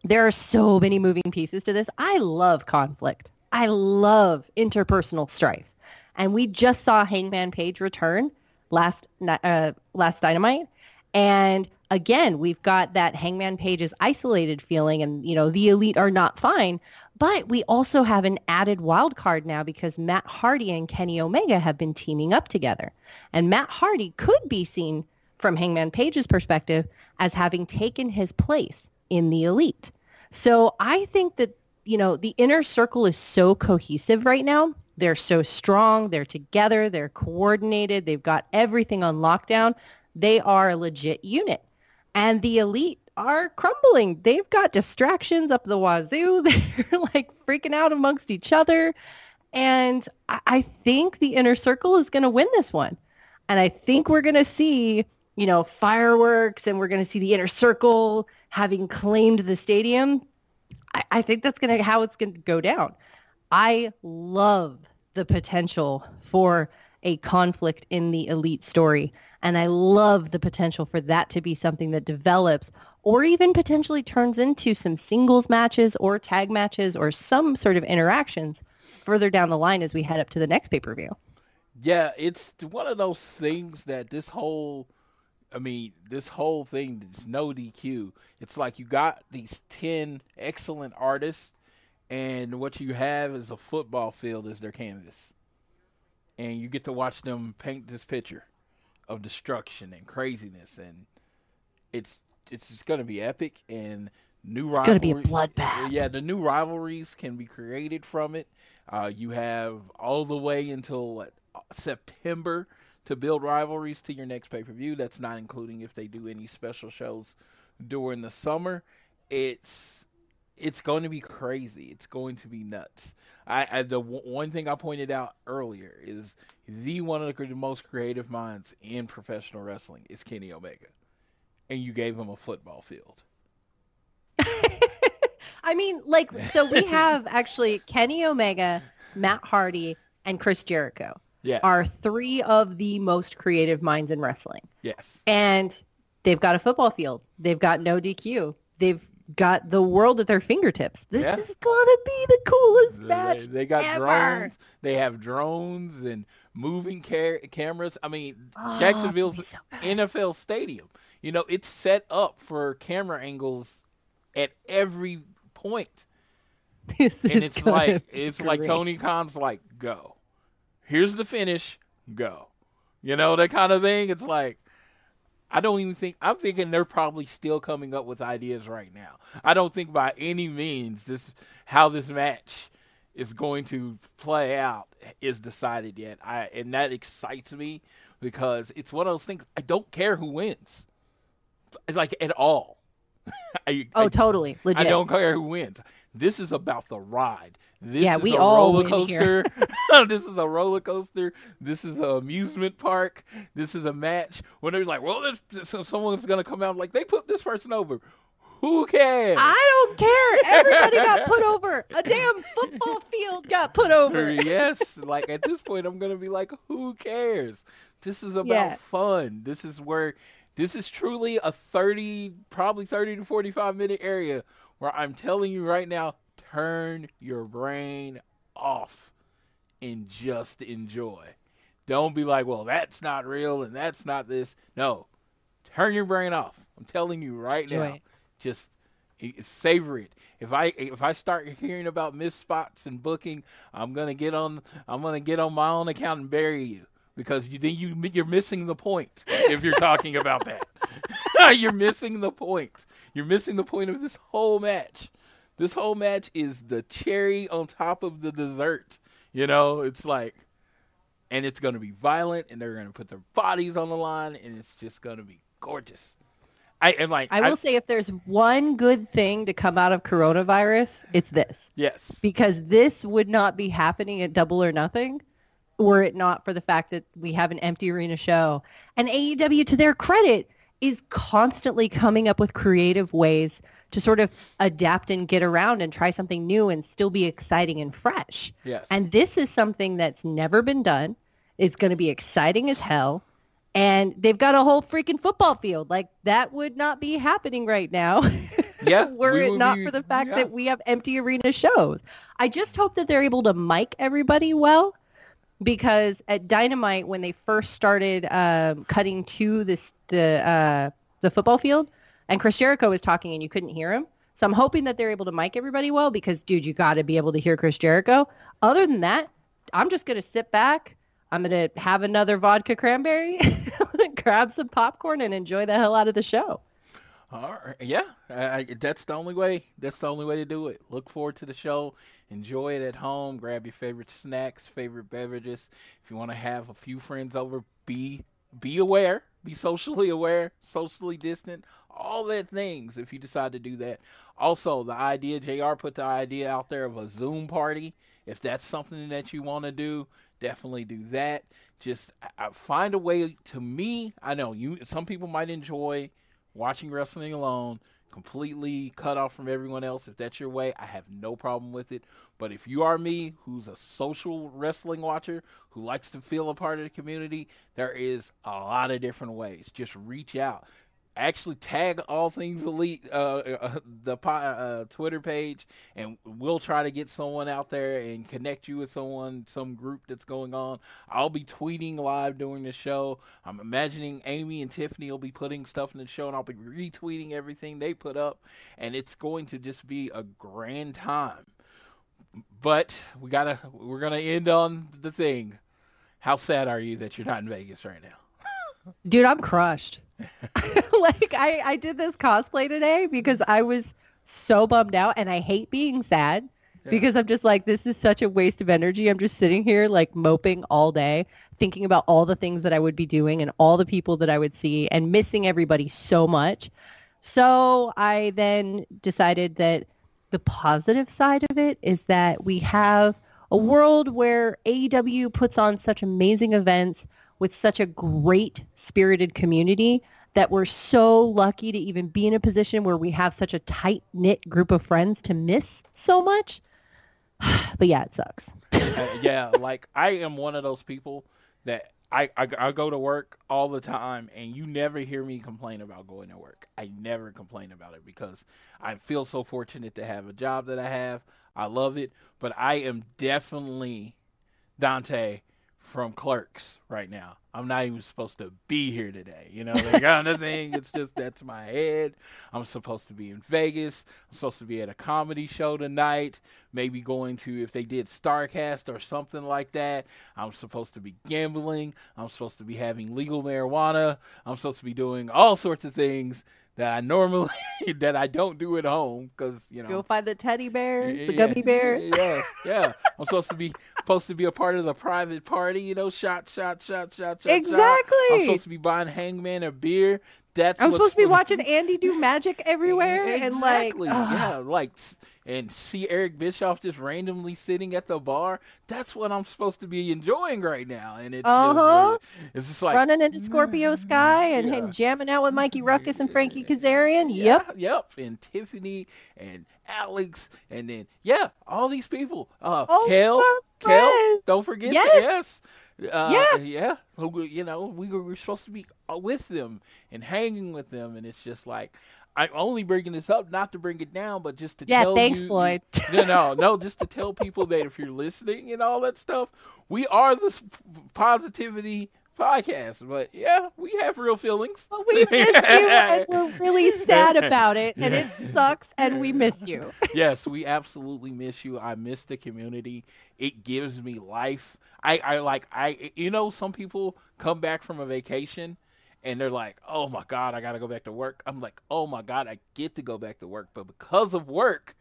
there are so many moving pieces to this. I love conflict. I love interpersonal strife. And we just saw Hangman Page return last uh, last Dynamite, and again we've got that Hangman Page is isolated feeling, and you know the elite are not fine. But we also have an added wild card now because Matt Hardy and Kenny Omega have been teaming up together, and Matt Hardy could be seen from Hangman Page's perspective as having taken his place in the elite. So I think that, you know, the inner circle is so cohesive right now. They're so strong. They're together. They're coordinated. They've got everything on lockdown. They are a legit unit. And the elite are crumbling. They've got distractions up the wazoo. They're like freaking out amongst each other. And I, think the inner circle is going to win this one. And I think we're going to see, you know, fireworks and we're going to see the inner circle having claimed the stadium. I, I think that's going to how it's going to go down. I love the potential for a conflict in the elite story. And I love the potential for that to be something that develops or even potentially turns into some singles matches or tag matches or some sort of interactions further down the line as we head up to the next pay-per-view. yeah. It's one of those things that this whole, I mean, this whole thing is no DQ. It's like you got these ten excellent artists, and what you have is a football field as their canvas, and you get to watch them paint this picture of destruction and craziness, and it's it's just going to be epic and new It's gonna be a bloodbath. Yeah, the new rivalries can be created from it. Uh, you have all the way until what September to build rivalries to your next pay per view. That's not including if they do any special shows during the summer. It's it's going to be crazy. It's going to be nuts. I, I the w- one thing I pointed out earlier is the one of the most creative minds in professional wrestling is Kenny Omega, and you gave him a football field. I mean, like, so we have actually Kenny Omega, Matt Hardy, and Chris Jericho Yes. are three of the most creative minds in wrestling. yes. And they've got a football field. They've got no DQ. They've got the world at their fingertips. This Yeah. is gonna be the coolest They, match. they got ever. drones. They have drones and moving ca- cameras. I mean, Oh, Jacksonville's so. NFL stadium. You know, it's set up for camera angles at every point. This and it's like it's like. Tony Khan's like, go. Here's the finish, go. You know, that kind of thing. It's like I don't even think I'm thinking they're probably still coming up with ideas right now. I don't think by any means this how this match is going to play out is decided yet. I and that excites me because it's one of those things I don't care who wins. Like at all. I, Oh, I- totally legit. I don't care who wins. This is about the ride. This Yeah, is we a all roller coaster. this is a roller coaster. This is an amusement park. This is a match. When they're like, well, there's, someone's gonna come out like they put this person over. Who cares? I don't care. Everybody got put over. A damn football field got put over. yes, like at this point, I'm gonna be like, who cares? This is about Yeah. fun. This is where this is truly a 30, probably 30 to 45 minute area where I'm telling you right now, turn your brain off and just enjoy. Don't be like, well, that's not real and that's not this. No, turn your brain off. I'm telling you right now. Just savor it. If I if I start hearing about missed spots and booking, I'm gonna get on. I'm gonna get on my own account and bury you because you then you you're missing the point if you're talking about that. You're missing the point. You're missing the point of this whole match. This whole match is the cherry on top of the dessert. You know, it's like, and it's going to be violent, and they're going to put their bodies on the line, and it's just going to be gorgeous. I am like, I will say if there's one good thing to come out of coronavirus, it's this. yes, Because this would not be happening at Double or Nothing were it not for the fact that we have an empty arena show. And AEW, to their credit, is constantly coming up with creative ways to sort of adapt and get around and try something new and still be exciting and fresh. yes, And this is something that's never been done. It's going to be exciting as hell. And they've got a whole freaking football field. Like that would not be happening right now. yeah. were we it not for the fact yeah. that we have empty arena shows. I just hope that they're able to mic everybody well because at Dynamite when they first started um, cutting to this the uh, the football field and Chris Jericho was talking and you couldn't hear him. So I'm hoping that they're able to mic everybody well because dude, you got to be able to hear Chris Jericho. Other than that, I'm just to sit back. I'm to have another vodka cranberry, grab some popcorn and enjoy the hell out of the show. All right. Yeah, I, that's the only way. That's the only way to do it. Look forward to the show. Enjoy it at home. Grab your favorite snacks, favorite beverages. If you want to have a few friends over, be be aware. Be socially aware, socially distant, all that things. If you decide to do that. Also, the idea Jr. put the idea out there of a Zoom party. If that's something that you want to do, definitely do that. Just I find a way. To me, I know you. Some people might enjoy watching wrestling alone, completely cut off from everyone else. If that's your way, I have no problem with it. But if you are me, who's a social wrestling watcher, who likes to feel a part of the community, there is a lot of different ways. Just reach out. Actually, tag all things elite uh, uh, the uh, Twitter page, and we'll try to get someone out there and connect you with someone, some group that's going on. I'll be tweeting live during the show. I'm imagining Amy and Tiffany will be putting stuff in the show, and I'll be retweeting everything they put up, and it's going to just be a grand time. But we gotta, we're gonna end on the thing. How sad are you that you're not in Vegas right now? Dude, I'm crushed. like I, I did this cosplay today because I was so bummed out and I hate being sad because I'm just like, this is such a waste of energy. I'm just sitting here like moping all day, thinking about all the things that I would be doing and all the people that I would see and missing everybody so much. So I then decided that the positive side of it is that we have a world where AEW puts on such amazing events with such a great spirited community that we're so lucky to even be in a position where we have such a tight knit group of friends to miss so much. but yeah, it sucks. Uh, yeah, like I am one of those people that I, I I go to work all the time, and you never hear me complain about going to work. I never complain about it because I feel so fortunate to have a job that I have. I love it, but I am definitely Dante from Clerks right now. I'm not even supposed to be here today. You know, that kind of thing. It's just that's my head. I'm supposed to be in Vegas. I'm supposed to be at a comedy show tonight. Maybe going to if they did Starcast or something like that. I'm supposed to be gambling. I'm supposed to be having legal marijuana. I'm supposed to be doing all sorts of things that I normally that I don't do at home because you know Go find the teddy bears, the yeah, gummy bears. Yeah, yeah. I'm supposed to be supposed to be a part of the private party. You know, shot, shot, shot, shot, shot. Exactly. Shot. I'm supposed to be buying Hangman a beer. That's I'm supposed to be watching Andy do magic everywhere and like Exactly. yeah, like and see Eric Bischoff just randomly sitting at the bar. That's what I'm supposed to be enjoying right now, and it's Uh-huh. just, it's just like running into Scorpio Sky and, yeah. and jamming out with Mikey Rukus and Frankie Kazarian. Yep. Yeah, yep. And Tiffany and Alex and then yeah, all these people. Uh Oh, Kel, Kel, don't forget Yes. Yes. Uh, Yeah. yeah. So you know, we were, we were supposed to be with them and hanging with them and it's just like I'm only bringing this up not to bring it down, but just to Yeah, tell thanks, you, Floyd. no, no, no, just to tell people that if you're listening and all that stuff, we are the positivity podcast. But yeah, we have real feelings. But we miss you and we're really sad about it and it sucks and we miss you. yes, we absolutely miss you. I miss the community. It gives me life. I, I like I you know some people come back from a vacation and they're like, "Oh my god, I got to go back to work." I'm like, "Oh my god, I get to go back to work, but because of work,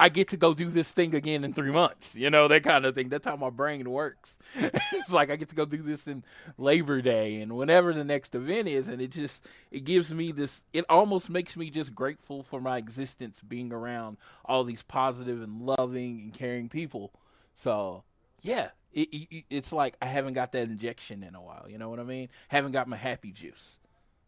I get to go do this thing again in three months. You know, that kind of thing. That's how my brain works. it's like I get to go do this in Labor Day and whenever the next event is. And it just, it gives me this, it almost makes me just grateful for my existence being around all these positive and loving and caring people. So, yeah, it, it, it's like I haven't got that injection in a while. You know what I mean? Haven't got my happy juice.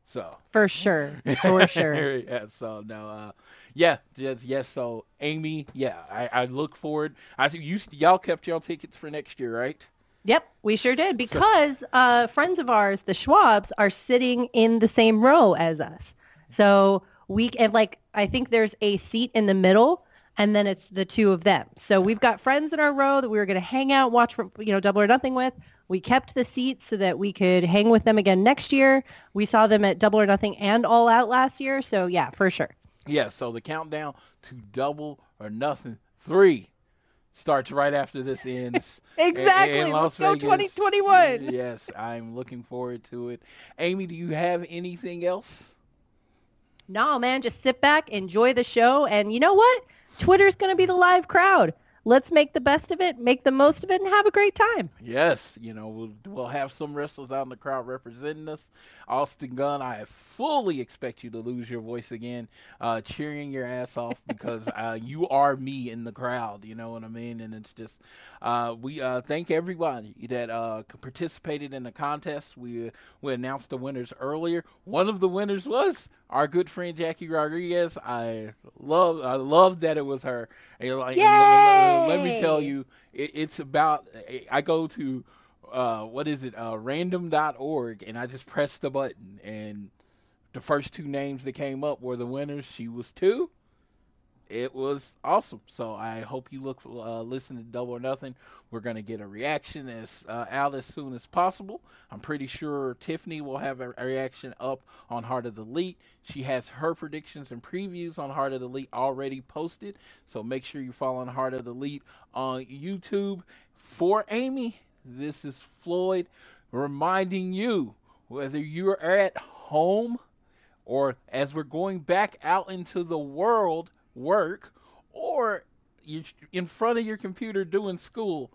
So For sure. For sure. yeah. So no. Uh, yeah. Just yes. So Amy. Yeah. I, I look forward. I you. Y'all kept y'all tickets for next year, right? Yep, we sure did because uh, friends of ours, the Schwabs, are sitting in the same row as us. So we and like I think there's a seat in the middle, and then it's the two of them. So we've got friends in our row that we were going to hang out, watch from you know Double or Nothing with. We kept the seats so that we could hang with them again next year. We saw them at Double or Nothing and All Out last year, so yeah, for sure. Yeah. So the countdown to double or nothing three starts right after this ends. Exactly. in Las Let's go Vegas. 2021. Yes, I'm looking forward to it. Amy, do you have anything else? No, man, just sit back, enjoy the show, and you know what? Twitter's going to be the live crowd. Let's make the best of it, make the most of it, and have a great time. Yes, you know we'll we'll have some wrestlers out in the crowd representing us. Austin Gunn, I fully expect you to lose your voice again, uh, cheering your ass off because uh, you are me in the crowd. You know what I mean? And it's just uh, we uh, thank everybody that uh, participated in the contest. We we announced the winners earlier. One of the winners was our good friend Jackie Rodriguez. I love I love that it was her. And, like, and let me tell you, it, it's about. I go to uh, what is it? Uh, random.org, and I just press the button, and the first two names that came up were the winners. She was two. It was awesome. So I hope you look uh, listen to Double or Nothing. We're gonna get a reaction as uh, out as soon as possible. I'm pretty sure Tiffany will have a, reaction up on Heart of the Elite. She has her predictions and previews on Heart of the Elite already posted. So make sure you're following Heart of the Elite on YouTube. For Amy, this is Floyd reminding you whether you're at home or as we're going back out into the world, work, or you're in front of your computer doing school,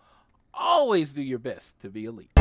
always do your best to be elite.